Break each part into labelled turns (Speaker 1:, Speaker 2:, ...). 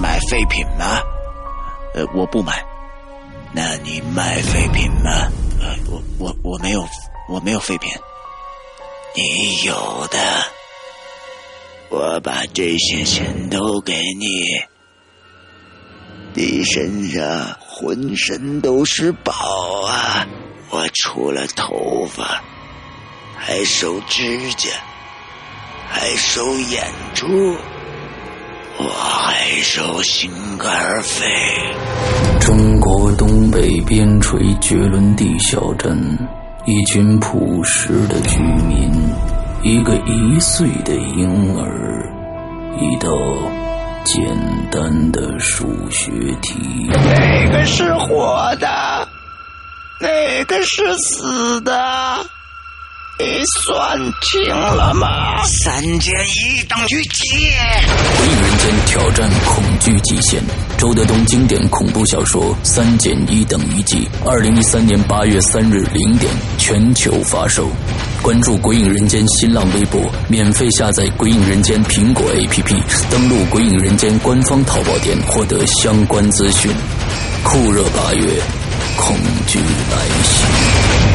Speaker 1: 买废品吗？呃，我不买。那你卖废品吗？呃，我我我没有，我没有废品。你有的，我把这些钱都给你。你身上浑身都是宝啊！我除了头发，还收指甲，还收眼珠。我还收心肝肺。
Speaker 2: 中国东北边陲绝伦地小镇，一群朴实的居民，一个一岁的婴儿，一道简单的数学题。
Speaker 1: 哪个是活的？哪个是死的？你算清了吗？三减一等于几？
Speaker 2: 鬼影人间挑战恐惧极限。周德东经典恐怖小说《三减一等于几》，二零一三年八月三日零点全球发售。关注鬼影人间新浪微博，免费下载鬼影人间苹果 APP，登录鬼影人间官方淘宝店获得相关资讯。酷热八月，恐惧来袭。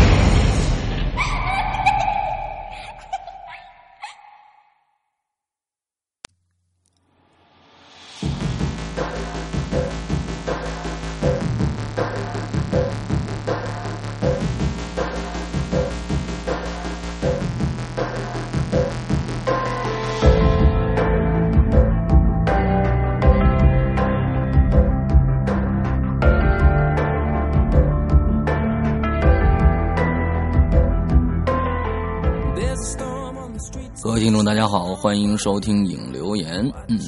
Speaker 2: 欢迎收听影留言。嗯，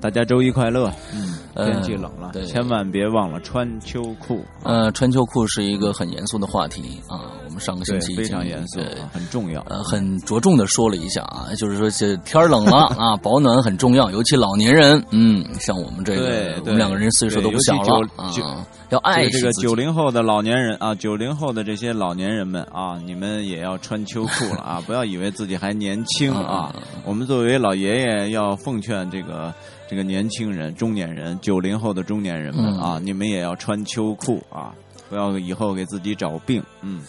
Speaker 3: 大家周一快乐。
Speaker 2: 嗯，
Speaker 3: 天气冷了，
Speaker 2: 对
Speaker 3: 千万别忘了穿秋裤。
Speaker 2: 呃，穿秋裤是一个很严肃的话题啊。我们上个星
Speaker 3: 对，
Speaker 2: 期
Speaker 3: 非常严肃
Speaker 2: 对，
Speaker 3: 很重要。
Speaker 2: 呃，很着重的说了一下啊，就是说这天儿冷了 啊，保暖很重要，尤其老年人，嗯，像我们这个，
Speaker 3: 对对
Speaker 2: 我们两个人岁数都不小了
Speaker 3: 对尤其九
Speaker 2: 啊，要爱
Speaker 3: 这个九零后的老年人啊，九零后的这些老年人们啊，你们也要穿秋裤了啊！不要以为自己还年轻啊。我们作为老爷爷，要奉劝这个这个年轻人、中年人、九零后的中年人们
Speaker 2: 嗯
Speaker 3: 啊，你们也要穿秋裤啊，不要以后给自己找病。嗯，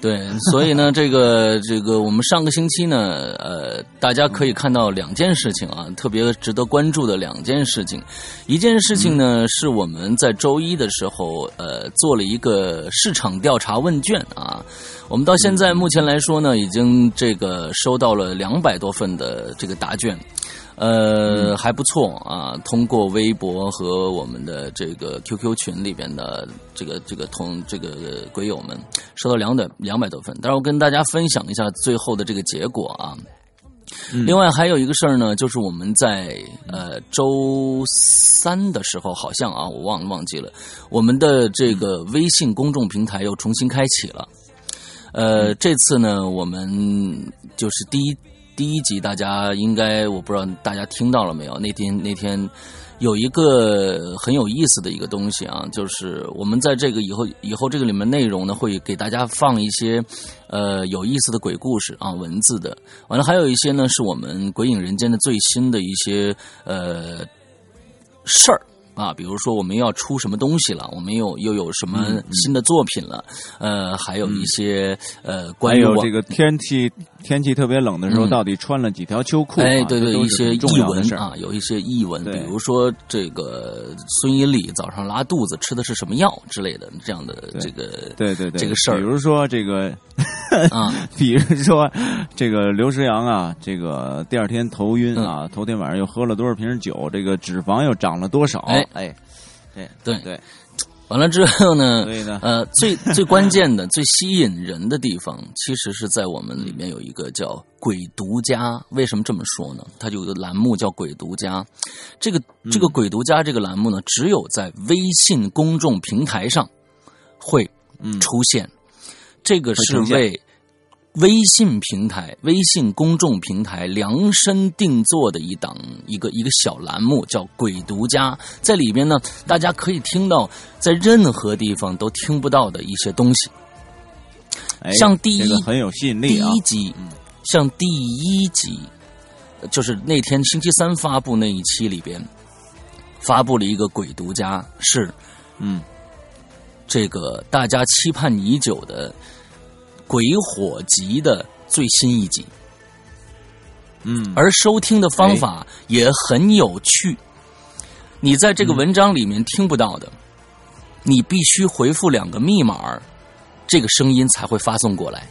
Speaker 2: 对，所以呢，这 个这个，我们上个星期呢，呃，大家可以看到两件事情啊，特别值得关注的两件事情。一件事情呢，是我们在周一的时候，呃，做了一个市场调查问卷啊。我们到现在目前来说呢，已经这个收到了两百多份的这个答卷。呃，还不错啊！通过微博和我们的这个 QQ 群里边的这个这个同这个鬼友们，收到两百两百多份。但是，我跟大家分享一下最后的这个结果啊。另外还有一个事儿呢，就是我们在呃周三的时候，好像啊，我忘忘记了，我们的这个微信公众平台又重新开启了。呃，这次呢，我们就是第一第一集，大家应该我不知道大家听到了没有？那天那天有一个很有意思的一个东西啊，就是我们在这个以后以后这个里面内容呢，会给大家放一些呃有意思的鬼故事啊，文字的。完了，还有一些呢，是我们《鬼影人间》的最新的一些呃事儿。啊，比如说我们要出什么东西了，我们又又有什么新的作品了，呃，还有一些呃关于我
Speaker 3: 还有这个天气天气特别冷的时候，
Speaker 2: 嗯
Speaker 3: 到底穿了几条秋裤啊？
Speaker 2: 哎，对对，一些译文啊，有一些译文，比如说这个孙一礼早上拉肚子吃的是什么药之类的，这样的这个
Speaker 3: 对对对，
Speaker 2: 这个事儿
Speaker 3: 比如说这个，
Speaker 2: 啊，
Speaker 3: 比如说这个刘诗阳啊，这个第二天头晕
Speaker 2: 嗯
Speaker 3: 啊，头天晚上又喝了多少瓶酒，这个脂肪又长了多少？
Speaker 2: 哎
Speaker 3: 哎，对
Speaker 2: 对
Speaker 3: 对，
Speaker 2: 完了之后呢呃，最最关键的、最吸引人的地方，其实是在我们里面有一个叫“鬼独家”。为什么这么说呢？它就有个栏目叫“鬼独家”。这个这个“鬼独家”这个栏目呢，只有在微信公众平台上会
Speaker 3: 嗯
Speaker 2: 出现。这个是为微信平台、微信公众平台量身定做的一档一个一个小栏目，叫“鬼独家”。在里边呢，大家可以听到在任何地方都听不到的一些东西。
Speaker 3: 哎
Speaker 2: 像第一
Speaker 3: 这个很有吸引力啊，
Speaker 2: 一集，像第一集，就是那天星期三发布那一期里边，发布了一个鬼独家，是
Speaker 3: 嗯
Speaker 2: 这个大家期盼已久的《鬼火集》的最新一集，
Speaker 3: 嗯，
Speaker 2: 而收听的方法也很有趣。你在这个文章里面听不到的，你必须回复两个密码，这个声音才会发送过来。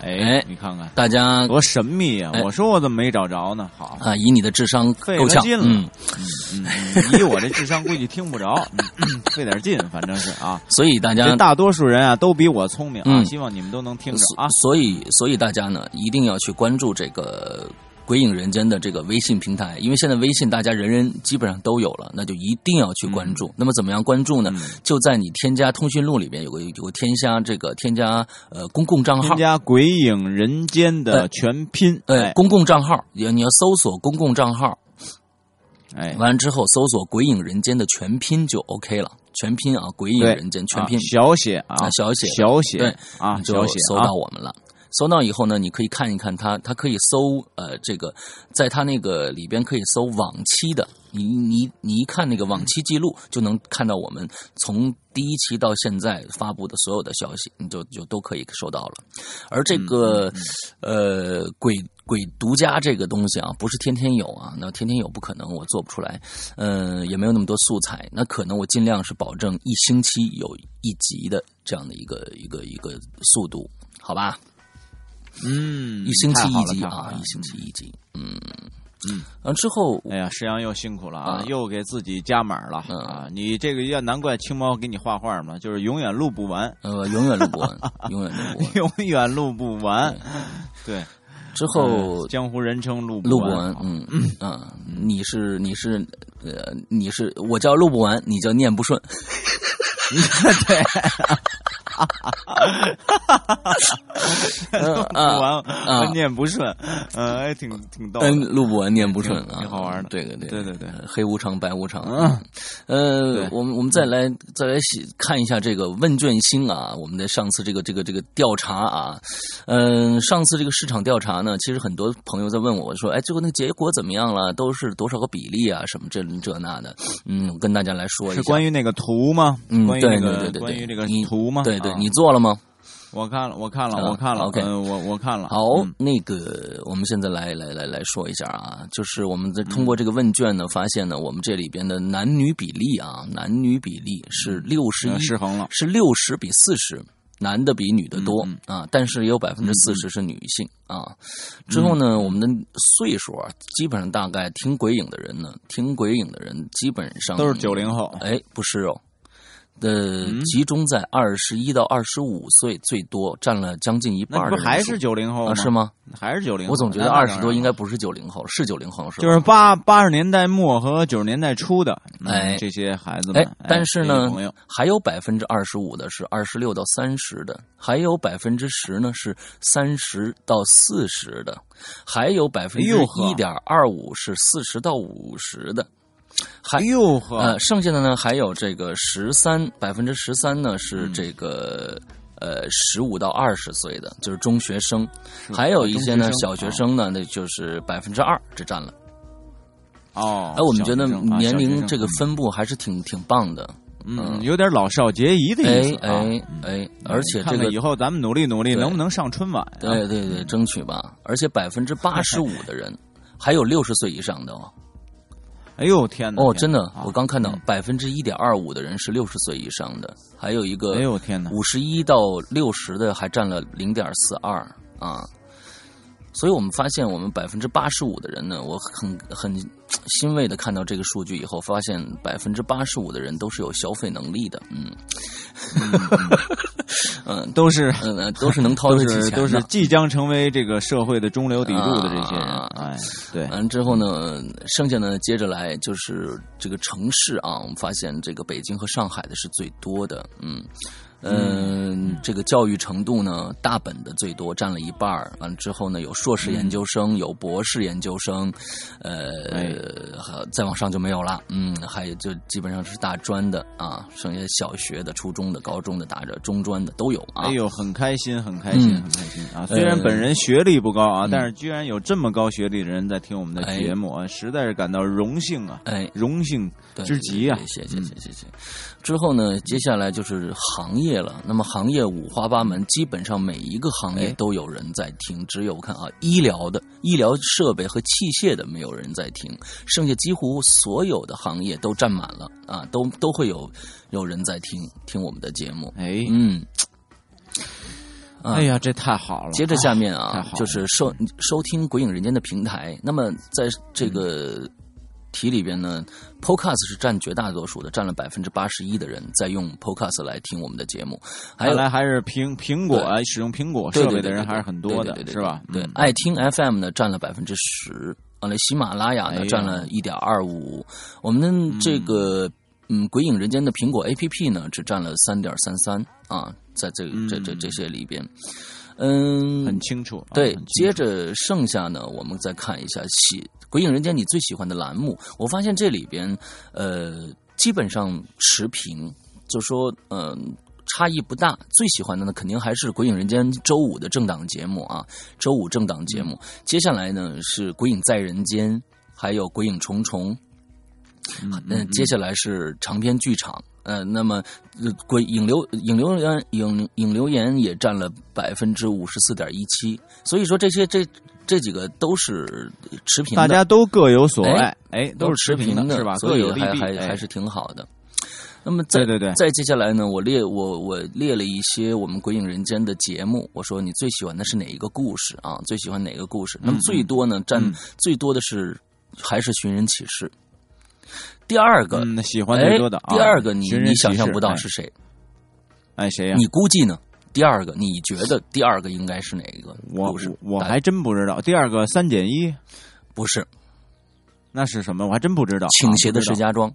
Speaker 3: 哎
Speaker 2: 哎，
Speaker 3: 你看看
Speaker 2: 大家
Speaker 3: 多神秘啊！
Speaker 2: 哎
Speaker 3: 我说我怎么没找着呢？好，
Speaker 2: 啊，以你的智商
Speaker 3: 费
Speaker 2: 够呛，
Speaker 3: 劲了
Speaker 2: 嗯，
Speaker 3: 嗯，嗯以我这智商估计听不着，嗯费点劲，反正是啊。
Speaker 2: 所以大家
Speaker 3: 这大多数人啊都比我聪明啊，
Speaker 2: 嗯
Speaker 3: 希望你们都能听着啊。
Speaker 2: 所以，所以大家呢一定要去关注这个《鬼影人间》的这个微信平台，因为现在微信大家人人基本上都有了，那就一定要去关注。那么怎么样关注呢？
Speaker 3: 嗯。
Speaker 2: 就在你添加通讯录里边有个有个添加这个添加呃公共账号。
Speaker 3: 添。加“鬼影人间”的全拼，
Speaker 2: 呃，
Speaker 3: 哎。
Speaker 2: 公共账号，也你要搜索公共账号，
Speaker 3: 哎，
Speaker 2: 完了之后搜索“鬼影人间”的全拼就 OK 了，全拼啊，“鬼影人间”全拼。
Speaker 3: 啊，小写啊。
Speaker 2: 啊，小写
Speaker 3: 小写
Speaker 2: 对
Speaker 3: 啊，
Speaker 2: 就搜
Speaker 3: 啊。
Speaker 2: 到我们了。搜到以后呢，你可以看一看它，它可以搜呃这个，在它那个里边可以搜往期的，你你你一看那个往期记录，就能看到我们从第一期到现在发布的所有的消息，你就就都可以收到了。而这个、呃鬼鬼独家这个东西啊，不是天天有啊，那天天有不可能，我做不出来，嗯、也没有那么多素材，那可能我尽量是保证一星期有一集的这样的一个一个一个速度，好吧？
Speaker 3: 嗯，
Speaker 2: 一星期一集啊，一星期一集，嗯。
Speaker 3: 嗯，
Speaker 2: 完之后
Speaker 3: 哎呀，石阳又辛苦了啊
Speaker 2: 啊，
Speaker 3: 又给自己加码了
Speaker 2: 嗯。
Speaker 3: 啊！你这个要难怪青猫给你画画嘛，就是永远录不完，
Speaker 2: 呃永远录不完，永远录不完。
Speaker 3: 永远录不完。对，
Speaker 2: 之后
Speaker 3: 呃江湖人称录
Speaker 2: 录不完，嗯。啊，你是你是呃你是我叫录不完，你叫念不顺，
Speaker 3: 对，
Speaker 2: 嗯
Speaker 3: 录不
Speaker 2: 啊
Speaker 3: 完，我 念不顺，呃，还挺挺逗。
Speaker 2: 嗯，录不完念不顺啊，
Speaker 3: 挺好玩的
Speaker 2: 对对对
Speaker 3: 对对
Speaker 2: 黑无常白无常，
Speaker 3: 嗯，
Speaker 2: 呃，我们我们再来再来细看一下这个问卷星啊，我们的上次这个这个这个调查啊，嗯、上次这个市场调查呢，其实很多朋友在问我说，哎，最后那结果怎么样了？都是多少个比例啊？什么这这那的？嗯，我跟大家来说一下。
Speaker 3: 是关于那个图吗？
Speaker 2: 嗯，对对对对，
Speaker 3: 关于这个图吗？
Speaker 2: 对对，
Speaker 3: 啊
Speaker 2: 你做了吗？
Speaker 3: 我看了，我看了，
Speaker 2: 啊
Speaker 3: 我看了
Speaker 2: OK
Speaker 3: 嗯，我我看了。
Speaker 2: 好，
Speaker 3: 嗯
Speaker 2: 那个我们现在来来来来说一下啊，就是我们在通过这个问卷呢，发现呢，我们这里边的男女比例啊，男女比例是六十
Speaker 3: 呃
Speaker 2: 一，
Speaker 3: 失衡了。
Speaker 2: 是六十比四十，男的比女的多、
Speaker 3: 嗯
Speaker 2: 啊，但是也有百分之四十是女性、啊。之后呢，我们的岁数啊，基本上大概听鬼影的人呢，听鬼影的人基本上
Speaker 3: 都是九零后，
Speaker 2: 哎，不是哦，呃，
Speaker 3: 嗯
Speaker 2: 集中在二十一到二十五岁最多，占了将近一半
Speaker 3: 那不还是九零后
Speaker 2: 啊？是？吗？
Speaker 3: 还是九零后？
Speaker 2: 我总觉得
Speaker 3: 那
Speaker 2: 二十多应该不是九零后，是九零后是吧？
Speaker 3: 就是八八十年代末和九十年代初的，嗯
Speaker 2: 哎
Speaker 3: 这些孩子们
Speaker 2: 哎，，但是呢还有百分之二十五的是二十六到三十的，还有百分之十呢是三十到四十的，还有百分之一点二五是四十到五十的，还
Speaker 3: 哎呦呵，
Speaker 2: 呃，剩下的呢还有这个十三百分之十三呢是
Speaker 3: 嗯
Speaker 2: 这个。呃，十五到二十岁的就是中学生，还有一些呢
Speaker 3: 中
Speaker 2: 小学生呢，那就是百分之二，只占了。
Speaker 3: 哦，
Speaker 2: 哎，我们觉得年龄这个分布还是挺挺棒的。
Speaker 3: 嗯，有点老少皆宜的意思啊。
Speaker 2: 哎哎哎，而且这个
Speaker 3: 以后咱们努力努力，能不能上春晚啊？
Speaker 2: 对对对，争取吧。而且百分之八十五的人，还有六十岁以上的哦。
Speaker 3: 哎呦天哪！
Speaker 2: 哦，真的，我刚看到
Speaker 3: 嗯
Speaker 2: 百分之一点二五的人是六十岁以上的，还有一个
Speaker 3: 哎呦天哪！
Speaker 2: 五十一到六十的还占了零点四二啊。所以我们发现，我们百分之八十五的人呢，我很很欣慰的看到这个数据以后，发现百分之八十五的人都是有消费能力的，嗯，嗯，
Speaker 3: 都是
Speaker 2: 嗯嗯，都是能掏
Speaker 3: 都
Speaker 2: 得起钱
Speaker 3: 都是即将成为这个社会的中流砥柱的这些人
Speaker 2: 啊，
Speaker 3: 哎，对，
Speaker 2: 完之后呢，剩下呢，接着来就是这个城市啊，我们发现这个北京和上海的是最多的，嗯，嗯，这个教育程度呢，大本的最多，占了一半儿。完了之后呢，有硕士研究生，有博士研究生，呃，再往上就没有了。嗯，还有就基本上是大专的啊，剩下小学的、初中的、高中的、大着中专的都有啊。
Speaker 3: 哎呦，很开心，很开心，很开心啊！虽然本人学历不高啊，但是居然有这么高学历的人在听我们的节目啊，实在是感到荣幸啊！
Speaker 2: 哎，
Speaker 3: 荣幸之极啊！
Speaker 2: 谢谢，谢谢，谢谢。之后呢，接下来就是行业。了，那么行业五花八门，基本上每一个行业都有人在听。只有我看啊，医疗的、医疗设备和器械的没有人在听，剩下几乎所有的行业都占满了啊，都都会有有人在听听我们的节目。
Speaker 3: 哎，
Speaker 2: 嗯，
Speaker 3: 哎呀，这太好了。
Speaker 2: 接着下面啊，就是收收听《鬼影人间》的平台。那么在这个。题里边呢，Podcast 是占绝大多数的，占了百分之八十一的人在用 Podcast 来听我们的节目。
Speaker 3: 还有来还是苹苹果使用苹果设备的人还是很多的，是吧？
Speaker 2: 对，爱听 FM 呢占了百分之十，完了喜马拉雅呢占了一点二五，我们的这个嗯鬼影人间的苹果 APP 呢只占了三点三三啊，在这这这这些里边。嗯，
Speaker 3: 很清楚。
Speaker 2: 对，接着剩下呢，我们再看一下喜《鬼影人间》你最喜欢的栏目。我发现这里边，呃，基本上持平，就说，嗯，差异不大。最喜欢的呢，肯定还是《鬼影人间》周五的正档节目啊，周五正档节目。接下来呢是《鬼影在人间》，还有《鬼影重重》。
Speaker 3: 嗯，
Speaker 2: 接下来是长篇剧场。呃，那么，鬼影流影流言影影留言也占了百分之五十四点一七，所以说这些这这几个都是持平，
Speaker 3: 大家都各有所爱，
Speaker 2: 哎，
Speaker 3: 都是持
Speaker 2: 平
Speaker 3: 的，是吧？
Speaker 2: 所以
Speaker 3: 还
Speaker 2: 还还是挺好的。那么，再
Speaker 3: 对对，
Speaker 2: 再接下来呢，我列我我列了一些我们鬼影人间的节目，我说你最喜欢的是哪一个故事啊？最喜欢哪个故事？那么最多呢，占最多的是还是寻人启事。第二个
Speaker 3: 喜欢最多的，
Speaker 2: 第二个你你想象不到是谁？
Speaker 3: 哎，谁呀？
Speaker 2: 你估计呢？第二个你觉得第二个应该是哪一个？
Speaker 3: 我我还真不知道。第二个三减一
Speaker 2: 不是？
Speaker 3: 那是什么？我还真不知道。
Speaker 2: 倾斜的石家庄。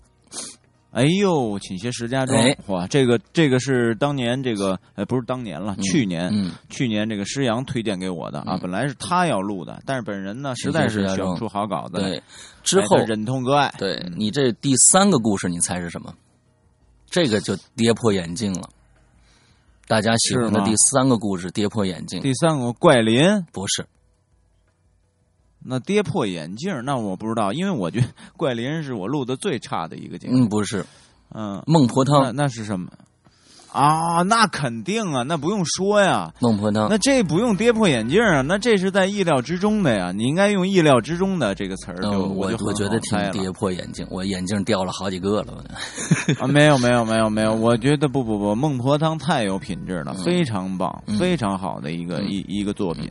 Speaker 3: 哎呦，倾斜石家庄，哇，这个这个是当年这个，呃，不是当年了，去年，去年这个施阳推荐给我的啊，本来是他要录的，但是本人呢，实在是写不出好稿子，
Speaker 2: 对，之后
Speaker 3: 忍痛割爱。
Speaker 2: 对你这第三个故事，你猜是什么？这个就跌破眼镜了，大家喜欢的第三个故事跌破眼镜，
Speaker 3: 第三个怪林
Speaker 2: 不是。
Speaker 3: 那跌破眼镜，那我不知道，因为我觉得怪林是我录的最差的一个节目。
Speaker 2: 嗯，不是，
Speaker 3: 嗯，
Speaker 2: 孟婆汤
Speaker 3: 那是什么？啊，那肯定啊，那不用说呀，
Speaker 2: 孟婆汤，
Speaker 3: 那这不用跌破眼镜啊，那这是在意料之中的呀，你应该用意料之中的这个词儿。
Speaker 2: 我
Speaker 3: 我
Speaker 2: 觉得挺跌破眼镜，我眼镜掉了好几个了。
Speaker 3: 啊，没有没有没有没有，我觉得不不不，孟婆汤太有品质了，非常棒，非常好的一个一一个作品，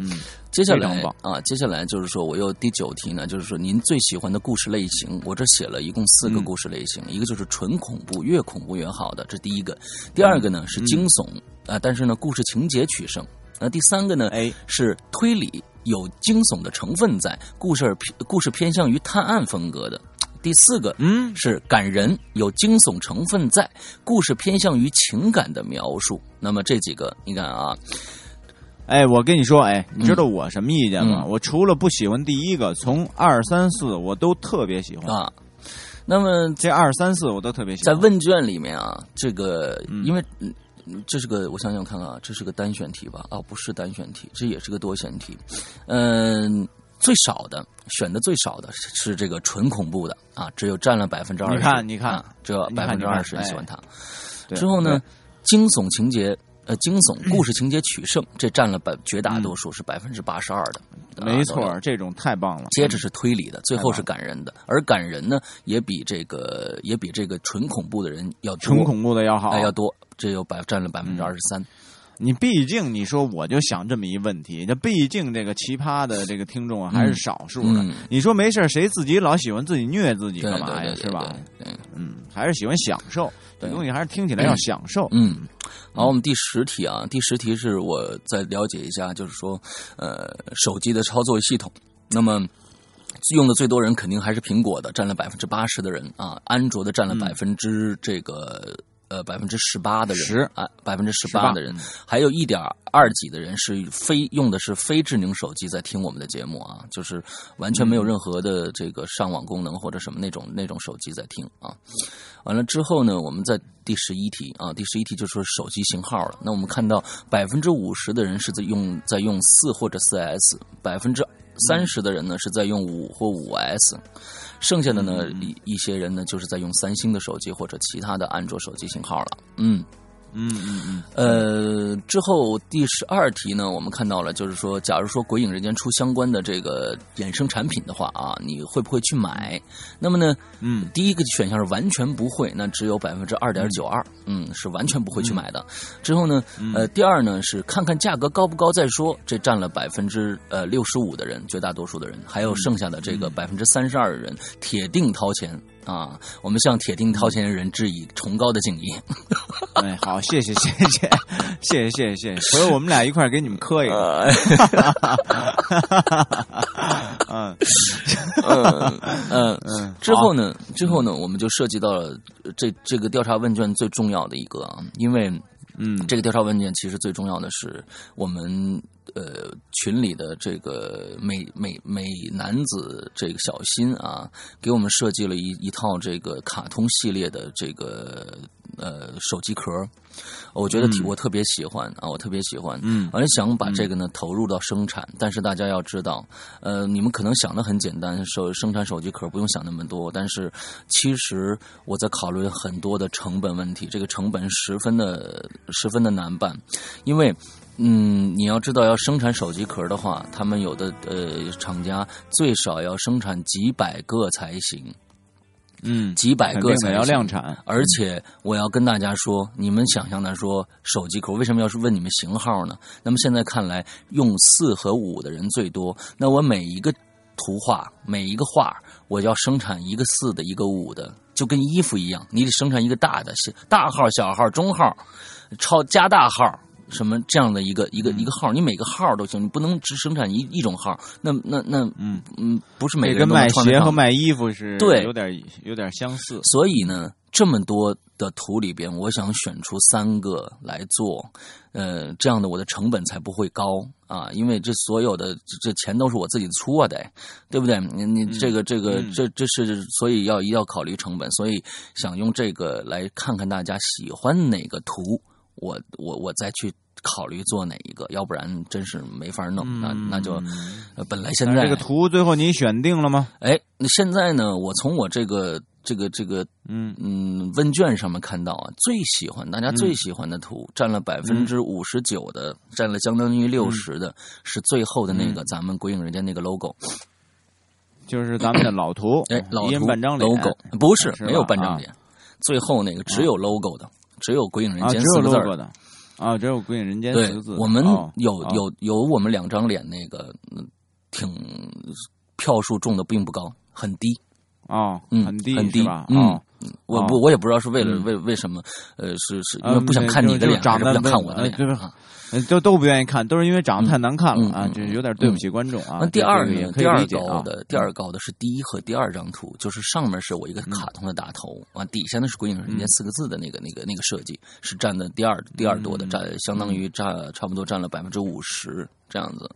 Speaker 3: 嗯。
Speaker 2: 接下来啊，接下来就是说，我又第九题呢，就是说您最喜欢的故事类型，我这写了一共四个故事类型，一个就是纯恐怖，越恐怖越好的，这第一个；第二个呢是惊悚啊，但是呢故事情节取胜；那第三个呢，
Speaker 3: 哎，
Speaker 2: 是推理，有惊悚的成分在，故事故事偏向于探案风格的；第四个，
Speaker 3: 嗯，
Speaker 2: 是感人，有惊悚成分在，故事偏向于情感的描述。那么这几个，你看啊。
Speaker 3: 哎，我跟你说，哎，你知道我什么意见吗？我除了不喜欢第一个，从二三四我都特别喜欢
Speaker 2: 啊。那么
Speaker 3: 这二三四我都特别喜
Speaker 2: 欢。在问卷里面啊，这个因为这是个，我想想看看啊，这是个单选题吧？啊，不是单选题，这也是个多选题。嗯，最少的选的最少的是这个纯恐怖的啊，只有占了百分之二十。
Speaker 3: 你看，你看，
Speaker 2: 这百分之二十喜欢它。
Speaker 3: 之
Speaker 2: 后呢，惊悚情节。呃，惊悚故事情节取胜，这占了百绝大多数，是百分之八十二的。
Speaker 3: 没错，这种太棒了。
Speaker 2: 接着是推理的，最后是感人的。而感人呢，也比这个也比这个纯恐怖的人要
Speaker 3: 纯恐怖的要好，
Speaker 2: 要多。这有百占了百分之二十三。
Speaker 3: 你毕竟你说，我就想这么一问题，那毕竟这个奇葩的这个听众啊，还是少数的。你说没事谁自己老喜欢自己虐自己干嘛呀？是吧？嗯，还是喜欢享受。这东西还是听起来要享受。
Speaker 2: 嗯，好，我们第十题啊，第十题是我再了解一下，就是说，呃，手机的操作系统。那么用的最多人肯定还是苹果的，占了百分之八十的人啊，安卓的占了百分之这个呃百分之十八的人，
Speaker 3: 十
Speaker 2: 啊百分之十八的人，还有一点二几的人是非用的是非智能手机在听我们的节目啊，就是完全没有任何的这个上网功能或者什么那种那种手机在听啊。完了之后呢，我们在第十一题啊，第十一题就说手机型号了。那我们看到百分之五十的人是在用在用四或者四 S，百分之三十的人呢是在用五或五 S。剩下的呢，一一些人呢，就是在用三星的手机或者其他的安卓手机型号了。嗯。
Speaker 3: 嗯嗯嗯，
Speaker 2: 呃，之后第十二题呢，我们看到了，就是说，假如说《鬼影人间》出相关的这个衍生产品的话啊，你会不会去买？那么呢，
Speaker 3: 嗯，
Speaker 2: 第一个选项是完全不会，那只有百分之二点九二，嗯，是完全不会去买的。之后呢，呃，第二呢是看看价格高不高再说，这占了百分之呃六十五的人，绝大多数的人，还有剩下的这个百分之三十二的人，铁定掏钱。啊，我们向铁定掏钱的人致以崇高的敬意。
Speaker 3: 哎，好，谢谢，谢谢，谢谢，谢谢，谢谢。所以我们俩一块儿给你们磕一个。嗯
Speaker 2: 嗯嗯嗯。之后呢？之后呢？我们就涉及到了这这个调查问卷最重要的一个啊，因为
Speaker 3: 嗯，
Speaker 2: 这个调查问卷其实最重要的是我们。呃，群里的这个美美美男子这个小新啊，给我们设计了一一套这个卡通系列的这个呃手机壳，我觉得我特别喜欢啊，我特别喜欢，
Speaker 3: 嗯，
Speaker 2: 完了想把这个呢投入到生产，但是大家要知道，呃，你们可能想的很简单，手生产手机壳不用想那么多，但是其实我在考虑很多的成本问题，这个成本十分的十分的难办，因为。嗯，你要知道，要生产手机壳的话，他们有的呃厂家最少要生产几百个才行。
Speaker 3: 嗯，
Speaker 2: 几百个才
Speaker 3: 要量产。
Speaker 2: 而且我要跟大家说，你们想象的说手机壳为什么要是问你们型号呢？那么现在看来，用四和五的人最多。那我每一个图画，每一个画，我要生产一个四的，一个五的，就跟衣服一样，你得生产一个大的、大号、小号、中号、超加大号。什么这样的一个一个一个号，你每个号都行，你不能只生产一一种号。那那那，嗯嗯，不是每个人
Speaker 3: 卖鞋和卖衣服是
Speaker 2: 对
Speaker 3: 有点有点相似。
Speaker 2: 所以呢，这么多的图里边，我想选出三个来做，呃，这样的我的成本才不会高啊。因为这所有的这钱都是我自己出啊，得对不对？你你这个这个这这是所以要一定要考虑成本，所以想用这个来看看大家喜欢哪个图。我我我再去考虑做哪一个，要不然真是没法弄。那那就本来现在
Speaker 3: 这个图最后你选定了吗？
Speaker 2: 哎，那现在呢？我从我这个这个这个
Speaker 3: 嗯
Speaker 2: 嗯问卷上面看到啊，最喜欢大家最喜欢的图占了百分之五十九的，占了相当于六十的，是最后的那个咱们鬼影人家那个 logo，
Speaker 3: 就是咱们的老图。
Speaker 2: 哎，老图
Speaker 3: 半张
Speaker 2: 脸 logo 不是没有半张
Speaker 3: 脸，
Speaker 2: 最后那个只有 logo 的。只有“鬼影人间”
Speaker 3: 四
Speaker 2: 个字
Speaker 3: 的啊，只有“鬼影人间”
Speaker 2: 四
Speaker 3: 个字。
Speaker 2: 我们有有有我们两张脸，那个挺票数中的并不高，很低
Speaker 3: 啊，
Speaker 2: 嗯，
Speaker 3: 很
Speaker 2: 低很
Speaker 3: 低
Speaker 2: 吧？嗯。我不，我也不知道是为了为为什么，呃，是是因为不想看你的脸，
Speaker 3: 长得
Speaker 2: 不想看我的脸，
Speaker 3: 都都不愿意看，都是因为长得太难看了啊，就有点对不起观众啊。
Speaker 2: 那第二
Speaker 3: 呢？
Speaker 2: 第二高的，第二高的是第一和第二张图，就是上面是我一个卡通的大头啊，底下呢是“鬼影人间”四个字的那个那个那个设计，是占的第二第二多的，占相当于占差不多占了百分之五十这样子，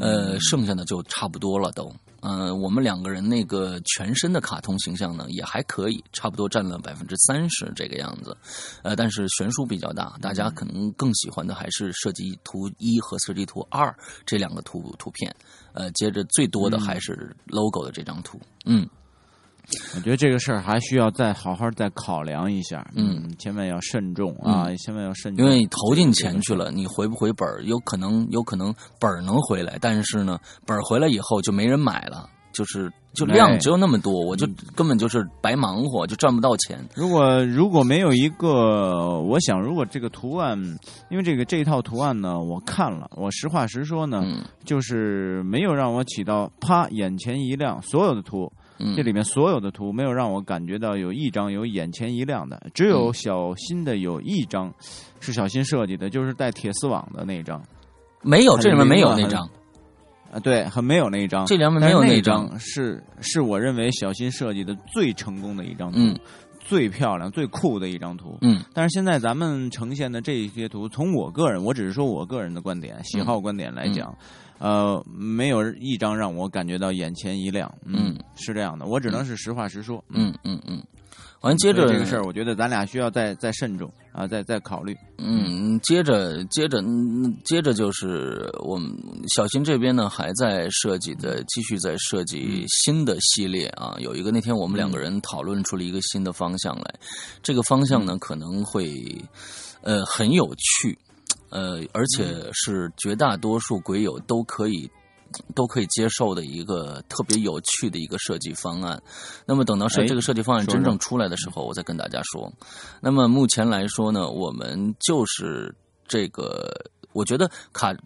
Speaker 2: 呃，剩下的就差不多了都。嗯，我们两个人那个全身的卡通形象呢，也还可以，差不多占了百分之三十这个样子，呃，但是悬殊比较大，大家可能更喜欢的还是设计图一和设计图二这两个图图片，呃，接着最多的还是 logo 的这张图，嗯。
Speaker 3: 我觉得这个事儿还需要再好好再考量一下，嗯，千万要慎重啊，千万要慎重。
Speaker 2: 因为你投进钱去了，你回不回本儿？有可能，有可能本儿能回来，但是呢，本儿回来以后就没人买了，就是就量只有那么多，我就根本就是白忙活，就赚不到钱。
Speaker 3: 如果如果没有一个，我想，如果这个图案，因为这个这一套图案呢，我看了，我实话实说呢，就是没有让我起到啪眼前一亮，所有的图。这里面所有的图没有让我感觉到有一张有眼前一亮的，只有小新的有一张是小新设计的，就是带铁丝网的那一张。
Speaker 2: 没有，这里面没有那张。
Speaker 3: 啊，对，很没有那一张。
Speaker 2: 这里面没有
Speaker 3: 那一
Speaker 2: 张，
Speaker 3: 是是我认为小新设计的最成功的一张图，最漂亮、最酷的一张图。
Speaker 2: 嗯
Speaker 3: 但是现在咱们呈现的这些图，从我个人，我只是说我个人的观点、喜好观点来讲，呃，没有一张让我感觉到眼前一亮。嗯，
Speaker 2: 嗯
Speaker 3: 是这样的，我只能是实话实说。
Speaker 2: 嗯嗯嗯，完接着
Speaker 3: 这个事儿，我觉得咱俩需要再再慎重啊，再再考虑。
Speaker 2: 嗯，接着接着嗯接着就是我们小新这边呢还在设计的，继续在设计新的系列啊。有一个那天我们两个人讨论出了一个新的方向来，这个方向呢可能会呃很有趣，呃，而且是绝大多数鬼友都可以。都可以接受的一个特别有趣的一个设计方案。那么等到设
Speaker 3: 哎
Speaker 2: 这个设计方案真正出来的时候，我再跟大家说。那么目前来说呢，我们就是这个，我觉得卡。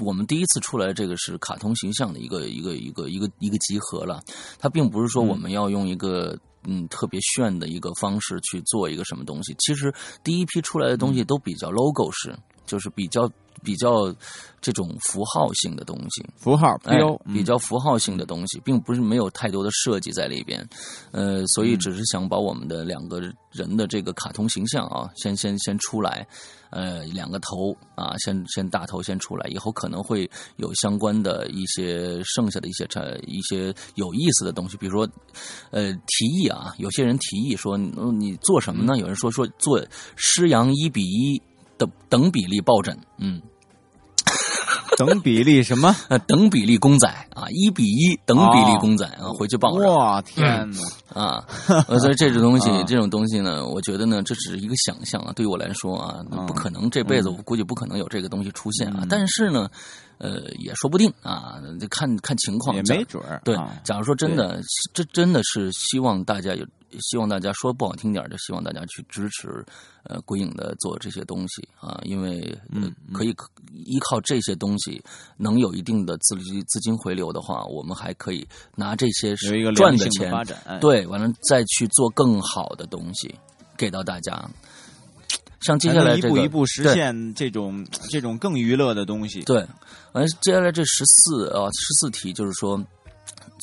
Speaker 2: 我们第一次出来，这个是卡通形象的一个一个一个一个一个集合了。它并不是说我们要用一个嗯特别炫的一个方式去做一个什么东西。其实第一批出来的东西都比较 logo 式，就是比较比较这种符号性的东西。
Speaker 3: 符号
Speaker 2: 哎
Speaker 3: 标、
Speaker 2: 比较符号性的东西，并不是没有太多的设计在里边，呃，所以只是想把我们的两个人的这个卡通形象啊，先先先出来，呃，两个头啊，先先大头先出来，以后可能会有相关的一些剩下的一些产一些有意思的东西，比如说，呃，提议啊，有些人提议说，嗯你做什么呢？有人说说做狮羊一比一的等比例抱枕，嗯。
Speaker 3: 等比例什么？
Speaker 2: 呃，等比例公仔啊，一比一等比例公仔啊，回去抱着
Speaker 3: 哇，天哪！
Speaker 2: 啊。呃，所以这种东西
Speaker 3: 啊，
Speaker 2: 这种东西呢，我觉得呢，这只是一个想象啊。对于我来说啊，
Speaker 3: 嗯
Speaker 2: 不可能这辈子
Speaker 3: 嗯
Speaker 2: 我估计不可能有这个东西出现啊
Speaker 3: 嗯。
Speaker 2: 但是呢，呃，也说不定啊，就看看情况。
Speaker 3: 也没准儿。
Speaker 2: 对
Speaker 3: 啊，
Speaker 2: 假如说真的，这真的是希望大家有，希望大家说不好听点儿，就希望大家去支持呃鬼影的做这些东西啊，因为可以依靠这些东西能有一定的资金资金回流的话，我们还可以拿这些
Speaker 3: 有一个
Speaker 2: 赚的钱对，完了再去做更好的东西给到大家。像接下来这个
Speaker 3: 一步一步实现这种这种更娱乐的东西。
Speaker 2: 对，完了接下来这十四啊十四题就是说，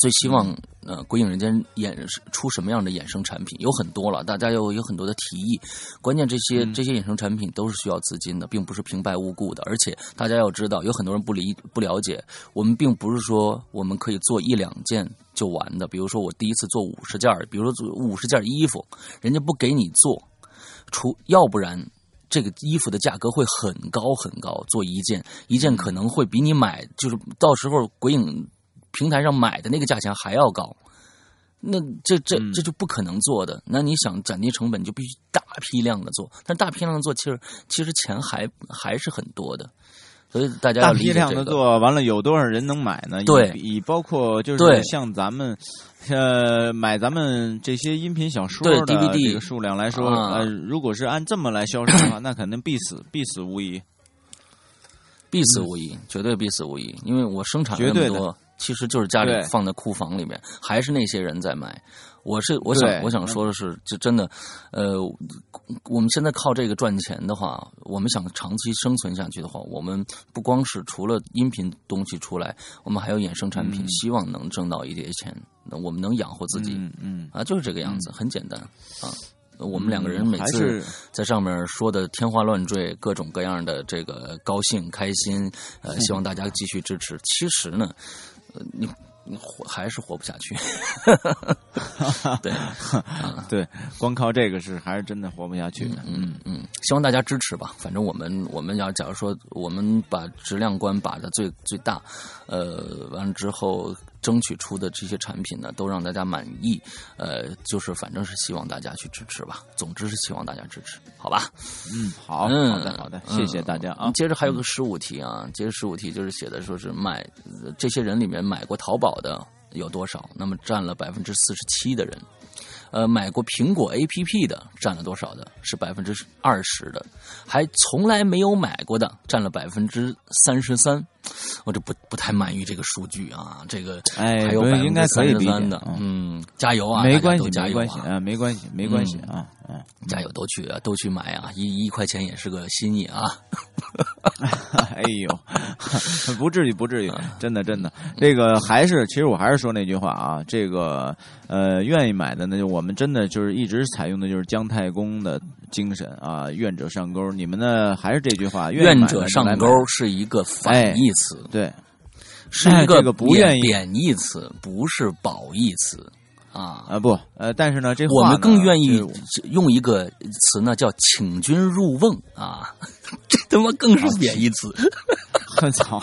Speaker 2: 最希望呃鬼影人间衍出什么样的衍生产品？有很多了，大家有有很多的提议。关键这些
Speaker 3: 嗯
Speaker 2: 这些衍生产品都是需要资金的，并不是平白无故的。而且大家要知道，有很多人不理不了解，我们并不是说我们可以做一两件就完的。比如说我第一次做五十件，比如说做五十件衣服，人家不给你做，除要不然。这个衣服的价格会很高很高，做一件一件可能会比你买就是到时候鬼影平台上买的那个价钱还要高，那这这
Speaker 3: 嗯
Speaker 2: 这就不可能做的。那你想降低成本，你就必须大批量的做，但是大批量的做，其实其实钱还还是很多的，所以大家要
Speaker 3: 大批。量的做完了，有多少人能买呢？
Speaker 2: 对
Speaker 3: 以以包括就是像咱们，呃，买咱们这些音频小说的
Speaker 2: DVD
Speaker 3: 这个数量来说，
Speaker 2: 啊
Speaker 3: 呃，如果是按这么来销售的话，那肯定必死，必死无疑。
Speaker 2: 必死无疑，绝对必死无疑。因为我生产那么多，其实就是家里放在库房里面，还是那些人在买。我是我想我想说的是，就真的，呃，我们现在靠这个赚钱的话，我们想长期生存下去的话，我们不光是除了音频东西出来，我们还有衍生产品，
Speaker 3: 嗯
Speaker 2: 希望能挣到一点钱，那我们能养活自己、
Speaker 3: 嗯嗯，
Speaker 2: 啊，就是这个样子，很简单啊。我们两个人
Speaker 3: 嗯
Speaker 2: 每次在上面说的天花乱坠，各种各样的这个高兴、开心，呃，希望大家继续支持。其实呢，呃，你你活还是活不下去。对，
Speaker 3: 对，光靠这个是还是真的活不下去的。
Speaker 2: 嗯嗯，希望大家支持吧。反正我们我们要假如说我们把质量关把的最最大，呃，完了之后争取出的这些产品呢，都让大家满意。呃，就是反正是希望大家去支持吧。总之是希望大家支持，好吧？
Speaker 3: 嗯，好，
Speaker 2: 嗯，
Speaker 3: 好的，好的，谢谢大家啊
Speaker 2: 嗯。接着还有个十五题啊，接着十五题就是写的说是买呃这些人里面买过淘宝的有多少？那么占了百分之四十七的人。呃，买过苹果 APP 的占了多少的？是百分之二十的，还从来没有买过的占了百分之三十三。我这不不太满意这个数据啊，这个
Speaker 3: 哎应该可以理解
Speaker 2: 的，
Speaker 3: 嗯
Speaker 2: 嗯，加油啊，
Speaker 3: 没关系，
Speaker 2: 都加油
Speaker 3: 没关系
Speaker 2: 啊
Speaker 3: 啊，没关系，没关系啊嗯。
Speaker 2: 加油，都去啊都去买啊！一一块钱也是个心意啊！
Speaker 3: 哎呦，不至于，不至于，真的，真的，这个还是，其实我还是说那句话啊，这个呃，愿意买的，那就我们真的就是一直采用的就是姜太公的精神啊，愿者上钩。你们呢，还是这句话，
Speaker 2: 愿者上钩是一个反义词，
Speaker 3: 对，
Speaker 2: 是一
Speaker 3: 个不愿意
Speaker 2: 贬义词，不是褒义词。啊
Speaker 3: 啊不，呃，但是呢，这
Speaker 2: 我们更愿意用一个词呢，叫“请君入瓮”啊，这他妈更是贬义词。
Speaker 3: 我 操，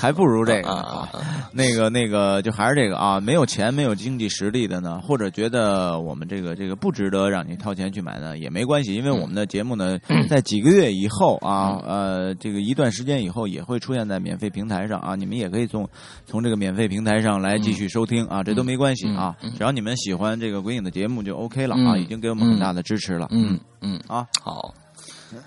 Speaker 3: 还不如这个啊！那个那个，就还是这个啊！没有钱、没有经济实力的呢，或者觉得我们这个这个不值得让你掏钱去买呢，也没关系，因为我们的节目呢，在几个月以后啊，呃，这个一段时间以后也会出现在免费平台上啊，你们也可以从从这个免费平台上来继续收听啊，这都没关系啊，只要你们喜欢这个鬼影的节目就 OK 了啊，已经给我们很大的支持了。
Speaker 2: 嗯嗯啊，好。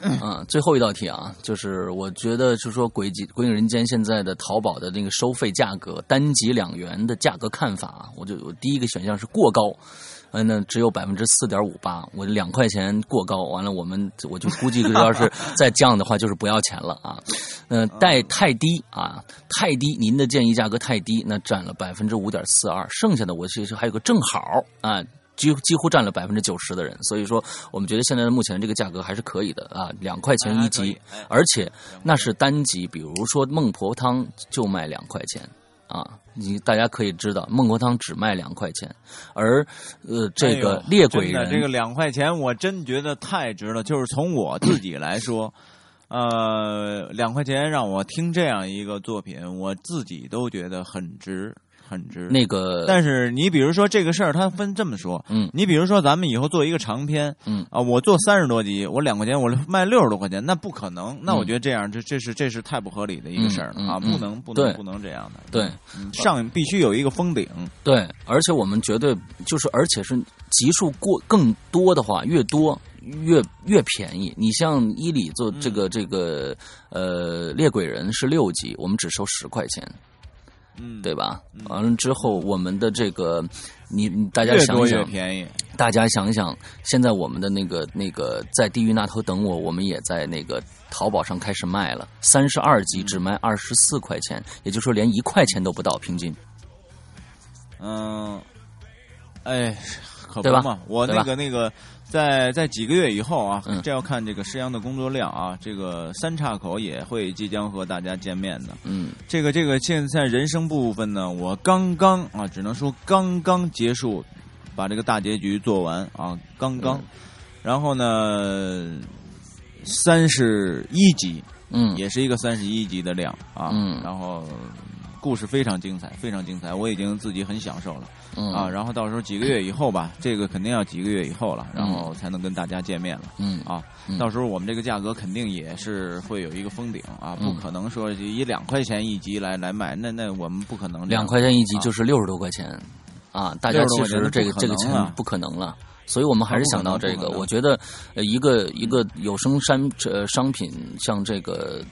Speaker 2: 嗯，最后一道题啊，就是我觉得，就是说，鬼迹鬼影人间现在的淘宝的那个收费价格，单集两元的价格看法，我就我第一个选项是过高，嗯，那只有百分之四点五八，我两块钱过高，完了我们我就估计要是 再降的话，就是不要钱了啊，嗯，带太低啊，太低，您的建议价格太低，那占了百分之五点四二，剩下的我其实还有个正好啊。几几乎占了百分之九十的人，所以说我们觉得现在的目前这个价格还是可以的啊，两块钱一集，而且那是单集，比如说孟婆汤就卖两块钱啊，你大家可以知道孟婆汤只卖两块钱，而呃这个猎鬼人
Speaker 3: 这个两块钱我真觉得太值了，就是从我自己来说，呃两块钱让我听这样一个作品，我自己都觉得很值。很值
Speaker 2: 那个，
Speaker 3: 但是你比如说这个事儿，它分这么说，
Speaker 2: 嗯，
Speaker 3: 你比如说咱们以后做一个长篇，
Speaker 2: 嗯
Speaker 3: 啊，我做三十多集，我两块钱，我卖六十多块钱，那不可能，那我觉得这样，这这是这是太不合理的一个事儿了啊，不能不能不能这样的，
Speaker 2: 对，
Speaker 3: 上必须有一个封顶，
Speaker 2: 对，而且我们绝对就是，而且是集数过更多的话，越多越越便宜。你像伊里做这个这个呃猎鬼人是六集，我们只收十块钱。
Speaker 3: 嗯，
Speaker 2: 对吧？完了之后，我们的这个，你大家想想，
Speaker 3: 便宜。
Speaker 2: 大家想想，现在我们的那个那个在地狱那头等我，我们也在那个淘宝上开始卖了，三十二集只卖二十四块钱，也就是说连一块钱都不到平均。
Speaker 3: 嗯，哎，可不嘛，我那个那个。在在几个月以后啊，这要看这个施阳的工作量啊。这个三岔口也会即将和大家见面的。
Speaker 2: 嗯，
Speaker 3: 这个这个现在人生部分呢，我刚刚啊，只能说刚刚结束，把这个大结局做完啊，刚刚。然后呢，三十一集，
Speaker 2: 嗯，
Speaker 3: 也是一个三十一集的量啊。
Speaker 2: 嗯，
Speaker 3: 然后故事非常精彩，非常精彩，我已经自己很享受了。啊，然后到时候几个月以后吧，这个肯定要几个月以后了，然后才能跟大家见面了。
Speaker 2: 嗯
Speaker 3: 啊，到时候我们这个价格肯定也是会有一个封顶啊，不可能说以两块钱一集来来卖，那那我们不可能。
Speaker 2: 两块钱一集就是六十多块钱啊，大家其实这个这个钱不可能了，所以我们还是想到这个。我觉得一个一个有声商呃商品像这个。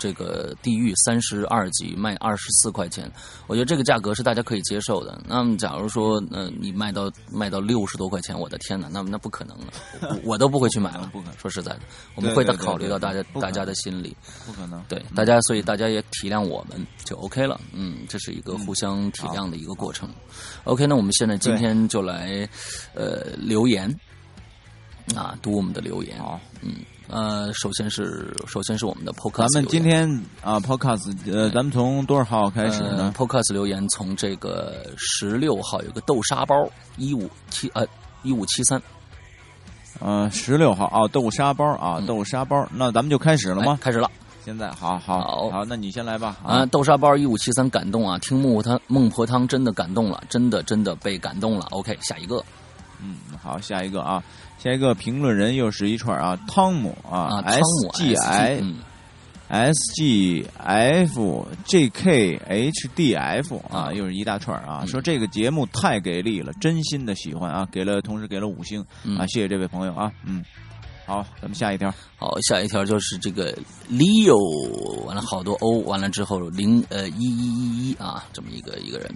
Speaker 2: 这个地狱三十二集卖二十四块钱，我觉得这个价格是大家可以接受的。那么，假如说，呃，你卖到卖到六十多块钱，我的天哪，那那不可能了，我都不会去买了。
Speaker 3: 不可能，
Speaker 2: 说实在的，我们会考虑到大家大家的心理。
Speaker 3: 不可能，
Speaker 2: 对大家，所以大家也体谅我们就 OK 了。嗯，这是一个互相体谅的一个过程。OK，那我们现在今天就来呃留言啊，读我们的留言。
Speaker 3: 好，
Speaker 2: 嗯。呃，首先是首先是我们的 Podcast，
Speaker 3: 咱们今天啊 Podcast，呃，咱们从多少号开始呢
Speaker 2: ？Podcast 留言从这个十六号有个豆沙包一五七呃一五七三，
Speaker 3: 呃，十六号啊豆沙包啊豆沙包，那咱们就开始了吗？
Speaker 2: 开始了，
Speaker 3: 现在好好好，那你先来吧
Speaker 2: 啊豆沙包一五七三感动啊，听孟婆汤孟婆汤真的感动了，真的真的被感动了。OK，下一个，
Speaker 3: 嗯，好，下一个啊。下一个评论人又是一串啊，汤姆
Speaker 2: 啊
Speaker 3: ，S G I S G F J K H D F 啊，又是一大串啊，说这个节目太给力了，真心的喜欢啊，给了同时给了五星啊，谢谢这位朋友啊，嗯。好，咱们下一条。
Speaker 2: 好，下一条就是这个 Leo，完了好多 O，完了之后零呃一一一一啊，这么一个一个人。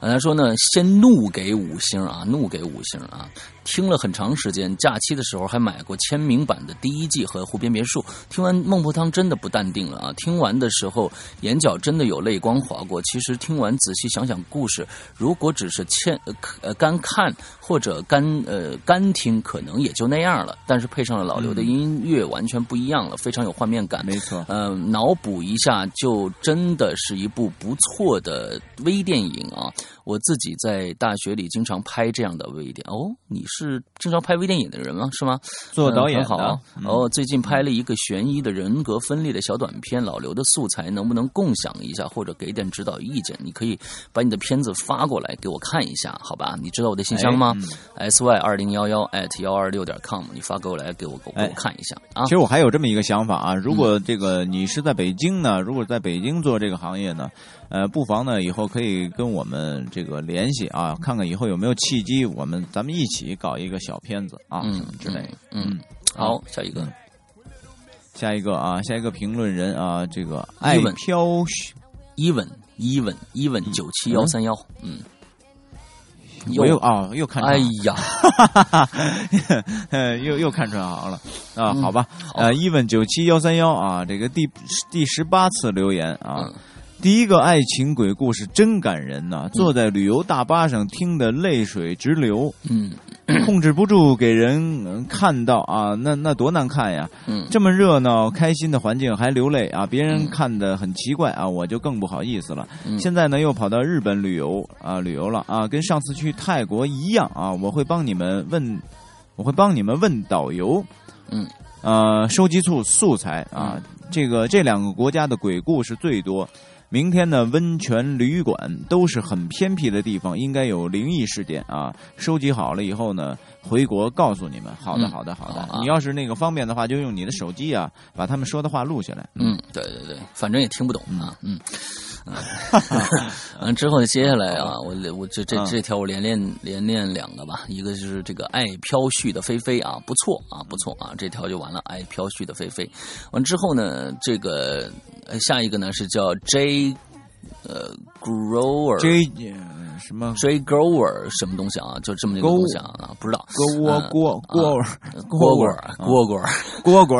Speaker 2: 他说呢，先怒给五星啊，怒给五星啊。听了很长时间，假期的时候还买过签名版的第一季和《湖边别墅》。听完孟婆汤真的不淡定了啊！听完的时候眼角真的有泪光划过。其实听完仔细想想故事，如果只是欠呃干看或者干呃干听，可能也就那样了。但是配上了老刘的音乐，完全不一样了，非常有画面感。
Speaker 3: 没错，
Speaker 2: 呃，脑补一下就真的是一部不错的微电影啊！我自己在大学里经常拍这样的微电影哦，你是经常拍微电影的人吗？是吗？
Speaker 3: 做导演
Speaker 2: 好哦。最近拍了一个悬疑的人格分裂的小短片，老刘的素材能不能共享一下，或者给点指导意见？你可以把你的片子发过来给我看一下，好吧？你知道我的信箱吗？s y 二零幺幺 at 幺二六点 com，你发过来给我给我看一下啊。
Speaker 3: 其实我还有这么一个想法啊，如果这个你是在北京呢，如果在北京做这个行业呢？呃，不妨呢，以后可以跟我们这个联系啊，看看以后有没有契机，我们咱们一起搞一个小片子啊，什么之类的。
Speaker 2: 嗯，好，下一个，
Speaker 3: 下一个啊，下一个评论人啊，这个爱飘
Speaker 2: ，even even even 九七幺三幺，嗯，
Speaker 3: 我又啊又看，
Speaker 2: 哎呀，
Speaker 3: 又又看出来好了啊，好吧，呃，even 九七幺三幺啊，这个第第十八次留言啊。第一个爱情鬼故事真感人呐！坐在旅游大巴上听得泪水直流，
Speaker 2: 嗯，
Speaker 3: 控制不住给人看到啊，那那多难看呀！
Speaker 2: 嗯，
Speaker 3: 这么热闹开心的环境还流泪啊，别人看的很奇怪啊，我就更不好意思了。现在呢又跑到日本旅游啊，旅游了啊，跟上次去泰国一样啊，我会帮你们问，我会帮你们问导游，
Speaker 2: 嗯，
Speaker 3: 呃，收集素素材啊，这个这两个国家的鬼故事最多。明天的温泉旅馆都是很偏僻的地方，应该有灵异事件啊！收集好了以后呢，回国告诉你们。好的，好的，好的。你要是那个方便的话，就用你的手机啊，把他们说的话录下来。
Speaker 2: 嗯，对对对，反正也听不懂啊。嗯。完 之后，接下来啊，我我这这这条我连练连练两个吧，一个就是这个爱飘絮的菲菲啊，不错啊，不错啊，这条就完了。爱飘絮的菲菲，完之后呢，这个下一个呢是叫 J。呃，grower，J
Speaker 3: 什么
Speaker 2: ？J grower 什么东西啊？就这么一个东西啊？不知道。
Speaker 3: 锅锅锅锅
Speaker 2: 锅 锅锅锅
Speaker 3: 锅锅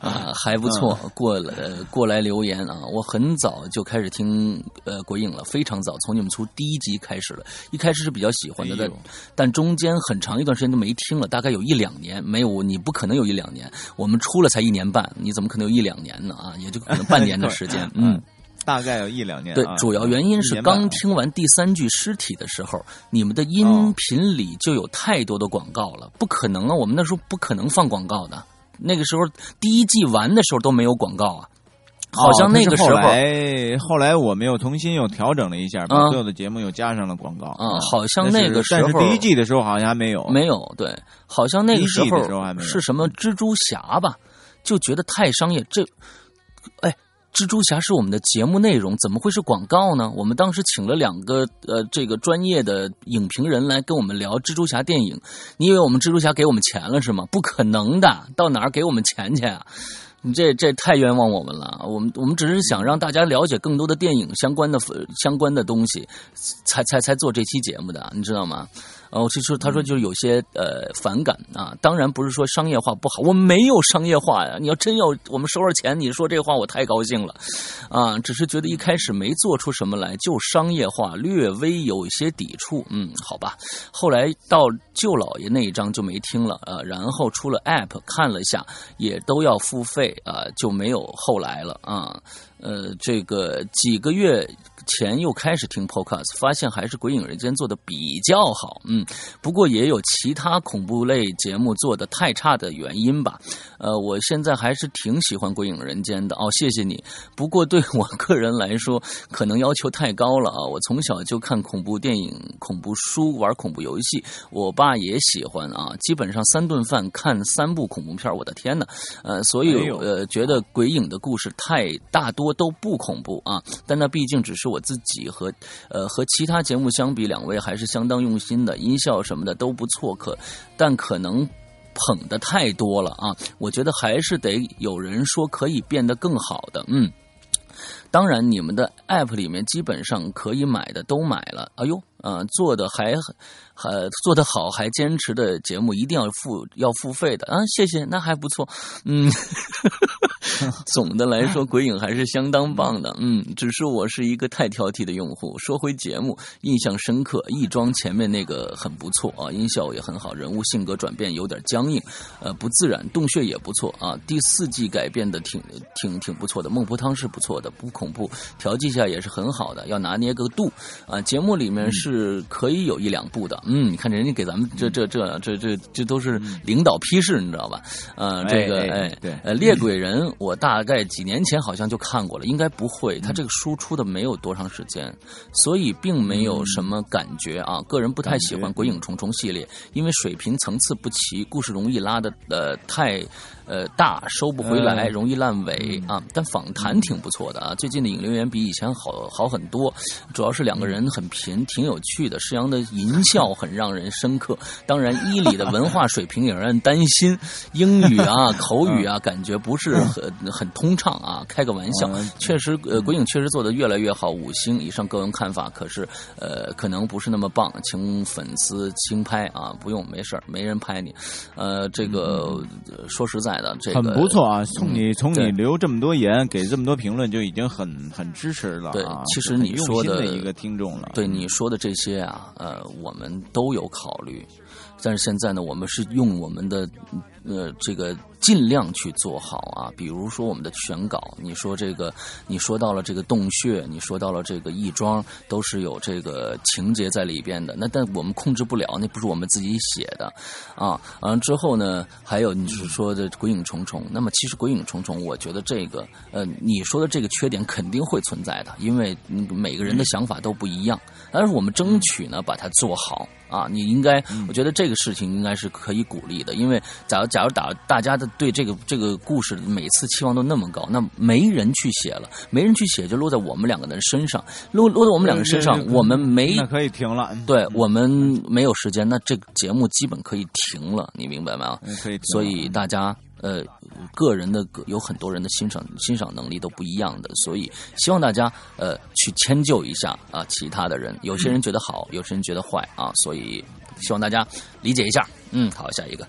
Speaker 2: 啊，还不错。过了过来留言啊，我很早就开始听呃鬼影了，非常早，从你们出第一集开始了。一开始是比较喜欢的，但但中间很长一段时间都没听了，大概有一两年没有。你不可能有一两年，我们出了才一年半，你怎么可能有一两年呢？啊，也就可能半年的时间，嗯。
Speaker 3: 大概有一两年。
Speaker 2: 对，主要原因是刚听完第三具尸体的时候，你们的音频里就有太多的广告了，不可能啊！我们那时候不可能放广告的。那个时候第一季完的时候都没有广告啊，好像那个时候。后
Speaker 3: 来，后来我们又重新又调整了一下，把所有的节目又加上了广告。
Speaker 2: 啊，好像那个时
Speaker 3: 候。但是第一季的时候好像还没有。
Speaker 2: 没有，对，好像那个时
Speaker 3: 候
Speaker 2: 是什么蜘蛛侠吧？就觉得太商业，这，哎。蜘蛛侠是我们的节目内容，怎么会是广告呢？我们当时请了两个呃，这个专业的影评人来跟我们聊蜘蛛侠电影。你以为我们蜘蛛侠给我们钱了是吗？不可能的，到哪儿给我们钱去啊？你这这太冤枉我们了。我们我们只是想让大家了解更多的电影相关的相关的东西，才才才做这期节目的，你知道吗？哦，其实他说就是有些呃反感啊，当然不是说商业化不好，我没有商业化呀。你要真要我们收了钱，你说这话我太高兴了，啊，只是觉得一开始没做出什么来就商业化，略微有一些抵触。嗯，好吧。后来到舅老爷那一章就没听了，呃，然后出了 app 看了一下，也都要付费啊，就没有后来了啊。呃，这个几个月。前又开始听 Podcast，发现还是《鬼影人间》做的比较好，嗯，不过也有其他恐怖类节目做的太差的原因吧。呃，我现在还是挺喜欢《鬼影人间》的哦，谢谢你。不过对我个人来说，可能要求太高了啊。我从小就看恐怖电影、恐怖书、玩恐怖游戏，我爸也喜欢啊。基本上三顿饭看三部恐怖片，我的天呐，呃，所以呃，觉得鬼影的故事太大多都不恐怖啊。但那毕竟只是我。自己和呃和其他节目相比，两位还是相当用心的，音效什么的都不错。可但可能捧的太多了啊！我觉得还是得有人说可以变得更好的。嗯，当然你们的 app 里面基本上可以买的都买了。哎呦。呃，做的还还做得好，还坚持的节目一定要付要付费的啊！谢谢，那还不错。嗯，总的来说，鬼影还是相当棒的。嗯，只是我是一个太挑剔的用户。说回节目，印象深刻，亦庄前面那个很不错啊，音效也很好，人物性格转变有点僵硬，呃，不自然，洞穴也不错啊。第四季改变的挺挺挺不错的，孟婆汤是不错的，不恐怖，调剂下也是很好的，要拿捏个度啊。节目里面是可以有一两部的，嗯，你看人家给咱们这这这这这这都是领导批示，你知道吧？呃，这个哎，
Speaker 3: 对，
Speaker 2: 呃，猎鬼人我大概几年前好像就看过了，应该不会，他这个书出的没有多长时间，所以并没有什么感觉啊。个人不太喜欢《鬼影重重》系列，因为水平层次不齐，故事容易拉的呃太。呃，大收不回来，容易烂尾啊。但访谈挺不错的啊，最近的引流员比以前好好很多。主要是两个人很贫，挺有趣的。施阳的淫笑很让人深刻。当然，伊里的文化水平也让人担心，英语啊、口语啊，感觉不是很很通畅啊。开个玩笑，确实，呃，鬼影确实做的越来越好，五星以上个人看法。可是，呃，可能不是那么棒，请粉丝轻拍啊，不用，没事没人拍你。呃，这个说实在。
Speaker 3: 很不错啊！从你从你留这么多言，给这么多评论，就已经很很支持了。
Speaker 2: 对，其实你说
Speaker 3: 的一个听众了。
Speaker 2: 对你说的这些啊，呃，我们都有考虑，但是现在呢，我们是用我们的呃这个。尽量去做好啊，比如说我们的选稿，你说这个，你说到了这个洞穴，你说到了这个亦庄，都是有这个情节在里边的。那但我们控制不了，那不是我们自己写的啊。完了之后呢，还有你是说的鬼影重重。那么其实鬼影重重，我觉得这个呃，你说的这个缺点肯定会存在的，因为每个人的想法都不一样。但是我们争取呢，把它做好啊。你应该，我觉得这个事情应该是可以鼓励的，因为假如假如打大家的。对这个这个故事，每次期望都那么高，那没人去写了，没人去写，就落在我们两个人身上，落落在我们两个身上，我们没那
Speaker 3: 可以停了，
Speaker 2: 对我们没有时间，那这个节目基本可以停了，你明白吗？
Speaker 3: 可以。
Speaker 2: 所以大家呃，个人的有很多人的欣赏欣赏能力都不一样的，所以希望大家呃去迁就一下啊，其他的人，有些人觉得好，有些人觉得坏啊，所以希望大家理解一下。嗯，好，下一个。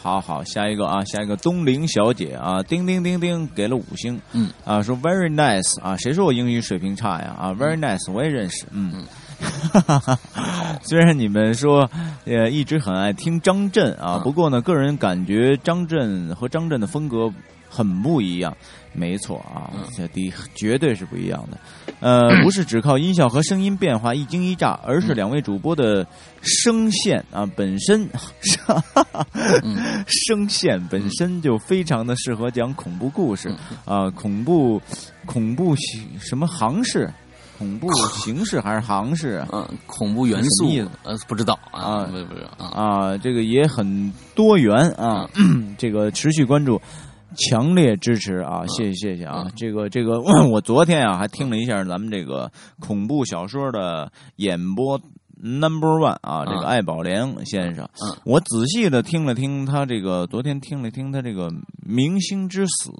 Speaker 3: 好好，下一个啊，下一个东陵小姐啊，叮叮叮叮给了五星，
Speaker 2: 嗯
Speaker 3: 啊，说 very nice 啊，谁说我英语水平差呀？啊，very nice 我也认识，嗯嗯，虽然你们说呃一直很爱听张震啊，不过呢，个人感觉张震和张震的风格很不一样。没错啊，这第绝对是不一样的。呃，不是只靠音效和声音变化一惊一乍，而是两位主播的声线啊本身，声线本身就非常的适合讲恐怖故事啊，恐怖恐怖什么行式，恐怖形式还是行式？
Speaker 2: 嗯，恐怖元素呃不知道啊，不是不是
Speaker 3: 啊，这个也很多元啊，这个持续关注。强烈支持啊！谢谢谢谢啊！这个这个，我昨天啊还听了一下咱们这个恐怖小说的演播 Number One 啊，这个艾宝莲先生，我仔细的听了听他这个，昨天听了听他这个《明星之死》，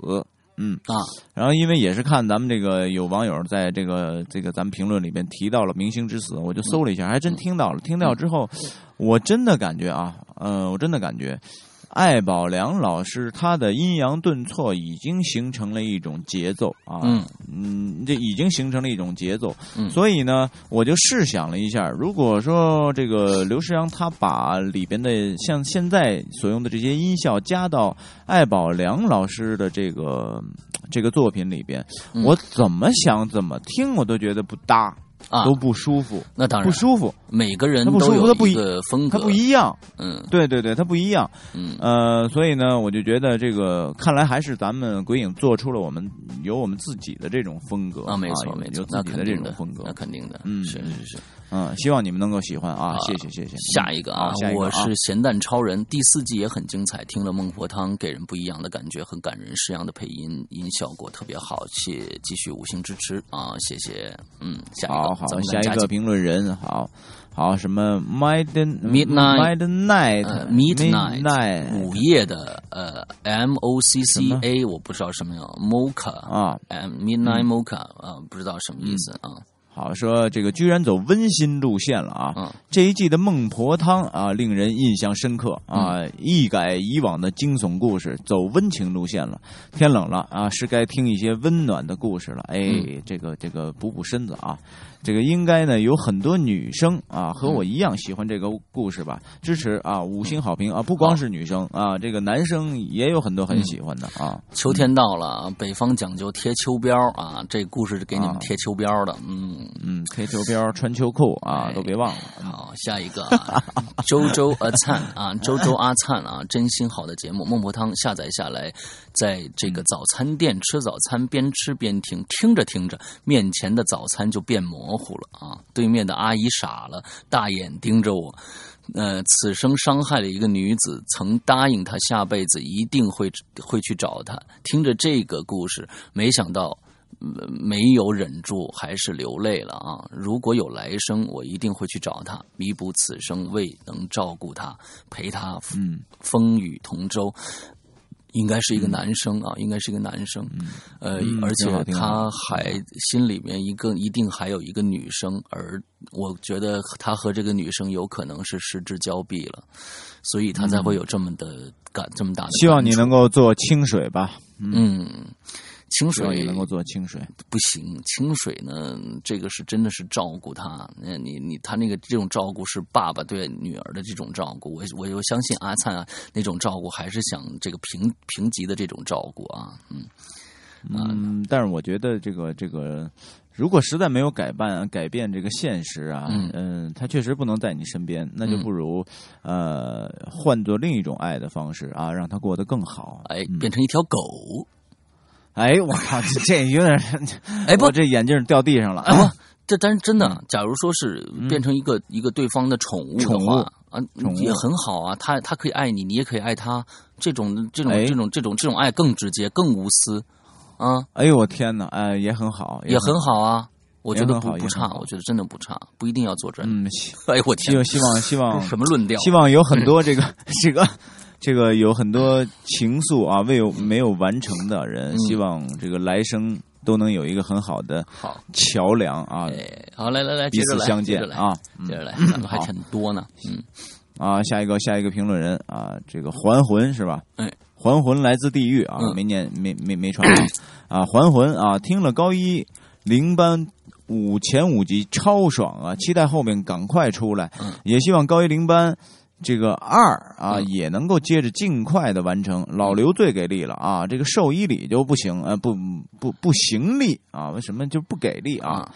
Speaker 3: 嗯
Speaker 2: 啊，
Speaker 3: 然后因为也是看咱们这个有网友在这个这个咱们评论里边提到了《明星之死》，我就搜了一下，还真听到了。听到之后，我真的感觉啊，呃，我真的感觉。艾宝良老师，他的阴阳顿挫已经形成了一种节奏啊，
Speaker 2: 嗯。
Speaker 3: 嗯，这已经形成了一种节奏，所以呢，我就试想了一下，如果说这个刘世阳他把里边的像现在所用的这些音效加到艾宝良老师的这个这个作品里边，我怎么想怎么听我都觉得不搭。
Speaker 2: 啊，
Speaker 3: 都不舒服，
Speaker 2: 那当然
Speaker 3: 不舒服。
Speaker 2: 每个人
Speaker 3: 都
Speaker 2: 有
Speaker 3: 一
Speaker 2: 个风
Speaker 3: 格，他不一样。
Speaker 2: 嗯，
Speaker 3: 对对对，他不一样。
Speaker 2: 嗯，
Speaker 3: 呃，所以呢，我就觉得这个看来还是咱们鬼影做出了我们有我们自己的这种风格
Speaker 2: 啊，没错没错，
Speaker 3: 自己的这种风格，
Speaker 2: 那肯定的。
Speaker 3: 嗯，
Speaker 2: 是是是。
Speaker 3: 嗯，希望你们能够喜欢啊！谢谢谢谢。
Speaker 2: 下一个
Speaker 3: 啊，
Speaker 2: 我是咸蛋超人，第四季也很精彩，听了孟婆汤，给人不一样的感觉，很感人。诗样的配音音效果特别好，谢继续五星支持啊！谢谢。嗯，下一个，
Speaker 3: 好好，下一个评论人，好好什么？Midnight
Speaker 2: Midnight
Speaker 3: Midnight
Speaker 2: 午夜的呃 M O C C A 我不知道什么呀，Mocha
Speaker 3: 啊
Speaker 2: Midnight Mocha 啊，不知道什么意思啊。
Speaker 3: 好说这个居然走温馨路线了啊！
Speaker 2: 嗯
Speaker 3: 这一季的孟婆汤啊，令人印象深刻啊，一改以往的惊悚故事，走温情路线了。天冷了啊，是该听一些温暖的故事了。哎，
Speaker 2: 嗯
Speaker 3: 这个这个补补身子啊，这个应该呢有很多女生啊和我一样喜欢这个故事吧，支持啊，五星好评啊！不光是女生啊，这个男生也有很多很喜欢的啊。
Speaker 2: 秋天到了啊，北方讲究贴秋膘啊，这故事是给你们
Speaker 3: 啊
Speaker 2: 贴秋膘的。嗯，
Speaker 3: 嗯，贴秋膘、穿秋裤啊，
Speaker 2: 哎
Speaker 3: 都别忘了。
Speaker 2: 好，下一个啊，周周阿灿啊，周周阿灿啊，真心好的节目《孟婆汤》下载下来，在这个早餐店吃早餐，边吃边听，听着听着，面前的早餐就变模糊了啊！对面的阿姨傻了，大眼盯着我。呃，此生伤害了一个女子，曾答应她下辈子一定会会去找她。听着这个故事，没想到呃没有忍住，还是流泪了啊！如果有来生，我一定会去找她，弥补此生未能照顾她，陪她
Speaker 3: 嗯
Speaker 2: 风雨同舟。应该是一个男生啊，应该是一个男生，呃，
Speaker 3: 嗯
Speaker 2: 而且他还心里面一个一定还有一个女生，而我觉得他和这个女生有可能是失之交臂了，所以他才会有这么的感、这么大的
Speaker 3: 希望你能够做清水吧。
Speaker 2: 嗯，清水
Speaker 3: 希望你能够做清水。
Speaker 2: 不行，清水呢，这个是真的是照顾他。那你你他那个这种照顾是爸爸对女儿的这种照顾，我我又相信阿灿啊那种照顾还是想这个平平级的这种照顾啊，嗯
Speaker 3: 嗯，但是我觉得这个这个，如果实在没有改办改变这个现实啊，
Speaker 2: 嗯
Speaker 3: 嗯，他确实不能在你身边，那就不如、呃换做另一种爱的方式啊，让他过得更好。
Speaker 2: 哎，
Speaker 3: 嗯
Speaker 2: 变成一条狗，
Speaker 3: 哎，我靠，这这有点，
Speaker 2: 哎不
Speaker 3: 这眼镜掉地上了
Speaker 2: 哎不
Speaker 3: 啊！，
Speaker 2: 这但是真的，假如说是变成一个、一个对方的宠物的
Speaker 3: 宠物
Speaker 2: 话啊也很好啊。他他可以爱你，你也可以爱他，这种这种
Speaker 3: 哎
Speaker 2: 这种这种这种爱更直接、更无私啊，
Speaker 3: 哎呦我天哪，哎，也很好，
Speaker 2: 也很好啊。我觉得不不差，我觉得真的不差，不一定要做真。
Speaker 3: 嗯，希
Speaker 2: 哎呦我天
Speaker 3: 希望，希望希望
Speaker 2: 什么论调？
Speaker 3: 希望有很多这个 这个这个有很多情愫啊，未有没有完成的人，
Speaker 2: 嗯
Speaker 3: 希望这个来生都能有一个很好的
Speaker 2: 好，
Speaker 3: 桥梁啊，
Speaker 2: 哎，好，来来来，
Speaker 3: 彼此相见啊。
Speaker 2: 接着来，
Speaker 3: 嗯
Speaker 2: 咱们还
Speaker 3: 好
Speaker 2: 挺多呢。嗯，
Speaker 3: 啊，下一个下一个评论人啊，这个还魂是吧？
Speaker 2: 哎，
Speaker 3: 还魂来自地狱啊，
Speaker 2: 嗯
Speaker 3: 没念没没没传啊啊，还魂啊，听了高一零班。五前五集超爽啊！期待后面赶快出来，
Speaker 2: 嗯
Speaker 3: 也希望高一零班这个二啊、
Speaker 2: 嗯
Speaker 3: 也能够接着尽快的完成。老刘最给力了啊，这个兽医里就不行，呃，不不不行力啊，为什么就不给力啊？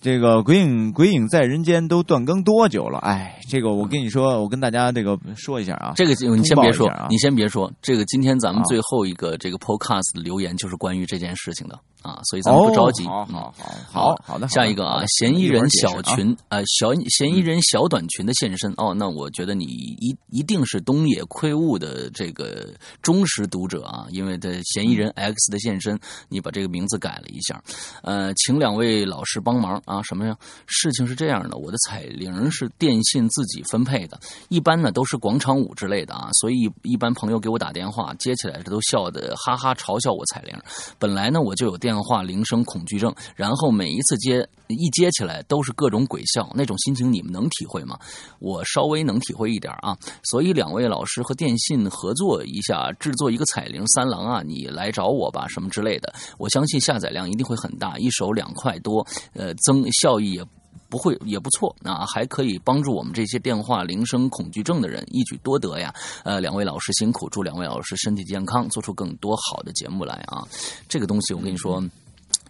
Speaker 2: 啊，
Speaker 3: 这个鬼影鬼影在人间都断更多久了？哎，这个我跟你说，我跟大家这个说一下啊，
Speaker 2: 这个你先别说
Speaker 3: 啊，
Speaker 2: 你先别说，这个今天咱们
Speaker 3: 啊。
Speaker 2: 最后一个这个 podcast 的留言就是关于这件事情的啊，所以咱们不着急。
Speaker 3: 好好好好好的，
Speaker 2: 下一个啊，嫌疑人小，群呃小嫌疑人小短裙的现身哦，那我觉得你一一定是东野圭吾的这个忠实读者啊，因为的嫌疑人 X 的现身，你把这个名字改了一下，呃，请两位老师帮忙啊，什么呀？事情是这样的，我的彩铃是电信自己分配的，一般呢都是广场舞之类的啊，所以一般朋友给我打电话接起来，这都笑的哈哈嘲笑我彩铃。本来呢我就有电话铃声恐惧症，然后每一次接一接起来都是各种鬼笑，那种心情你们能体会吗？我稍微能体会一点啊，所以两位老师和电信合作一下，制作一个彩铃三郎啊，你来找我吧，什么之类的，我相信下载量一定会很大，一首两块多，呃，增效益也。不会也不错，那还可以帮助我们这些电话铃声恐惧症的人一举多得呀。呃，两位老师辛苦，祝两位老师身体健康，做出更多好的节目来啊。这个东西我跟你说。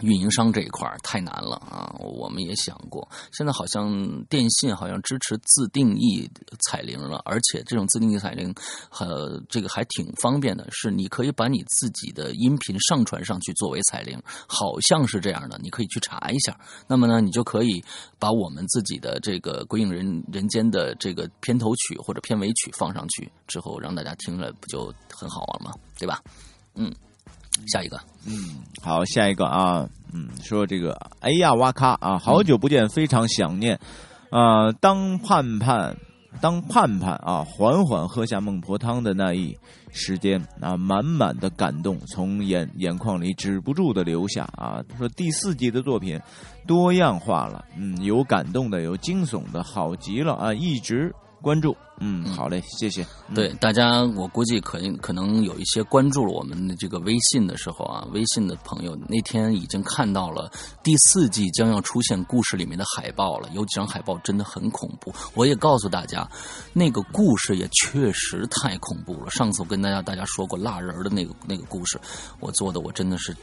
Speaker 2: 运营商这一块太难了啊！我们也想过，现在好像电信好像支持自定义彩铃了，而且这种自定义彩铃，呃，这个还挺方便的，是你可以把你自己的音频上传上去作为彩铃，好像是这样的，你可以去查一下。那么呢，你就可以把我们自己的这个《鬼影人人间》的这个片头曲或者片尾曲放上去之后，让大家听了不就很好玩吗？对吧？嗯，下一个。
Speaker 3: 嗯好，下一个啊，嗯，说这个，哎呀，哇咔啊，好久不见，非常想念，啊、当盼盼当盼盼啊缓缓喝下孟婆汤的那一时间啊，满满的感动从眼眼眶里止不住的流下啊。说第四季的作品多样化了，嗯，有感动的，有惊悚的，好极了啊！一直关注。嗯，好嘞，谢谢。
Speaker 2: 对大家，我估计可能可能有一些关注了我们的这个微信的时候啊，微信的朋友那天已经看到了第四季将要出现故事里面的海报了。有几张海报真的很恐怖，我也告诉大家，那个故事也确实太恐怖了。上次我跟大家大家说过蜡人的那个那个故事，我做的我真的是。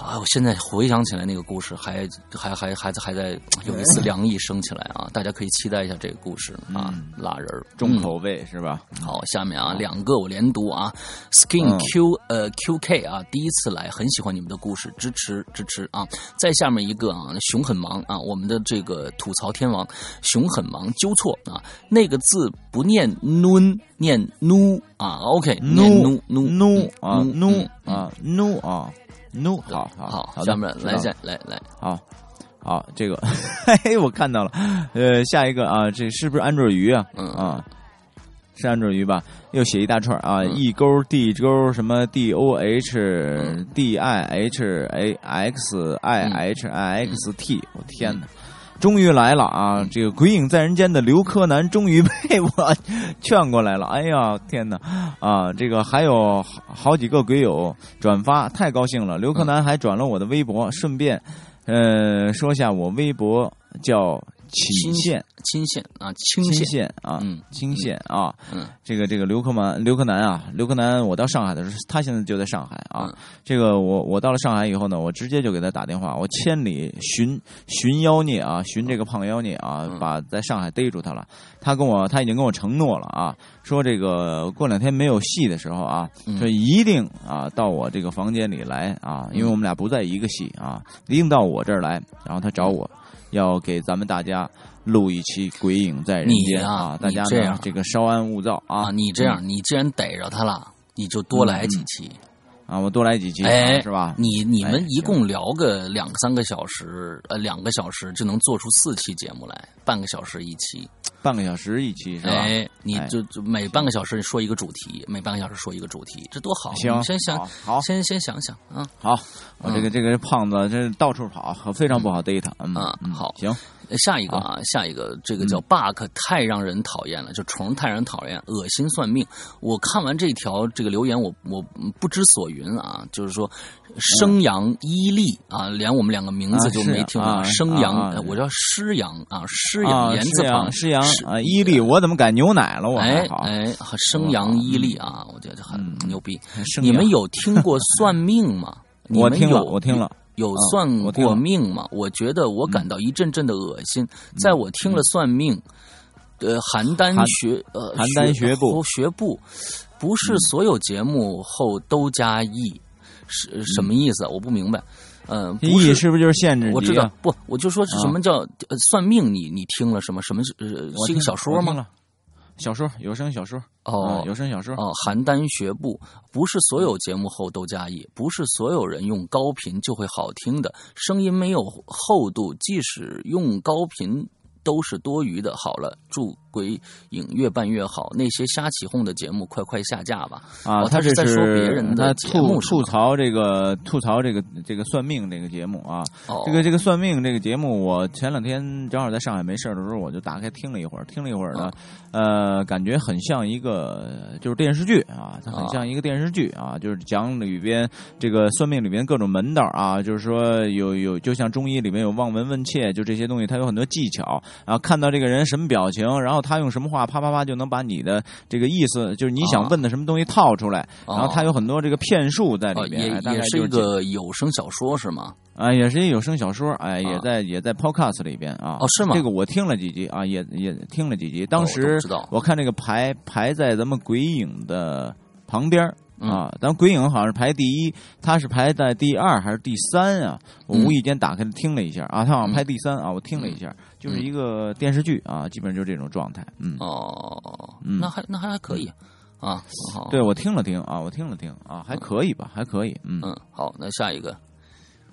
Speaker 2: 好，我现在回想起来那个故事，还还还还在还在有一丝凉意升起来啊！大家可以期待一下这个故事啊，拉人
Speaker 3: 重口味是吧？
Speaker 2: 好，下面啊两个我连读啊，Skin Q 呃 QK 啊，第一次来，很喜欢你们的故事，支持支持啊！再下面一个啊，熊很忙啊，我们的这个吐槽天王熊很忙纠错啊，那个字不念 nun 念 nu 啊，OK 念 nu nu
Speaker 3: nu 啊 nu 啊 nu 啊。no，好
Speaker 2: 好
Speaker 3: 好，
Speaker 2: 咱们来下来来，
Speaker 3: 好，好，这个，嘿，我看到了，呃，下一个啊，这是不是安卓鱼啊？
Speaker 2: 嗯
Speaker 3: 啊，是安卓鱼吧？又写一大串啊，e 勾 d 勾什么 d o h d i h a x i h i x t，我天哪！终于来了啊！这个鬼影在人间的刘柯南终于被我劝过来了。哎呀，天哪！啊，这个还有好几个鬼友转发，太高兴了。刘柯南还转了我的微博，顺便，呃，说下我微博叫。
Speaker 2: 青
Speaker 3: 县，
Speaker 2: 青县啊，青
Speaker 3: 县啊，
Speaker 2: 嗯，
Speaker 3: 青县啊，
Speaker 2: 嗯，
Speaker 3: 这个这个刘克南，刘克南啊，刘克南，我到上海的时候，他现在就在上海啊。这个我我到了上海以后呢，我直接就给他打电话，我千里寻寻妖孽啊，寻这个胖妖孽啊，把在上海逮住他了。他跟我他已经跟我承诺了啊，说这个过两天没有戏的时候啊，说一定啊到我这个房间里来啊，因为我们俩不在一个戏啊，一定到我这儿来，然后他找我。要给咱们大家录一期《鬼影在人间》
Speaker 2: 啊，
Speaker 3: 大家
Speaker 2: 这样。
Speaker 3: 这个稍安勿躁啊。
Speaker 2: 你这样，你既然逮着他了，你就多来几期
Speaker 3: 啊，我多来几期，
Speaker 2: 哎，
Speaker 3: 是吧？
Speaker 2: 你你们一共聊个两三个小时，呃，两个小时就能做出四期节目来，半个小时一期，
Speaker 3: 半个小时一期是吧？
Speaker 2: 哎，你就就每半个小时说一个主题，每半个小时说一个主题，这多好！
Speaker 3: 行，
Speaker 2: 先想
Speaker 3: 好，
Speaker 2: 先先想想啊。
Speaker 3: 好，我这个这个胖子这到处跑，非常不好逮他。嗯，
Speaker 2: 好，
Speaker 3: 行。
Speaker 2: 下一个啊，下一个这个叫 bug 太让人讨厌了，就虫太让人讨厌，恶心算命。我看完这条这个留言，我我不知所云啊，就是说生阳伊利啊，连我们两个名字就没听
Speaker 3: 啊。
Speaker 2: 生阳，我叫诗阳啊，诗阳言字旁，
Speaker 3: 诗阳啊，伊利，我怎么改牛奶了？我
Speaker 2: 哎哎，生阳伊利啊，我觉得很牛逼。你们有听过算命吗？
Speaker 3: 我听了，我听了。
Speaker 2: 有算过命吗？我觉得我感到一阵阵的恶心。在我听了算命，呃，邯郸学呃
Speaker 3: 邯郸学部
Speaker 2: 学部，不是所有节目后都加 e，是什么意思？我不明白。嗯，e
Speaker 3: 是不是就是限制？
Speaker 2: 我知道，不，我就说什么叫算命？你你听了什么？什么是呃是一个小说吗？
Speaker 3: 小说，有声小说
Speaker 2: 哦，
Speaker 3: 有声小说
Speaker 2: 哦。邯郸学步不是所有节目后都加一，不是所有人用高频就会好听的声音没有厚度，即使用高频都是多余的。好了，祝。鬼影越办越好，那些瞎起哄的节目快快下架吧！
Speaker 3: 啊，
Speaker 2: 他
Speaker 3: 是
Speaker 2: 在说别人的节目，
Speaker 3: 吐槽这个吐槽这个这个算命这个节目啊。这个这个算命这个节目，我前两天正好在上海没事的时候，我就打开听了一会儿，听了一会儿呢，呃，感觉很像一个就是电视剧啊，它很像一个电视剧啊，就是讲里边这个算命里边各种门道啊，就是说有有就像中医里面有望闻问切，就这些东西，它有很多技巧，然后看到这个人什么表情，然后。他用什么话啪啪啪就能把你的这个意思，就是你想问的什么东西套出来，然后他有很多这个骗术在里面，
Speaker 2: 也也是一个有声小说是吗？
Speaker 3: 啊，也是一有声小说，哎，也在也在 Podcast 里边啊。
Speaker 2: 哦，是吗？
Speaker 3: 这个我听了几集啊，也也听了几集。当时我看这个排排在咱们鬼影的旁边啊，咱鬼影好像是排第一，他是排在第二还是第三啊？我无意间打开听了一下啊，他好像排第三啊，我听了一下。就是一个电视剧啊，基本上就是这种状态。嗯
Speaker 2: 哦，那还那还还可以啊。好，
Speaker 3: 对我听了听啊，我听了听啊，还可以吧，还可以。嗯
Speaker 2: 嗯，好，那下一个，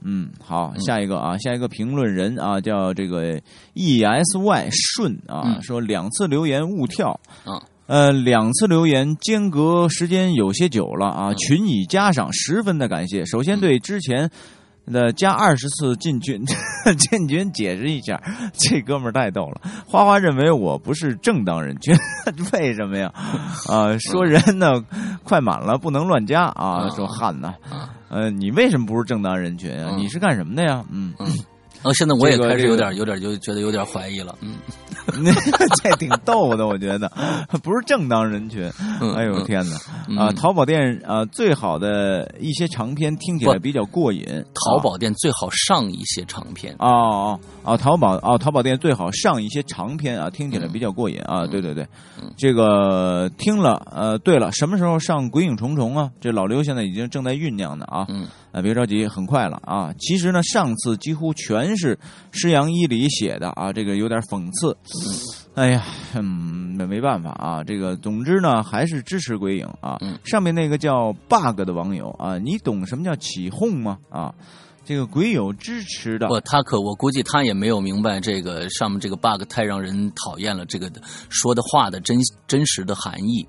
Speaker 3: 嗯，好，下一个啊，下一个评论人啊，叫这个 E S Y 顺啊，
Speaker 2: 嗯
Speaker 3: 说两次留言误跳
Speaker 2: 啊。
Speaker 3: 呃，两次留言间隔时间有些久了啊，
Speaker 2: 嗯
Speaker 3: 群已加上，十分的感谢。首先对之前的加二十次进军 进军解释一下，这哥们儿太逗了。花花认为我不是正当人群，为什么呀？啊，说人呢快满了不能乱加啊，
Speaker 2: 嗯
Speaker 3: 说汉呢
Speaker 2: 啊，
Speaker 3: 呃，你为什么不是正当人群啊？
Speaker 2: 嗯
Speaker 3: 你是干什么的呀？嗯，
Speaker 2: 哦，现在我也开始有
Speaker 3: 这个
Speaker 2: 点有点就觉得有点怀疑了，嗯，
Speaker 3: 这挺逗的，我觉得不是正当人群。
Speaker 2: 嗯
Speaker 3: 哎呦
Speaker 2: 嗯
Speaker 3: 天哪！
Speaker 2: 嗯
Speaker 3: 啊，淘宝店啊，最好的一些长篇听起来比较过瘾。
Speaker 2: 淘宝店最好上一些长篇，
Speaker 3: 哦哦哦，淘宝哦，淘宝店最好上一些长篇啊，听起来
Speaker 2: 嗯
Speaker 3: 比较过瘾啊。
Speaker 2: 嗯
Speaker 3: 对对对
Speaker 2: 嗯，
Speaker 3: 这个听了呃，对了，什么时候上《鬼影重重》啊？这老刘现在已经正在酝酿呢啊。
Speaker 2: 嗯
Speaker 3: 啊，别着急，很快了啊。其实呢，上次几乎全是施阳一里写的啊，这个有点讽刺。哎呀，嗯，没没办法啊。这个总之呢，还是支持鬼影啊。
Speaker 2: 嗯
Speaker 3: 上面那个叫 bug 的网友啊，你懂什么叫起哄吗？啊，这个鬼友支持的
Speaker 2: 不，他可我估计他也没有明白这个上面这个 bug 太让人讨厌了，这个说的话的真真实的含义。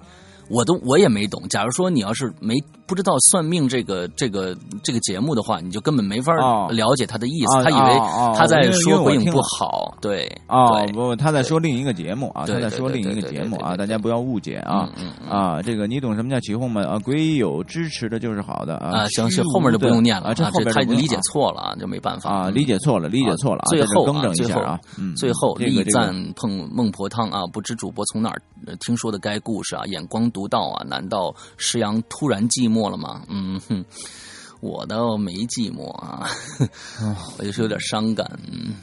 Speaker 2: 我都我也没懂。假如说你要是没不知道算命这个这个这个节目的话，你就根本没法
Speaker 3: 哦
Speaker 2: 了解他的意思。
Speaker 3: 啊
Speaker 2: 他以为他在说鬼影不好，对
Speaker 3: 哦，
Speaker 2: 对
Speaker 3: 不，他在说另一个节目啊，
Speaker 2: 对
Speaker 3: 他在说另一个节目啊，大家不要误解啊。
Speaker 2: 嗯嗯
Speaker 3: 啊，这个你懂什么叫起哄吗？啊，鬼友支持的就是好的啊。
Speaker 2: 啊，行行，后面就不用念了
Speaker 3: 啊，这后
Speaker 2: 这
Speaker 3: 边就不用
Speaker 2: 他理解
Speaker 3: 啊
Speaker 2: 错了啊，就没办法
Speaker 3: 啊，
Speaker 2: 嗯
Speaker 3: 理解错了，理解错了啊，
Speaker 2: 最后啊
Speaker 3: 更正一
Speaker 2: 最后
Speaker 3: 下啊。嗯，
Speaker 2: 最后力
Speaker 3: 这个这个
Speaker 2: 赞碰孟婆汤啊！不知主播从哪儿呃听说的该故事啊？眼光独到啊！难道石阳突然寂寞了吗？嗯哼，我倒没寂寞啊，我就是有点伤感。嗯，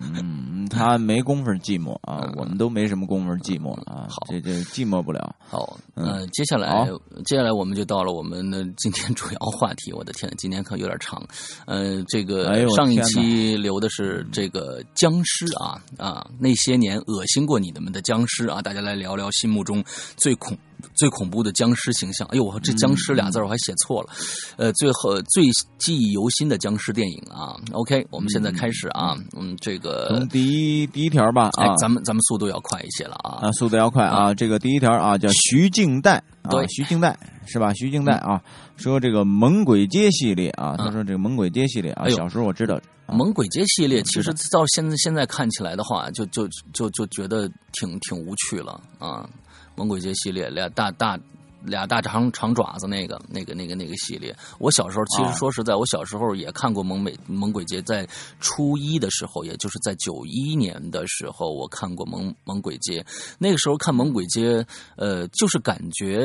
Speaker 3: 嗯，他没工夫寂寞啊
Speaker 2: 嗯，
Speaker 3: 我们都没什么工夫寂寞了啊
Speaker 2: 好，
Speaker 3: 这这寂寞不了。
Speaker 2: 好，
Speaker 3: 嗯
Speaker 2: 呃，接下来接下来我们就到了我们的今天主要话题。我的天，今天可有点长。呃，这个
Speaker 3: 哎
Speaker 2: 上一期留的是这个僵尸啊啊，那些年恶心过你们的僵尸啊，大家来聊聊心目中最恐。最恐怖的僵尸形象，哎呦，我这僵尸俩字我还写错了，呃，最后最记忆犹新的僵尸电影啊。OK，我们现在开始啊，嗯，这个
Speaker 3: 从，第一第一条吧啊，，
Speaker 2: 哎咱们咱们速度要快一些了啊。
Speaker 3: 啊，速度要快啊！这个第一条啊，叫徐静代啊
Speaker 2: 对，
Speaker 3: 徐静代是吧？徐静代啊，说这个《猛鬼街》系列啊，他说这个《猛鬼街》系列啊，
Speaker 2: 哎
Speaker 3: 小时候我知道，啊
Speaker 2: 猛鬼街系列其实到现在现在看起来的话，就就就就觉得挺挺无趣了啊！猛鬼街系列俩大大俩大长长爪子那个那个那个那个系列，我小时候其
Speaker 3: 哦
Speaker 2: 实说实在，我小时候也看过猛美猛鬼街，在初一的时候，也就是在九一年的时候，我看过猛猛鬼街。那个时候看猛鬼街，呃，就是感觉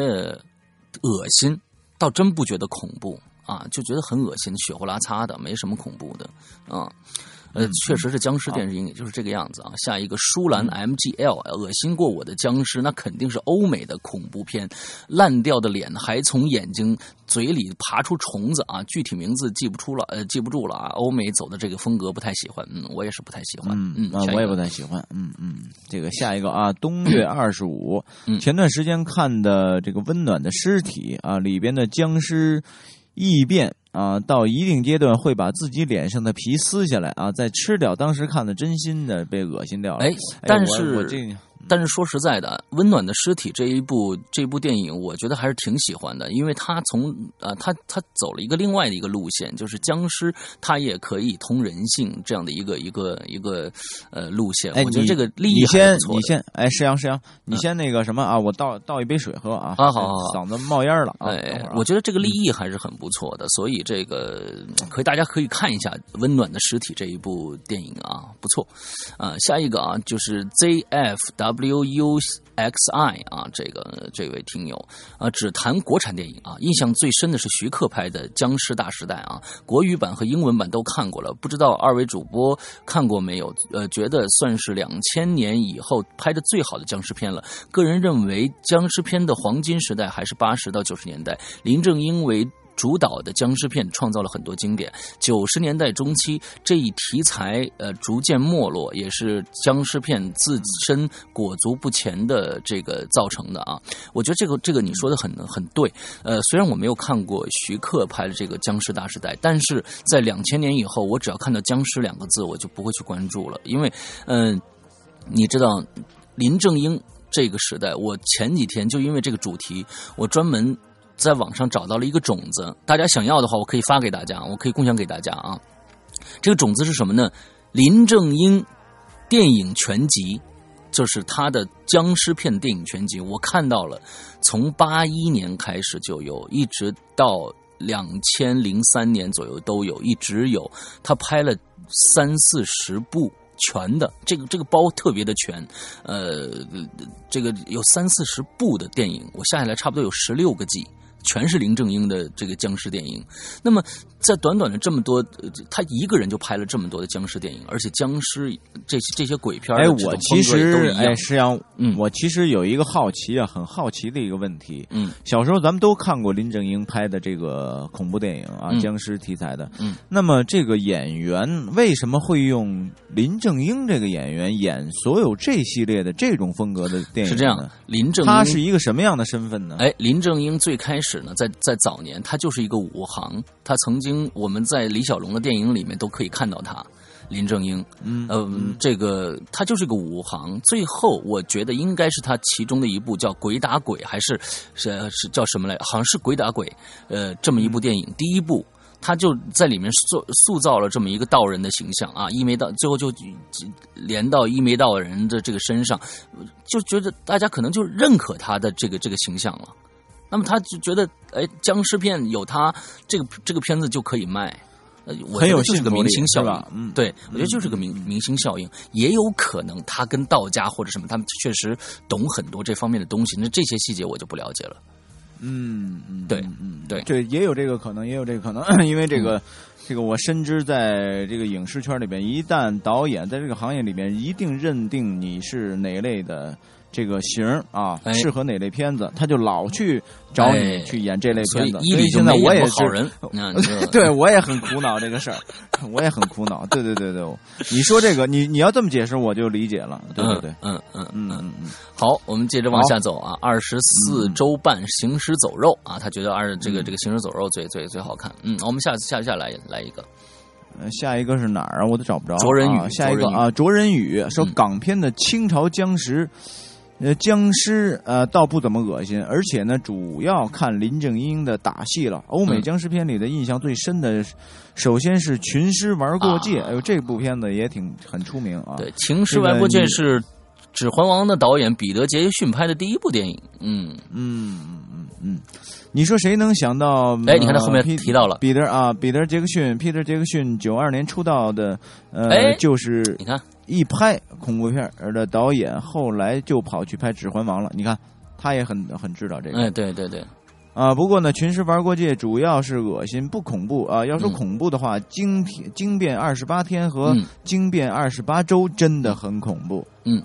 Speaker 2: 恶心，倒真不觉得恐怖啊，就觉得很恶心，血呼啦擦的，没什么恐怖的啊。呃，确实是僵尸电影，也就是这个样子啊。下一个舒兰 MGL，恶心过我的僵尸，那肯定是欧美的恐怖片，烂掉的脸还从眼睛、嘴里爬出虫子啊，具体名字记不出了，呃，记不住了啊。欧美走的这个风格不太喜欢，嗯，我也是不太喜欢，嗯，
Speaker 3: 啊，我也不太喜欢，嗯嗯，这个下一个啊，冬月 二十五
Speaker 2: 嗯，
Speaker 3: 前段时间看的这个温暖的尸体啊，里边的僵尸异变啊，到一定阶段会把自己脸上的皮撕下来啊，再吃掉，当时看的真心的被恶心掉了。
Speaker 2: 但是
Speaker 3: 我这
Speaker 2: 但是说实在的，《温暖的尸体》这一部这部电影，我觉得还是挺喜欢的，因为他从呃，他他走了一个另外的一个路线，就是僵尸他也可以通人性这样的一个一个一个呃路线。
Speaker 3: 哎，
Speaker 2: 我觉得
Speaker 3: 你
Speaker 2: 这个利益
Speaker 3: 你先你先哎，石阳石阳，你先那个什么啊，我倒倒一杯水喝啊，
Speaker 2: 好好好
Speaker 3: 嗓子冒烟了啊。
Speaker 2: 我觉得这个立意还是很不错的，所以这个嗯可以大家可以看一下《温暖的尸体》这一部电影啊，不错。啊，下一个啊就是 wuxi 啊，这个这位听友啊，只谈国产电影啊，印象最深的是徐克拍的《僵尸大时代》啊，国语版和英文版都看过了，不知道二位主播看过没有？呃，觉得算是两千年以后拍的最好的僵尸片了。个人认为，僵尸片的黄金时代还是八十到九十年代，林正英为主导的僵尸片创造了很多经典。九十年代中期，这一题材呃逐渐没落，也是僵尸片自身裹足不前的这个造成的啊。我觉得这个这个你说的很很对。呃，虽然我没有看过徐克拍的这个《僵尸大时代》，但是在两千年以后，我只要看到“僵尸”两个字，我就不会去关注了，因为嗯、你知道林正英这个时代，我前几天就因为这个主题，我专门在网上找到了一个种子，大家想要的话，我可以发给大家，我可以共享给大家啊。这个种子是什么呢？林正英电影全集，就是他的僵尸片电影全集，我看到了，从八一年开始就有，一直到两千零三年左右都有，一直有。他拍了三四十部全的，这个这个包特别的全，呃，这个有三四十部的电影，我下下来差不多有十六个季。全是林正英的这个僵尸电影，那么在短短的这么多，呃他一个人就拍了这么多的僵尸电影，而且僵尸这这些鬼片
Speaker 3: 哎，我其实哎，
Speaker 2: 一样。
Speaker 3: 石阳，
Speaker 2: 嗯
Speaker 3: 我其实有一个好奇啊，很好奇的一个问题。
Speaker 2: 嗯
Speaker 3: 小时候咱们都看过林正英拍的这个恐怖电影啊，
Speaker 2: 嗯
Speaker 3: 僵尸题材的。
Speaker 2: 嗯，
Speaker 3: 那么这个演员为什么会用林正英这个演员演所有这系列的这种风格的电影？
Speaker 2: 是这样的，林正英
Speaker 3: 他是一个什么样的身份呢？
Speaker 2: 哎，林正英最开始呢，在在早年，他就是一个武行。他曾经我们在李小龙的电影里面都可以看到他，林正英。
Speaker 3: 嗯
Speaker 2: 呃，这个他就是个武行。最后我觉得应该是他其中的一部叫《鬼打鬼》，还是是是叫什么来？好像是《鬼打鬼》。呃，这么一部电影，第一部。他就在里面塑塑造了这么一个道人的形象啊，一眉道最后就连到一眉道人的这个身上，就觉得大家可能就认可他的这个这个形象了。那么他就觉得，哎，僵尸片有他这个这个片子就可以卖，呃，我
Speaker 3: 很有
Speaker 2: 是个明星效应。
Speaker 3: 嗯
Speaker 2: 对，我觉得就是个明明星效应，也有可能他跟道家或者什么，他们确实懂很多这方面的东西。那这些细节我就不了解了。
Speaker 3: 嗯嗯，
Speaker 2: 对
Speaker 3: 嗯嗯
Speaker 2: 对
Speaker 3: 对，也有这个可能，也有这个可能，因为这个。这个我深知，在这个影视圈里边，一旦导演在这个行业里边一定认定你是哪类的这个型啊，
Speaker 2: 哎
Speaker 3: 适合哪类片子，他就老去找
Speaker 2: 哎
Speaker 3: 你去演这类片子。
Speaker 2: 伊里就
Speaker 3: 现在我也是 对我也很苦恼这个事儿，我也很苦恼。对对对对，你说这个，你你要这么解释，我就理解了。对对对，
Speaker 2: 嗯嗯嗯
Speaker 3: 嗯嗯嗯，
Speaker 2: 好，我们接着往下走啊。二十四周半行尸走肉啊，他觉得二这个这个行尸走肉最最最好看。嗯，我们下下下来来一个，
Speaker 3: 呃下一个是哪儿啊？我都找不着。
Speaker 2: 卓人宇
Speaker 3: 啊下一个啊，卓人宇说
Speaker 2: 嗯
Speaker 3: 港片的清朝僵尸。呃，僵尸呃倒不怎么恶心，而且呢，主要看林正英的打戏了。欧美
Speaker 2: 嗯
Speaker 3: 僵尸片里的印象最深的，首先是《群尸玩过界》
Speaker 2: 啊
Speaker 3: 哎呦，这部片子也挺很出名啊。
Speaker 2: 对，《情尸玩过界》是《指环王》的导演彼得·杰克逊拍的第一部电影。嗯，
Speaker 3: 嗯嗯嗯嗯，你说谁能想到？
Speaker 2: 哎你看他后面提到了
Speaker 3: 彼得啊，彼得·杰克逊，彼得·杰克逊九二年出道的，呃，
Speaker 2: 哎
Speaker 3: 就是
Speaker 2: 你看，
Speaker 3: 一拍恐怖片儿的导演，后来就跑去拍《指环王》了。你看，他也很很知道这个。
Speaker 2: 哎，对对对，
Speaker 3: 啊，不过呢，《群尸玩过界》主要是恶心，不恐怖啊。要说
Speaker 2: 嗯
Speaker 3: 恐怖的话，惊天惊变二十八天》和
Speaker 2: 嗯《
Speaker 3: 惊变二十八周》真的很恐怖。
Speaker 2: 嗯，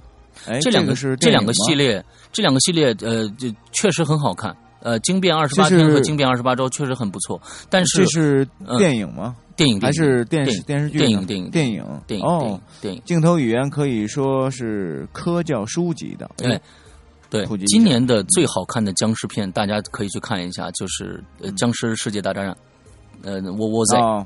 Speaker 3: 哎，
Speaker 2: 这两个
Speaker 3: 个是
Speaker 2: 这两个系列，这两个系列呃，就确实很好看。呃，《惊变二十八天》和《惊变二十八周》确实很不错，但是
Speaker 3: 这是
Speaker 2: 嗯
Speaker 3: 电影吗？
Speaker 2: 电影
Speaker 3: 还是电视
Speaker 2: 电
Speaker 3: 电视剧？
Speaker 2: 电影电影
Speaker 3: 电影
Speaker 2: 电影
Speaker 3: 哦，
Speaker 2: 电影。
Speaker 3: 镜头语言可以说是科教书籍的。
Speaker 2: 对，
Speaker 3: 对
Speaker 2: 今年的最好看的僵尸片，大家可以去看一下，就是僵尸世界大战》，呃，窝窝 Z、
Speaker 3: 哦，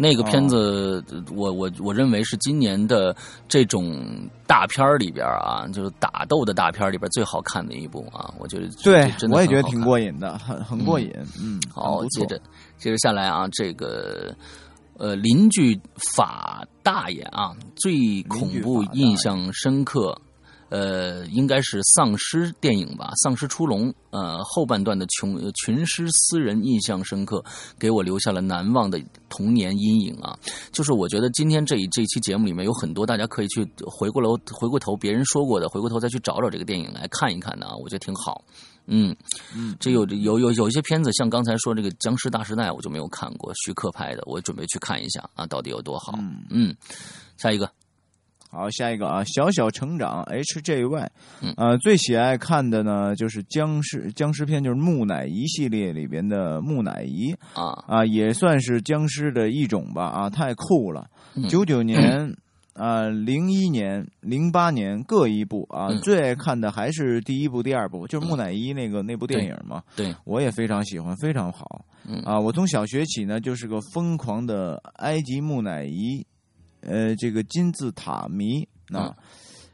Speaker 2: 那个片子，呃我我我认为是今年的这种大片里边啊，就是打斗的大片里边最好看的一部啊，我觉得
Speaker 3: 对
Speaker 2: 真，的
Speaker 3: 我也觉得挺过瘾的，很很过瘾。嗯，
Speaker 2: 好，接着接着下来啊，这个呃邻居法大爷啊，最恐怖、印象深刻。呃，应该是丧尸电影吧，《丧尸出笼》呃后半段的群呃群尸私人印象深刻，给我留下了难忘的童年阴影啊。就是我觉得今天这一这一期节目里面有很多大家可以去回过头回过头别人说过的，回过头再去找找这个电影来看一看的啊，我觉得挺好。嗯，
Speaker 3: 嗯，
Speaker 2: 这有有有有一些片子，像刚才说这个《僵尸大时代》，我就没有看过，徐克拍的，我准备去看一下啊，到底有多好。
Speaker 3: 嗯
Speaker 2: 嗯，下一个，
Speaker 3: 好，下一个啊，小小成长 H J Y，
Speaker 2: 嗯
Speaker 3: 呃，最喜爱看的呢就是僵尸僵尸片，就是木乃伊系列里边的木乃伊
Speaker 2: 啊，
Speaker 3: 啊，也算是僵尸的一种吧啊，太酷了。
Speaker 2: 嗯
Speaker 3: 九九年。啊，零一年、零八年各一部啊，
Speaker 2: 嗯
Speaker 3: 最爱看的还是第一部、第二部，就是木乃伊那个那部电影嘛。
Speaker 2: 对，
Speaker 3: 我也非常喜欢，非常好。
Speaker 2: 嗯
Speaker 3: 啊，我从小学起呢，就是个疯狂的埃及木乃伊，呃，这个金字塔迷啊，
Speaker 2: 嗯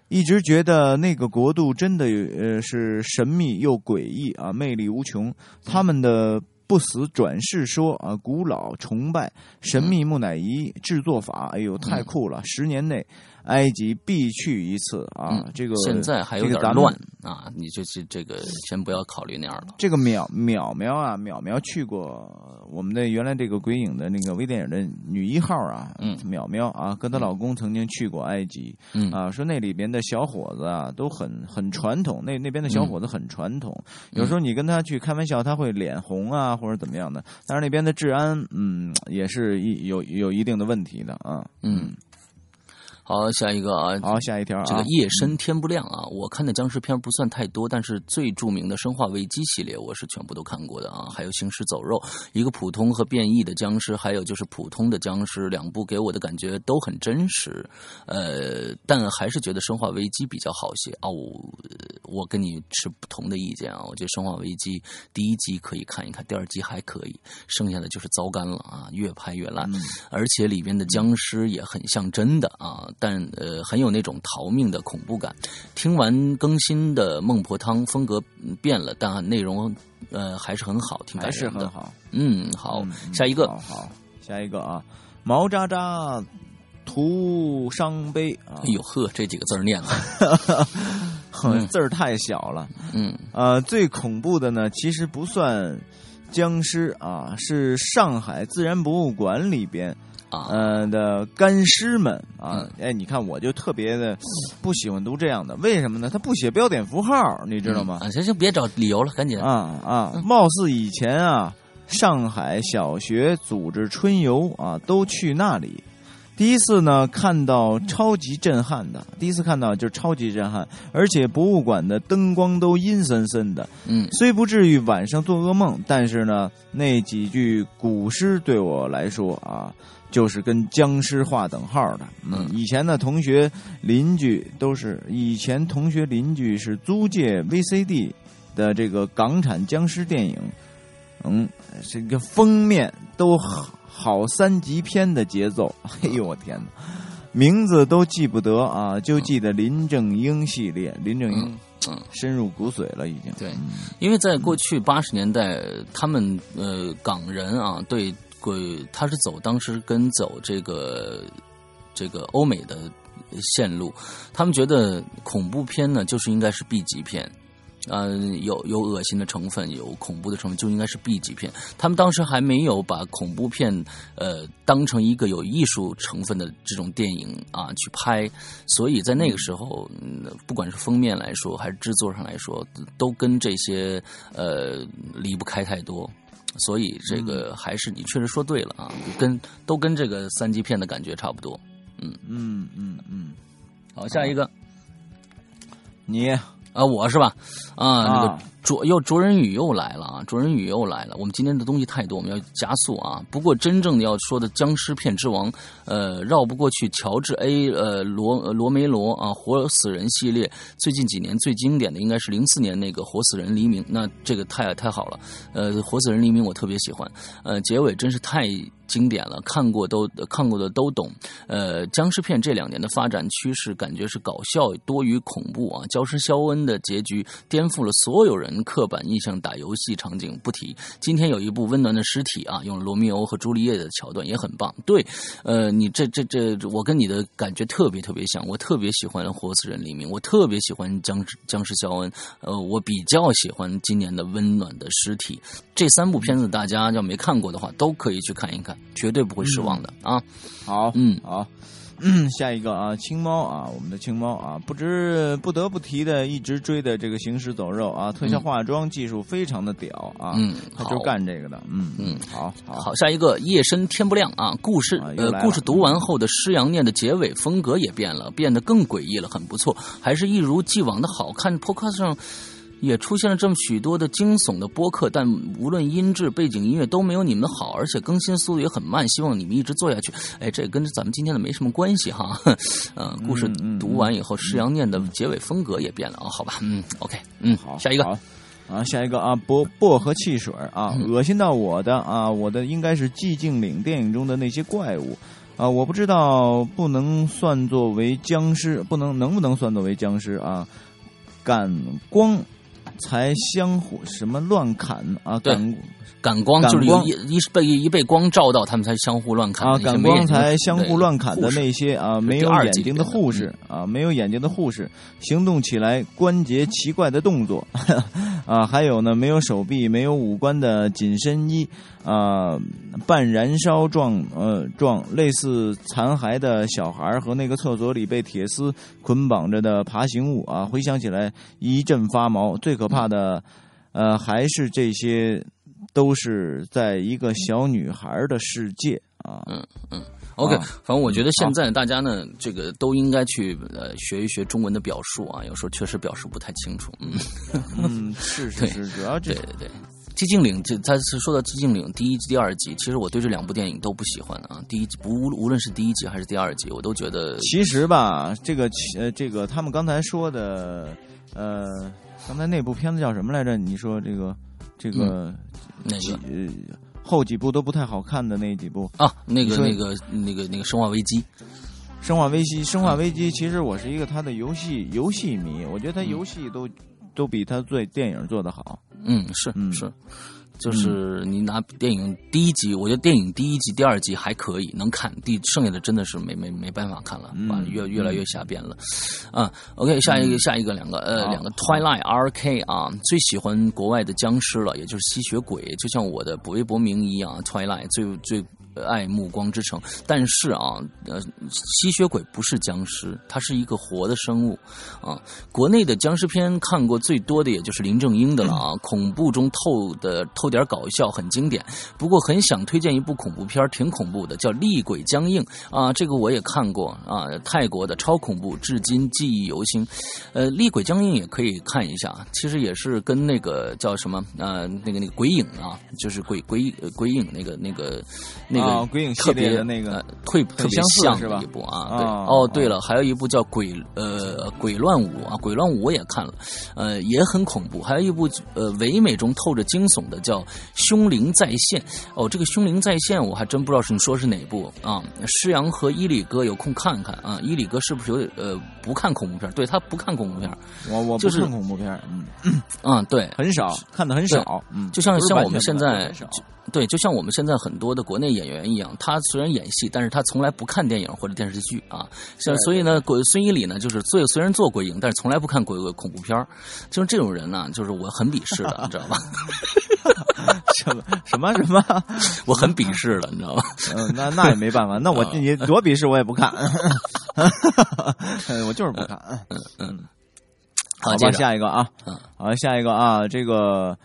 Speaker 3: 一直觉得那个国度真的呃是神秘又诡异啊，魅力无穷。他们的不死转世说啊，古老崇拜神秘木乃伊制作法，哎呦，太酷了！十年内埃及必去一次啊！
Speaker 2: 嗯
Speaker 3: 这个
Speaker 2: 现在还有点乱啊，你就是这个先不要考虑那样了。
Speaker 3: 这个淼淼淼啊，淼淼去过我们的原来这个鬼影的那个微电影的女一号啊，
Speaker 2: 嗯
Speaker 3: 淼淼啊，跟她老公曾经去过埃及
Speaker 2: 嗯
Speaker 3: 啊，说那里边的小伙子啊都很很传统，那那边的小伙子很传统，有时候你跟他去开玩笑，他会脸红啊或者怎么样的，但是那边的治安嗯也是一有有一定的问题的啊。
Speaker 2: 嗯，好，下一个啊，
Speaker 3: 好，下一条啊，
Speaker 2: 这个夜深天不亮啊，我看的僵尸片不算太多，但是最著名的《生化危机》系列我是全部都看过的啊，还有《行尸走肉》，一个普通和变异的僵尸，还有就是普通的僵尸，两部给我的感觉都很真实，呃，但还是觉得《生化危机》比较好些哦。我跟你持不同的意见啊，我觉得《生化危机》第一集可以看一看，第二集还可以，剩下的就是糟干了啊，越拍越烂，
Speaker 3: 嗯
Speaker 2: 而且里边的僵尸也很像真的啊，但呃很有那种逃命的恐怖感。听完更新的《孟婆汤》，风格变了，但内容呃还是很好，挺感
Speaker 3: 还是
Speaker 2: 人的。
Speaker 3: 很好。
Speaker 2: 嗯，好，下一个
Speaker 3: 好好，下一个啊，毛渣渣徒伤悲啊
Speaker 2: 哎，呦呵，这几个字儿念
Speaker 3: 了，字儿太小了。
Speaker 2: 嗯
Speaker 3: 呃，最恐怖的呢，其实不算僵尸啊，是上海自然博物馆里边
Speaker 2: 啊，
Speaker 3: 呃的干尸们啊
Speaker 2: 嗯。
Speaker 3: 哎，你看我就特别的不喜欢读这样的，为什么呢？他不写标点符号，你知道吗？
Speaker 2: 啊，行行，别找理由了，赶紧。
Speaker 3: 啊啊，
Speaker 2: 嗯
Speaker 3: 貌似以前啊，上海小学组织春游啊，都去那里。第一次呢，看到超级震撼的，第一次看到就是超级震撼，而且博物馆的灯光都阴森森的，
Speaker 2: 嗯
Speaker 3: 虽不至于晚上做噩梦，但是呢，那几句古诗对我来说啊，就是跟僵尸划等号的。嗯，以前的，同学邻居都是以前同学邻居是租借 VCD 的这个港产僵尸电影，嗯，这个封面都好好三级片的节奏。哎呦我天哪！名字都记不得啊，就记得林正英系列。林正英
Speaker 2: 嗯嗯，
Speaker 3: 深入骨髓了，已经。
Speaker 2: 对
Speaker 3: 嗯
Speaker 2: 因为在过去八十年代，他们呃港人啊，对鬼他是走当时跟走这个这个欧美的线路，他们觉得恐怖片呢就是应该是 B 级片。呃，有有恶心的成分，有恐怖的成分，就应该是 B 级片。他们当时还没有把恐怖片呃当成一个有艺术成分的这种电影啊去拍，所以在那个时候，嗯、不管是封面来说，还是制作上来说，都跟这些呃离不开太多。所以这个还是你确实说对了啊，跟都跟这个三级片的感觉差不多。
Speaker 3: 嗯嗯嗯嗯，
Speaker 2: 好，下一个
Speaker 3: 你
Speaker 2: 啊，我是吧？啊，那个
Speaker 3: 啊
Speaker 2: 卓又卓人宇又来了啊！卓人宇又来了。我们今天的东西太多，我们要加速啊。不过真正的要说的僵尸片之王，呃，绕不过去乔治 A 呃罗呃罗梅罗啊，活死人系列。最近几年最经典的应该是零四年那个活死人黎明，那这个太太好了。呃，活死人黎明我特别喜欢，呃，结尾真是太。经典了，看过都看过的都懂。呃，僵尸片这两年的发展趋势，感觉是搞笑多于恐怖啊。僵尸肖恩的结局颠覆了所有人刻板印象，打游戏场景不提。今天有一部温暖的尸体啊，用罗密欧和朱丽叶的桥段也很棒。对，呃，你这这这，我跟你的感觉特别特别像，我特别喜欢活死人黎明，我特别喜欢僵尸僵尸肖恩，呃，我比较喜欢今年的温暖的尸体。这三部片子大家要没看过的话，都可以去看一看，绝对不会失望的、啊。
Speaker 3: 好，
Speaker 2: 嗯
Speaker 3: 好，嗯下一个啊，青猫啊，我们的青猫啊，不知不得不提的，一直追的这个行尸走肉啊，特效化妆技术非常的屌啊，
Speaker 2: 嗯，
Speaker 3: 他就干这个的，嗯
Speaker 2: 嗯，
Speaker 3: 好好
Speaker 2: 好，下一个夜深天不亮啊，故事呃，故事读完后的施阳念的结尾风格也变了，变得更诡异了，很不错，还是一如既往的好看。Podcast 上。也出现了这么许多的惊悚的播客，但无论音质、背景音乐都没有你们的好，而且更新速度也很慢。希望你们一直做下去。哎，这跟咱们今天的没什么关系哈。嗯，故事读完以后，施阳念的结尾风格也变了啊。好吧，嗯，OK，嗯，
Speaker 3: 好，
Speaker 2: 下一个
Speaker 3: 啊，下一个啊，薄薄荷汽水啊，恶心到我的啊，我的应该是寂静岭电影中的那些怪物啊，我不知道不能算作为僵尸，不能能不能算作为僵尸啊？感光。才相互什么乱砍啊？感
Speaker 2: 感光就是一一被一被光照到，他们才相互乱砍
Speaker 3: 啊！感光才相互乱砍的那些啊，没有眼睛的护士啊，没有眼睛的护士，行动起来关节奇怪的动作啊，还有呢，没有手臂、没有五官的紧身衣啊，半燃烧状呃状，类似残骸的小孩和那个厕所里被铁丝捆绑着的爬行物啊，回想起来一阵发毛。最可怕的呃，还是这些。都是在一个小女孩的世界啊，
Speaker 2: 嗯嗯，OK，反正我觉得现在大家呢，这个都应该去呃学一学中文的表述啊，有时候确实表示不太清楚，
Speaker 3: 嗯嗯，是是 是，主要
Speaker 2: 对对对，寂静岭这他是说到寂静岭第一集第二集，其实我对这两部电影都不喜欢啊，第一集不无无论是第一集还是第二集，我都觉得
Speaker 3: 其实吧，这个呃这个他们刚才说的呃，刚才那部片子叫什么来着？你说这个。这个
Speaker 2: 那个
Speaker 3: 后几部都不太好看的那几部
Speaker 2: 啊，那个那个那个那个《生化危机》，《
Speaker 3: 生化危机》《生化危机》，其实我是一个他的游戏游戏迷，我觉得他游戏都都比他做电影做的好。
Speaker 2: 嗯，是嗯是。就是你拿电影第一集，我觉得电影第一集、第二集还可以能看，第剩下的真的是没没没办法看了，越越来越瞎编了。啊，OK，下一个下一个两个呃两个 Twilight RK 啊，最喜欢国外的僵尸了，也就是吸血鬼，就像我的微博名一样，Twilight 最最。爱暮光之城，但是啊，呃，吸血鬼不是僵尸，它是一个活的生物，啊，国内的僵尸片看过最多的也就是林正英的了啊，恐怖中透的透点搞笑，很经典。不过很想推荐一部恐怖片，挺恐怖的，叫《厉鬼僵硬》啊，这个我也看过啊，泰国的超恐怖，至今记忆犹新。呃，《厉鬼僵硬》也可以看一下，其实也是跟那个叫什么呃，那个那个鬼影啊，就是鬼鬼鬼影那个那个那。
Speaker 3: 啊，鬼影系列的那个，
Speaker 2: 特特别像的一部啊，对，哦，对了，还有一部叫《鬼呃鬼乱舞》啊，《鬼乱舞》我也看了，呃，也很恐怖。还有一部呃唯美中透着惊悚的叫《凶灵再现》哦，这个《凶灵再现》我还真不知道是你说是哪部啊？施阳和伊里哥有空看看啊，伊里哥是不是有点呃不看恐怖片？对他不看恐怖片，
Speaker 3: 我我
Speaker 2: 不
Speaker 3: 看恐怖片，
Speaker 2: 嗯嗯，对，
Speaker 3: 很少看的很少，嗯，
Speaker 2: 就像像我们现在。对，就像我们现在很多的国内演员一样，他虽然演戏，但是他从来不看电影或者电视剧啊。像所以呢，鬼孙一礼呢，就是最虽然做鬼影，但是从来不看鬼鬼恐怖片就是这种人呢，就是我很鄙视的，你知道吧？
Speaker 3: 什么什么什么？
Speaker 2: 我很鄙视的，你知道吧？
Speaker 3: 嗯，那那也没办法，那我你多鄙视我也不看，我就是不看。嗯嗯。
Speaker 2: 好，
Speaker 3: 吧，下一个啊，好，下一个啊，这个。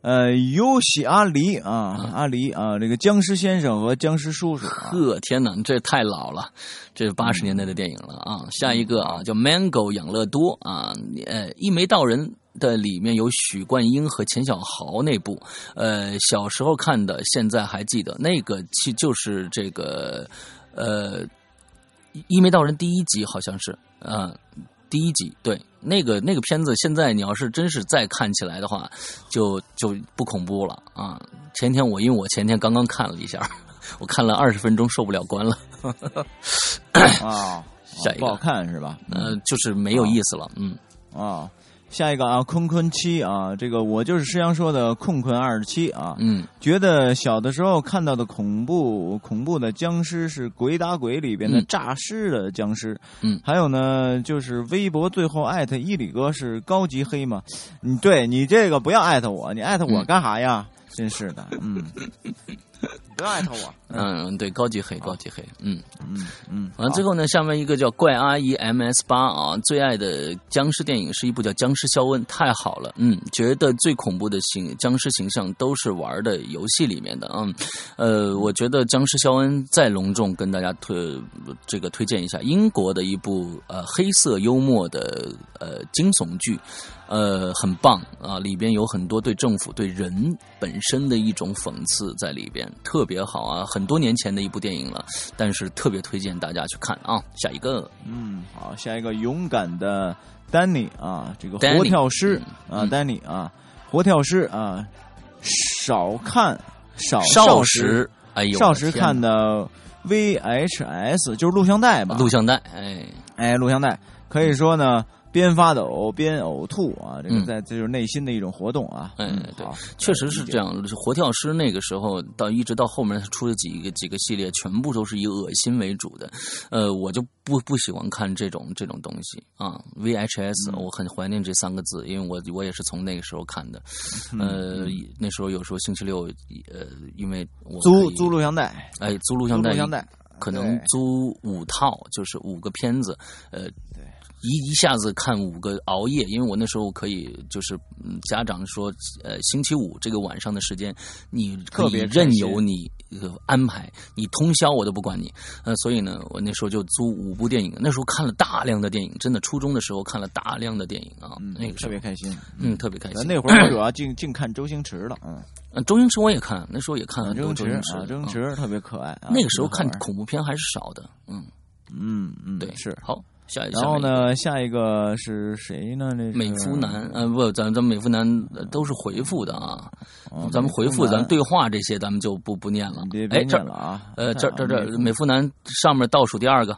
Speaker 3: 呃，尤西阿狸啊，阿狸啊，这个僵尸先生和僵尸叔叔。
Speaker 2: 呵，天哪，这太老了，这是八十年代的电影了啊。下一个啊，叫 Mango 养乐多啊，呃，一眉道人的里面有许冠英和钱小豪那部，呃，小时候看的，现在还记得那个，其就是这个，呃，一眉道人第一集好像是，嗯。第一集对那个那个片子，现在你要是真是再看起来的话，就就不恐怖了啊！前天我因为我前天刚刚看了一下，我看了二十分钟受不了关了。
Speaker 3: 啊，
Speaker 2: 下一个
Speaker 3: 不好看是吧？
Speaker 2: 呃，就是没有意思了，嗯
Speaker 3: 啊。下一个啊，坤坤七啊，这个我就是师阳说的困困二十七啊，
Speaker 2: 嗯，
Speaker 3: 觉得小的时候看到的恐怖恐怖的僵尸是《鬼打鬼》里边的诈尸的僵尸，
Speaker 2: 嗯，
Speaker 3: 还有呢，就是微博最后艾特伊里哥是高级黑嘛，你对你这个不要艾特我，你艾特我干啥呀？真是的，嗯，不要艾特我。
Speaker 2: 嗯，对，高级黑，高级黑，嗯
Speaker 3: 嗯嗯。
Speaker 2: 完了最后呢，下面一个叫怪阿姨 MS 八啊，最爱的僵尸电影是一部叫《僵尸肖恩》，太好了，嗯，觉得最恐怖的形僵尸形象都是玩的游戏里面的，嗯，呃，我觉得《僵尸肖恩》再隆重跟大家推这个推荐一下英国的一部呃黑色幽默的呃惊悚剧。呃，很棒啊！里边有很多对政府、对人本身的一种讽刺在里边，特别好啊！很多年前的一部电影了，但是特别推荐大家去看啊！下一个，
Speaker 3: 嗯，好，下一个勇敢的丹尼啊，这个活跳师啊，丹尼啊，活跳师啊，少看少
Speaker 2: 少时，哎呦，
Speaker 3: 少时看的 VHS 就是录像带吧？
Speaker 2: 录像带，哎
Speaker 3: 哎，录像带，可以说呢。边发抖边呕吐啊！这个在这就是内心的一种活动啊。
Speaker 2: 嗯，对，确实是这样。活跳尸那个时候到一直到后面出了几个几个系列，全部都是以恶心为主的。呃，我就不不喜欢看这种这种东西啊。VHS，我很怀念这三个字，因为我我也是从那个时候看的。呃，那时候有时候星期六，呃，因为我
Speaker 3: 租租录像带，
Speaker 2: 哎，租录像带，
Speaker 3: 录像带
Speaker 2: 可能租五套，就是五个片子，呃。一一下子看五个熬夜，因为我那时候可以，就是家长说，呃，星期五这个晚上的时间，你特别任由你安排，你通宵我都不管你。呃，所以呢，我那时候就租五部电影，那时候看了大量的电影，真的，初中的时候看了大量的电影啊，那个
Speaker 3: 特别开心，
Speaker 2: 嗯，特别开心。
Speaker 3: 那会儿我主要净净看周星驰了，
Speaker 2: 嗯，周星驰我也看，那时候也看了
Speaker 3: 周
Speaker 2: 星驰，
Speaker 3: 周星驰特别可爱。
Speaker 2: 那个时候看恐怖片还是少的，
Speaker 3: 嗯嗯嗯，
Speaker 2: 对，
Speaker 3: 是
Speaker 2: 好。下
Speaker 3: 然后呢？下一个是谁呢？那
Speaker 2: 美肤男，呃，不，咱咱美肤男都是回复的啊。咱们回复，咱对话这些，咱们就不不念了。哎，这
Speaker 3: 了啊，
Speaker 2: 呃，这这这美肤男上面倒数第二个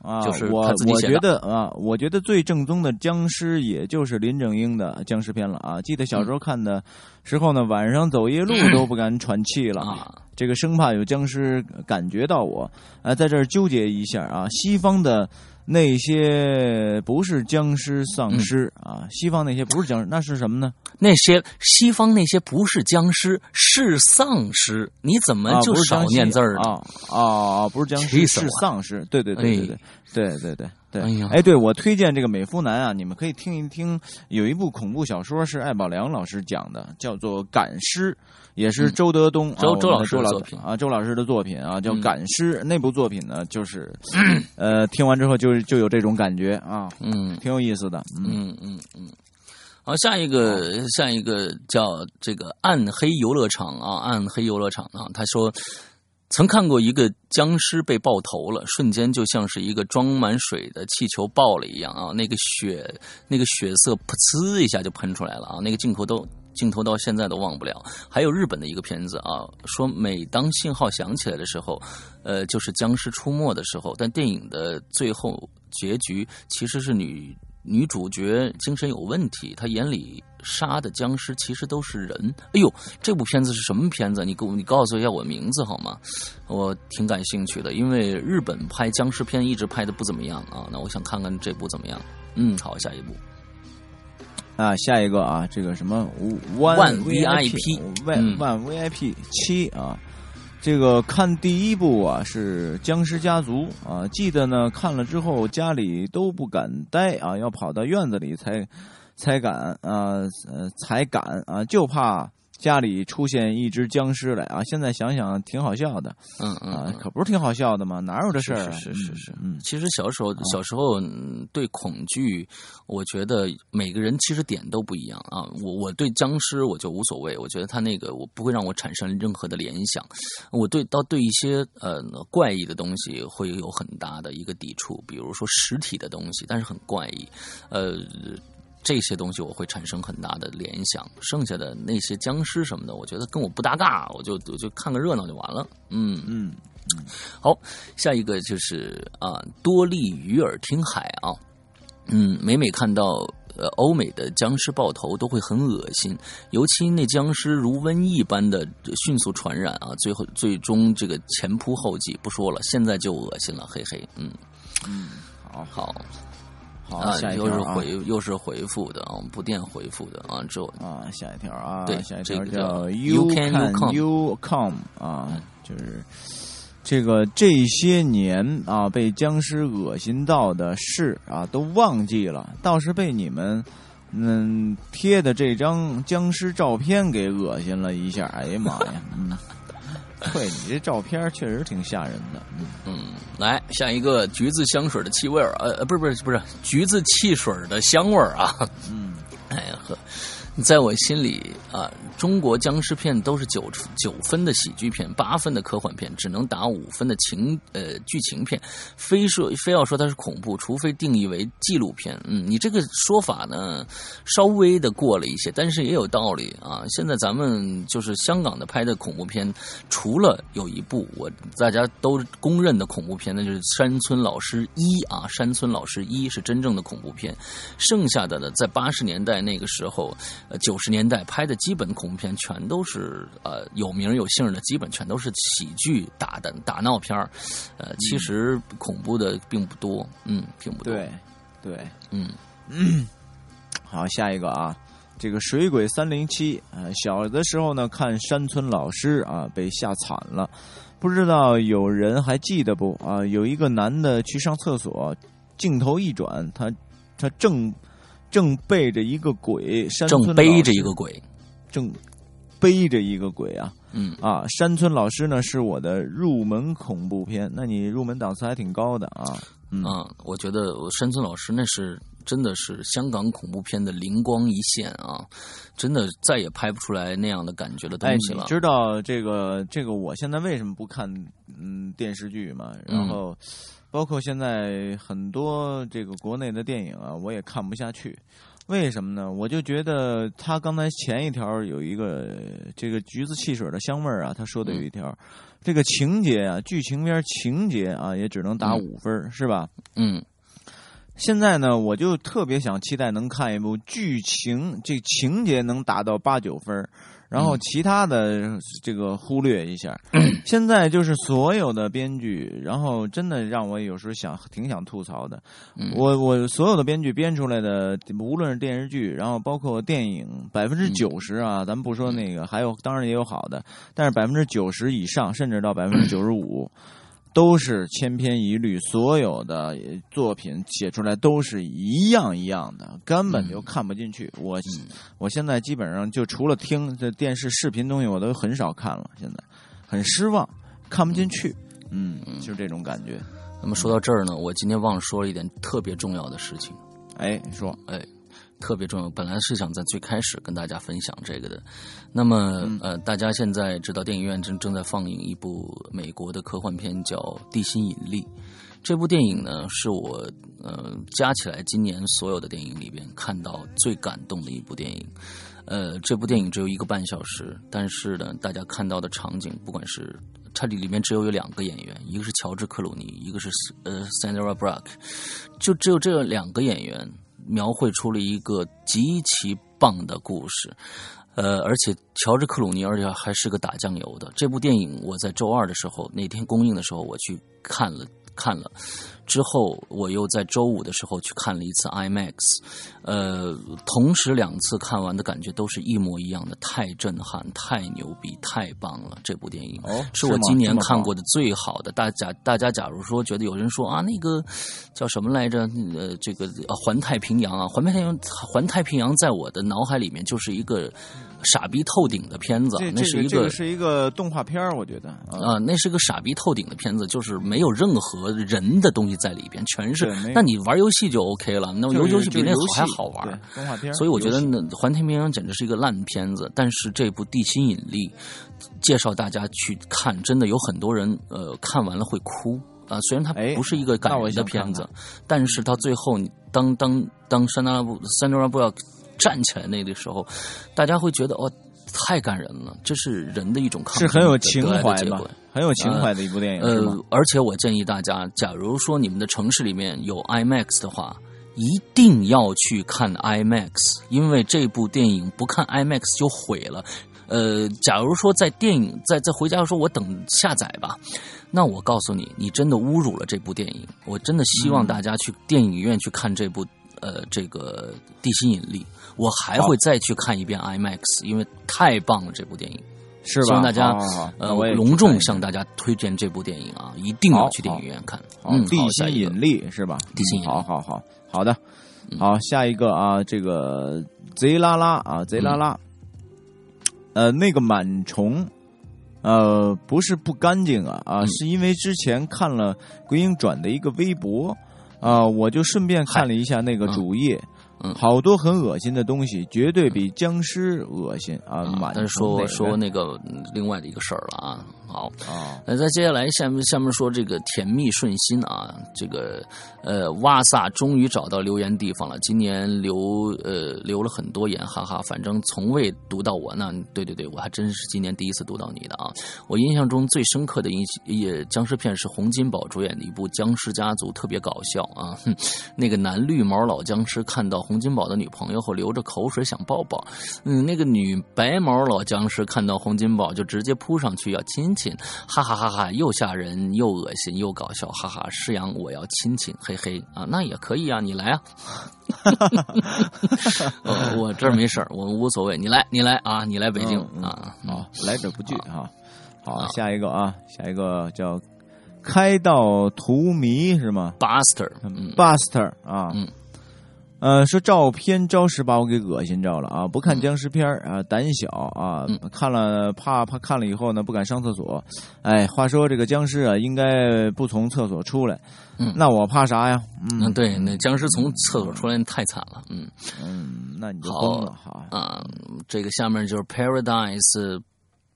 Speaker 3: 啊，
Speaker 2: 就是
Speaker 3: 我我觉得啊，我觉得最正宗的僵尸，也就是林正英的僵尸片了啊。记得小时候看的时候呢，晚上走夜路都不敢喘气了啊，这个生怕有僵尸感觉到我啊，在这儿纠结一下啊，西方的。那些不是僵尸丧尸啊，西方那些不是僵尸，那是什么呢？
Speaker 2: 那些西方那些不是僵尸，是丧尸。你怎么就少念字儿
Speaker 3: 啊？啊，不是僵尸，是丧尸。对对对对对对对对对。哎，对我推荐这个美肤男啊，你们可以听一听，有一部恐怖小说是艾宝良老师讲的，叫做《赶尸》。也是周德东
Speaker 2: 周周老
Speaker 3: 师
Speaker 2: 的作品
Speaker 3: 啊，周老师的作品啊，叫《赶尸》那部作品呢，就是呃，听完之后就就有这种感觉啊，
Speaker 2: 嗯，
Speaker 3: 挺有意思的，
Speaker 2: 嗯嗯嗯。好，下一个下一个叫这个暗黑游乐场啊，暗黑游乐场啊，他说曾看过一个僵尸被爆头了，瞬间就像是一个装满水的气球爆了一样啊，那个血那个血色噗呲一下就喷出来了啊，那个镜头都。镜头到现在都忘不了。还有日本的一个片子啊，说每当信号响起来的时候，呃，就是僵尸出没的时候。但电影的最后结局其实是女女主角精神有问题，她眼里杀的僵尸其实都是人。哎呦，这部片子是什么片子？你给我你告诉一下我名字好吗？我挺感兴趣的，因为日本拍僵尸片一直拍的不怎么样啊。那我想看看这部怎么样。嗯，好，下一部。
Speaker 3: 啊，下一个啊，这个什么 One
Speaker 2: VIP
Speaker 3: One One VIP 七啊，这个看第一部啊是僵尸家族啊，记得呢看了之后家里都不敢待啊，要跑到院子里才才敢啊呃才敢啊，就怕。家里出现一只僵尸来啊！现在想想挺好笑的，
Speaker 2: 嗯嗯，
Speaker 3: 可不是挺好笑的吗？哪有这事儿？
Speaker 2: 是是是，嗯，其实小时候小时候对恐惧，我觉得每个人其实点都不一样啊。我我对僵尸我就无所谓，我觉得他那个我不会让我产生任何的联想。我对到对一些呃怪异的东西会有很大的一个抵触，比如说实体的东西，但是很怪异，呃。这些东西我会产生很大的联想，剩下的那些僵尸什么的，我觉得跟我不搭嘎，我就我就看个热闹就完了。嗯。
Speaker 3: 嗯，
Speaker 2: 好，下一个就是啊，多利鱼耳听海啊，嗯，每每看到呃欧美的僵尸爆头都会很恶心，尤其那僵尸如瘟疫般的迅速传染啊，最后最终这个前仆后继不说了，现在就恶心了，嘿嘿，嗯。
Speaker 3: 嗯，好。
Speaker 2: 好。
Speaker 3: 好，下一
Speaker 2: 条又是回又是回复的啊，不电回复的啊，之后
Speaker 3: 啊，下一条啊，
Speaker 2: 对，
Speaker 3: 下一条
Speaker 2: 叫
Speaker 3: You
Speaker 2: Can
Speaker 3: You Come 啊，就是这个这些年啊，被僵尸恶心到的事啊，都忘记了，倒是被你们嗯贴的这张僵尸照片给恶心了一下。哎呀妈呀，嗯。对你这照片确实挺吓人的，
Speaker 2: 嗯，来下一个橘子香水的气味儿，呃呃，不是不是不是橘子汽水的香味儿啊，
Speaker 3: 嗯，
Speaker 2: 哎呀呵。在我心里啊，中国僵尸片都是九九分的喜剧片，八分的科幻片，只能打五分的情呃剧情片。非说非要说它是恐怖，除非定义为纪录片。嗯，你这个说法呢，稍微的过了一些，但是也有道理啊。现在咱们就是香港的拍的恐怖片，除了有一部我大家都公认的恐怖片，那就是《山村老师一》啊，《山村老师一》是真正的恐怖片。剩下的呢，在八十年代那个时候。呃，九十年代拍的基本恐怖片全都是呃有名有姓的，基本全都是喜剧打的打闹片儿，呃，其实恐怖的并不多，嗯，并不多。
Speaker 3: 对，对，
Speaker 2: 嗯
Speaker 3: 嗯。好，下一个啊，这个水鬼三零七啊，小的时候呢看山村老师啊，被吓惨了，不知道有人还记得不啊？有一个男的去上厕所，镜头一转，他他正。正背着一个鬼，山
Speaker 2: 正背着一个鬼，
Speaker 3: 正背着一个鬼啊！
Speaker 2: 嗯
Speaker 3: 啊，山村老师呢是我的入门恐怖片，那你入门档次还挺高的啊！嗯，
Speaker 2: 我觉得山村老师那是真的是香港恐怖片的灵光一现啊！真的再也拍不出来那样的感觉的东西了。
Speaker 3: 知道这个这个，我现在为什么不看嗯电视剧嘛？然后。包括现在很多这个国内的电影啊，我也看不下去。为什么呢？我就觉得他刚才前一条有一个这个橘子汽水的香味儿啊，他说的有一条，这个情节啊，剧情片情节啊，也只能打五分，是吧？
Speaker 2: 嗯。
Speaker 3: 现在呢，我就特别想期待能看一部剧情，这情节能达到八九分。然后其他的这个忽略一下，现在就是所有的编剧，然后真的让我有时候想挺想吐槽的。我我所有的编剧编出来的，无论是电视剧，然后包括电影，百分之九十啊，咱们不说那个，还有当然也有好的，但是百分之九十以上，甚至到百分之九十五。都是千篇一律，所有的作品写出来都是一样一样的，根本就看不进去。我我现在基本上就除了听这电视视频东西，我都很少看了。现在很失望，看不进去。嗯，就是这种感觉。
Speaker 2: 那么说到这儿呢，我今天忘了说了一点特别重要的事情。
Speaker 3: 哎，你说，
Speaker 2: 哎。特别重要，本来是想在最开始跟大家分享这个的。那么，呃，大家现在知道电影院正正在放映一部美国的科幻片，叫《地心引力》。这部电影呢，是我呃加起来今年所有的电影里边看到最感动的一部电影。呃，这部电影只有一个半小时，但是呢，大家看到的场景，不管是它里里面只有有两个演员，一个是乔治克鲁尼，一个是呃 Sandra Bullock，就只有这两个演员。描绘出了一个极其棒的故事，呃，而且乔治克鲁尼，而且还是个打酱油的。这部电影我在周二的时候那天公映的时候，我去看了看了。之后，我又在周五的时候去看了一次 IMAX，呃，同时两次看完的感觉都是一模一样的，太震撼，太牛逼，太棒了！这部电影
Speaker 3: 是
Speaker 2: 我今年看过的最好的。大家，大家假如说觉得有人说啊，那个叫什么来着？呃，这个啊，环太平洋啊，环太平洋，环太平洋，在我的脑海里面就是一个。傻逼透顶的片子，那是一
Speaker 3: 个是一个动画片我觉得
Speaker 2: 啊，那是个傻逼透顶的片子，就是没有任何人的东西在里边，全是。那你玩游戏就 OK 了，那游游戏比那还好玩。
Speaker 3: 动画片，
Speaker 2: 所以我觉得那《环太平洋》简直是一个烂片子。但是这部《地心引力》，介绍大家去看，真的有很多人呃看完了会哭啊。虽然它不是一个感人的片子，但是到最后，当当当山达拉布山达拉布要。站起来那个时候，大家会觉得哦，太感人了，这是人的一种抗
Speaker 3: 是很有情怀的，很有情怀的一部电影。
Speaker 2: 呃，而且我建议大家，假如说你们的城市里面有 IMAX 的话，一定要去看 IMAX，因为这部电影不看 IMAX 就毁了。呃，假如说在电影在在回家说我等下载吧，那我告诉你，你真的侮辱了这部电影。我真的希望大家去电影院去看这部。呃这个《地心引力》，我还会再去看一遍 IMAX，因为太棒了这部电影。
Speaker 3: 是吧？
Speaker 2: 希望大家呃
Speaker 3: 我也
Speaker 2: 隆重向大家推荐这部电影啊，一定要去电影院看。嗯，
Speaker 3: 地，心引力是吧？
Speaker 2: 地心引力。
Speaker 3: 好好好好的，好下一个啊，这个贼拉拉啊，贼拉拉，呃，那个螨虫。呃，不是不干净啊啊，
Speaker 2: 嗯。
Speaker 3: 是因为之前看了鬼影转的一个微博啊，我就顺便看了一下那个主页，
Speaker 2: 嗯
Speaker 3: 好多很恶心的东西，绝对比僵尸恶心啊！
Speaker 2: 啊但是说
Speaker 3: 虫那个
Speaker 2: 说那个嗯另外的一个事儿了啊。好，
Speaker 3: 啊，
Speaker 2: 那再接下来下面下面说这个甜蜜顺心啊，这个呃哇萨终于找到留言地方了，今年留呃留了很多言，哈哈，反正从未读到我呢。对对对，我还真是今年第一次读到你的啊。我印象中最深刻的一也僵尸片是洪金宝主演的一部《僵尸家族》，特别搞笑啊。哼，那个男绿毛老僵尸看到洪金宝的女朋友后流着口水想抱抱，嗯，那个女白毛老僵尸看到洪金宝就直接扑上去要亲亲，哈哈哈哈，又吓人又恶心又搞笑，哈哈，师阳我要亲亲，嘿嘿啊，那也可以啊，你来啊。呃 我这儿没事儿，我无所谓，你来，你来啊，你来北京、啊。
Speaker 3: 好，来者不拒啊。好，
Speaker 2: 啊
Speaker 3: 下一个啊，下一个叫开道荼蘼是吗
Speaker 2: Buster，嗯
Speaker 3: ？Buster 啊，
Speaker 2: 嗯
Speaker 3: 呃，说照片着实把我给恶心着了啊！不看僵尸片儿啊，胆小啊，
Speaker 2: 嗯
Speaker 3: 看了怕怕看了以后呢，不敢上厕所。哎，话说这个僵尸啊，应该不从厕所出来，
Speaker 2: 嗯
Speaker 3: 那我怕啥呀？
Speaker 2: 嗯，
Speaker 3: 嗯，
Speaker 2: 对，那僵尸从厕所出来太惨了，嗯
Speaker 3: 嗯，那你就
Speaker 2: 好
Speaker 3: 崩了哈。
Speaker 2: 啊，这个下面就是 Paradise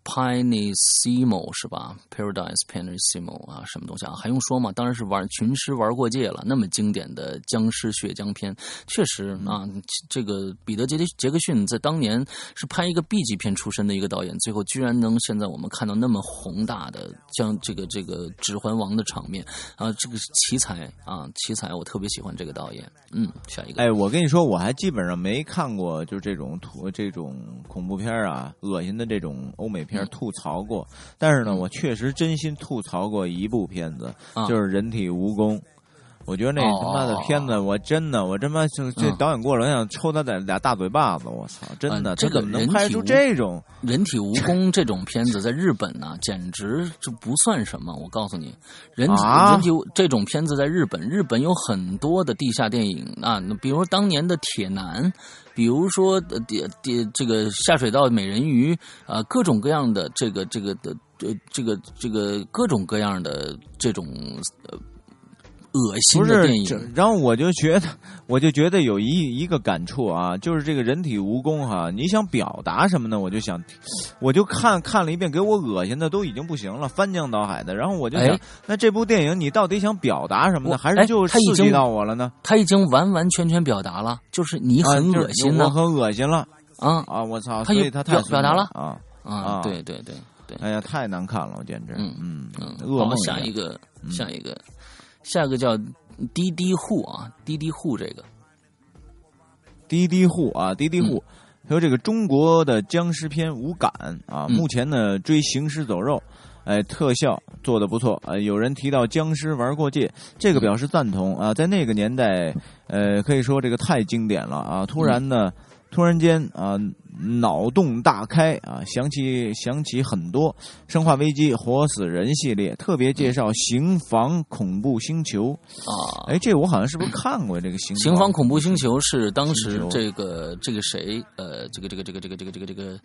Speaker 2: Pianissimo 是吧？Paradise Pianissimo 啊，什么东西啊？还用说吗？当然是玩群尸玩过界了。那么经典的僵尸血浆片，确实啊，这个彼得杰杰克逊在当年是拍一个 B 级片出身的一个导演，最后居然能现在我们看到那么宏大的将这个这个《指环王》的场面啊，这个奇才啊，奇才，我特别喜欢这个导演。嗯，下一个，
Speaker 3: 哎，我跟你说，我还基本上没看过，就是这种图这种恐怖片啊，恶心的这种欧美片吐槽过。但是呢，我确实真心吐槽过一部片子，
Speaker 2: 啊
Speaker 3: 就是《人体蜈蚣》。我觉得那
Speaker 2: 哦
Speaker 3: 他妈的片子，我真的，我他妈就这
Speaker 2: 嗯
Speaker 3: 导演过来，我想抽他俩俩大嘴巴子，我操，真的，
Speaker 2: 嗯这
Speaker 3: 怎么能拍出这种？
Speaker 2: 人体蜈蚣这种片子在日本呢，简直就不算什么。我告诉你，人体、
Speaker 3: 啊
Speaker 2: 人体这种片子在日本，日本有很多的地下电影啊，比如当年的铁男，比如说呃地地这个下水道美人鱼啊、各种各样的这个这个的呃这个这个各种各样的这种呃恶心
Speaker 3: 不是
Speaker 2: 的电，
Speaker 3: 这
Speaker 2: 影。
Speaker 3: 然后我就觉得，我就觉得有一一个感触啊，就是这个人体蜈蚣哈，你想表达什么呢？我就想，我就看看了一遍，给我恶心的都已经不行了，翻江倒海的。然后我就想，
Speaker 2: 哎
Speaker 3: 那这部电影你到底想表达什么呢？还是就刺激到我了呢？
Speaker 2: 他已经完完全全表达了，就是你
Speaker 3: 啊
Speaker 2: 很
Speaker 3: 就是
Speaker 2: 恶心呢
Speaker 3: 我很恶心了
Speaker 2: 啊
Speaker 3: 啊！我操，
Speaker 2: 他
Speaker 3: 所以他太
Speaker 2: 表表达了
Speaker 3: 啊！
Speaker 2: 啊
Speaker 3: 啊
Speaker 2: 对对对对，
Speaker 3: 哎呀，太难看了，我简直，
Speaker 2: 嗯
Speaker 3: 嗯噩梦样
Speaker 2: 下一个，下一个，下一个叫滴滴户啊，滴滴户这个，
Speaker 3: 滴滴户啊，滴滴户。说这个中国的僵尸片无感啊，
Speaker 2: 嗯
Speaker 3: 目前呢追行尸走肉，哎，特效做的不错啊、有人提到僵尸玩过界，这个表示赞同啊。在那个年代，呃，可以说这个太经典了啊。突然呢，突然间啊，脑洞大开啊，想起想起很多《生化危机》《活死人》系列，特别介绍《刑房恐怖星球》。
Speaker 2: 啊，
Speaker 3: 哎，这我好像是不是看过这个刑
Speaker 2: 刑房恐怖星球是当时这个这个谁呃，这个这个这个这个这个这个这个，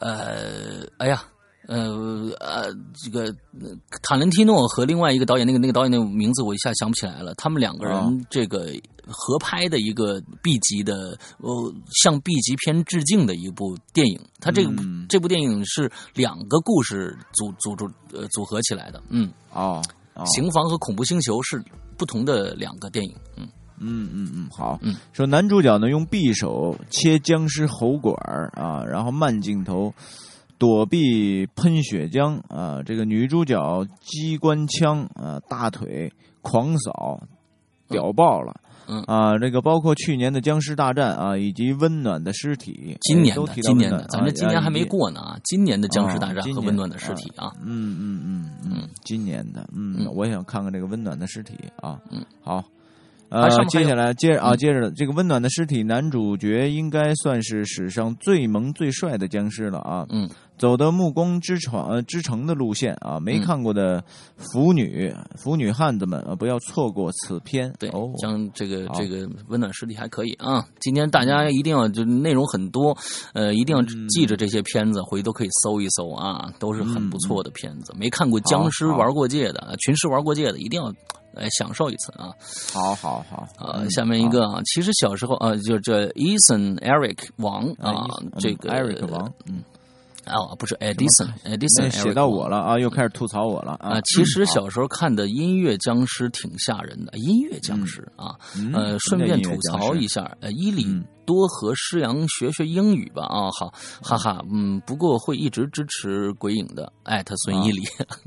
Speaker 2: 呃，哎呀。呃呃，这个呃塔伦提诺和另外一个导演，那个那个导演的名字我一下想不起来了。他们两个
Speaker 3: 啊
Speaker 2: 人这个合拍的一个 B 级的，呃，向 B 级片致敬的一部电影。他这个、
Speaker 3: 嗯
Speaker 2: 这部电影是两个故事组组组呃组合起来的。嗯，
Speaker 3: 哦。哦
Speaker 2: 刑房和恐怖星球是不同的两个电影。嗯
Speaker 3: 嗯嗯嗯，好。
Speaker 2: 嗯
Speaker 3: 说男主角呢用匕首切僵尸喉管儿啊，然后慢镜头躲避喷血浆啊。这个女主角机关枪啊，大腿狂扫，屌爆了。
Speaker 2: 嗯
Speaker 3: 啊，这个包括去年的僵尸大战啊，以及温暖的尸体，
Speaker 2: 今年的
Speaker 3: 哎都提到
Speaker 2: 今年的，咱们今年还没。
Speaker 3: 啊
Speaker 2: 过呢啊！今年的僵尸大战和温暖的尸体啊，
Speaker 3: 嗯嗯嗯嗯，今年的，嗯，
Speaker 2: 嗯
Speaker 3: 我也想看看这个温暖的尸体啊。
Speaker 2: 嗯，
Speaker 3: 好，呃，接下来接啊，接着这个温暖的尸体男主角应该算是史上最萌最帅的僵尸了啊。
Speaker 2: 嗯。
Speaker 3: 走的暮光之城呃之城的路线啊，没看过的腐女腐女汉子们啊，不要错过此片。
Speaker 2: 对，将这个这个温暖尸体还可以啊。今天大家一定要就内容很多，呃，一定要记着这些片子，回头可以搜一搜啊，都是很不错的片子。没看过僵尸玩过界的，群尸玩过界的，一定要来享受一次啊。
Speaker 3: 好好好
Speaker 2: 呃，下面一个啊，其实小时候啊，就这 Eason Eric 王啊，这个
Speaker 3: Eric 王，嗯。
Speaker 2: 哦，不是，Edison，Edison
Speaker 3: 写到我了啊，又开始吐槽我了啊！
Speaker 2: 其实小时候看的音乐僵尸挺吓人的，音乐僵尸啊，呃，顺便吐槽一下，呃，伊里多和施阳学学英语吧啊，好，哈哈，嗯，不过会一直支持鬼影的，艾特孙伊里，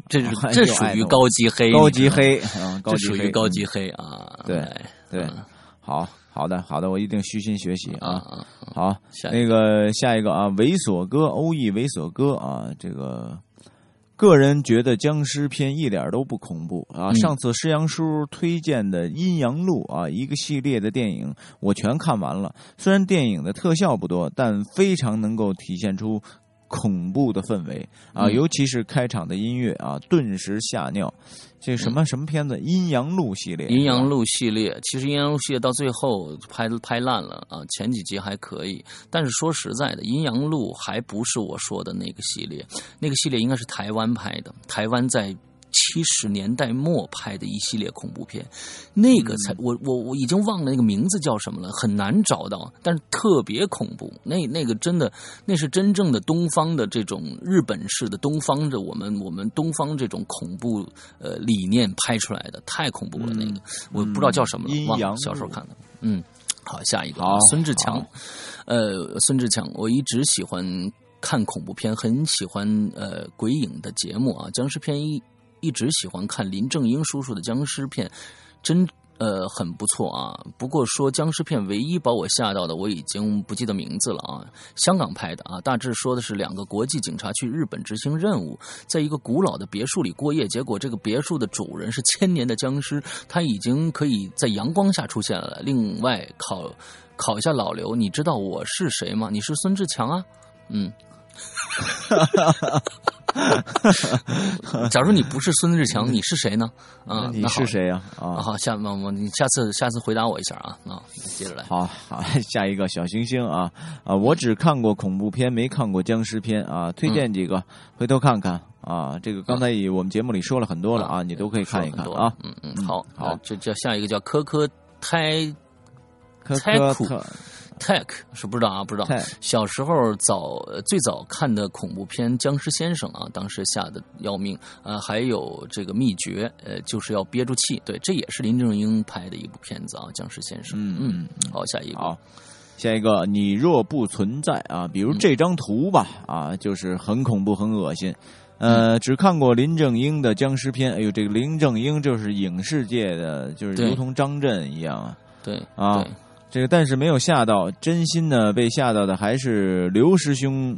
Speaker 2: 这是这属于高级黑，
Speaker 3: 高级黑，
Speaker 2: 这属于高级黑啊，
Speaker 3: 对对，好。好的，好的，我一定虚心学习啊！好，那个下一个啊，猥琐哥，欧义猥琐哥啊，这个个人觉得僵尸片一点都不恐怖啊。上次师阳叔推荐的《阴阳路》啊，一个系列的电影，我全看完了。虽然电影的特效不多，但非常能够体现出。恐怖的氛围啊，尤其是开场的音乐啊，顿时吓尿。这什么什么片子？《阴阳路》系列，《
Speaker 2: 阴阳路》系列，其实《阴阳路》系列到最后拍拍烂了啊。前几集还可以，但是说实在的，《阴阳路》还不是我说的那个系列，那个系列应该是台湾拍的，台湾在。七十年代末拍的一系列恐怖片，那个才我我我已经忘了那个名字叫什么了，很难找到，但是特别恐怖。那那个真的，那是真正的东方的这种日本式的东方的我们我们东方这种恐怖呃理念拍出来的，太恐怖了。那个我不知道叫什么了，忘了小时候看的。嗯，好，下一个孙志强，呃，孙志强，我一直喜欢看恐怖片，很喜欢呃鬼影的节目啊，僵尸片一。一直喜欢看林正英叔叔的僵尸片，真呃很不错啊。不过说僵尸片唯一把我吓到的，我已经不记得名字了啊。香港拍的啊，大致说的是两个国际警察去日本执行任务，在一个古老的别墅里过夜，结果这个别墅的主人是千年的僵尸，他已经可以在阳光下出现了。另外考考一下老刘，你知道我是谁吗？你是孙志强啊，嗯。假如你不是孙志强，你是谁呢？啊，
Speaker 3: 你是谁呀？
Speaker 2: 啊，好，下我我你下次下次回答我一下啊啊，接着来。
Speaker 3: 好好，下一个小星星啊啊，我只看过恐怖片，没看过僵尸片啊，推荐几个，回头看看啊。这个刚才以我们节目里说了很多了啊，你都可以看一看啊。
Speaker 2: 嗯嗯，好好，这叫下一个叫科科胎，
Speaker 3: 科科。
Speaker 2: Tech 是不知道啊，不知道。小时候早最早看的恐怖片《僵尸先生》啊，当时吓得要命啊。还有这个秘诀，呃，就是要憋住气。对，这也是林正英拍的一部片子啊，《僵尸先生》。嗯嗯，好，下一个。
Speaker 3: 好，下一个。你若不存在啊，比如这张图吧啊，就是很恐怖、很恶心。呃，只看过林正英的僵尸片。哎呦，这个林正英就是影视界的，就是如同张震一样啊。
Speaker 2: 对
Speaker 3: 啊。这个但是没有吓到，真心呢被吓到的还是刘师兄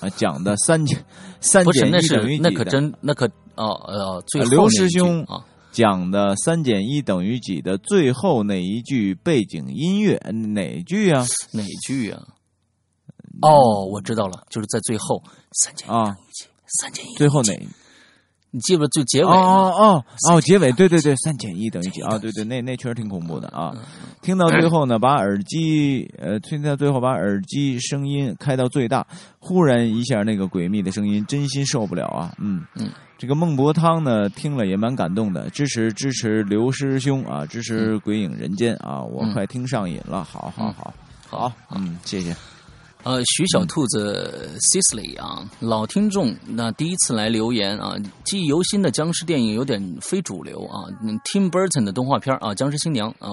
Speaker 3: 啊讲的三减三减一等于几？
Speaker 2: 那可真那可哦呃，最
Speaker 3: 刘师兄讲的三减一等于几的最后那一句背景音乐哪句啊？
Speaker 2: 哪句啊？哦，我知道了，就是在最后三减一等于几？三减一
Speaker 3: 最后哪？
Speaker 2: 你记不就结尾？
Speaker 3: 哦哦哦，结尾，对对对，三减一等于几啊？对对，那那确实挺恐怖的啊！听到最后呢，把耳机呃，听到最后把耳机声音开到最大，忽然一下那个诡秘的声音，真心受不了啊！嗯嗯，这个孟博汤呢，听了也蛮感动的，支持支持刘师兄啊，支持鬼影人间啊，我快听上瘾了，好好好，好，嗯，谢谢。
Speaker 2: 呃，徐小兔子 Sisley 啊，老听众，那第一次来留言啊，记忆犹新的僵尸电影有点非主流啊。Tim Burton 的动画片啊，《僵尸新娘》啊，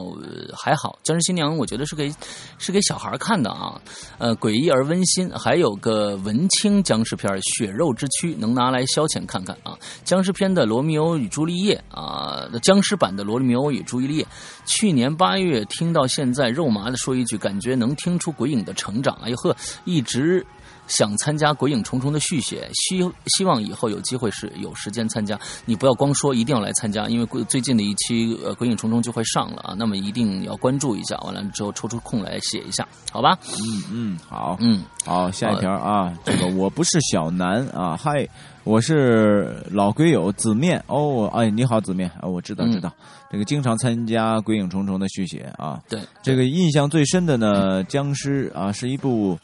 Speaker 2: 还好，《僵尸新娘》我觉得是给是给小孩看的啊。呃，诡异而温馨，还有个文青僵尸片《血肉之躯》，能拿来消遣看看啊。僵尸片的《罗密欧与朱丽叶》啊，僵尸版的《罗密欧与朱丽叶》，去年八月听到现在，肉麻的说一句，感觉能听出鬼影的成长。哎呦呵。一直想参加《鬼影重重》的续写，希希望以后有机会是有时间参加。你不要光说，一定要来参加，因为最近的一期呃《鬼影重重》就会上了啊，那么一定要关注一下。完了之后抽出空来写一下，好吧？
Speaker 3: 嗯嗯，好，
Speaker 2: 嗯。
Speaker 3: 好，下一条啊，这个我不是小南啊，嗨，我是老鬼友子面。哦，哎，你好子面啊，我知道
Speaker 2: 嗯。
Speaker 3: 知道，这个经常参加《鬼影重重》的续写啊，
Speaker 2: 对，
Speaker 3: 这个印象最深的呢，僵尸啊，是一部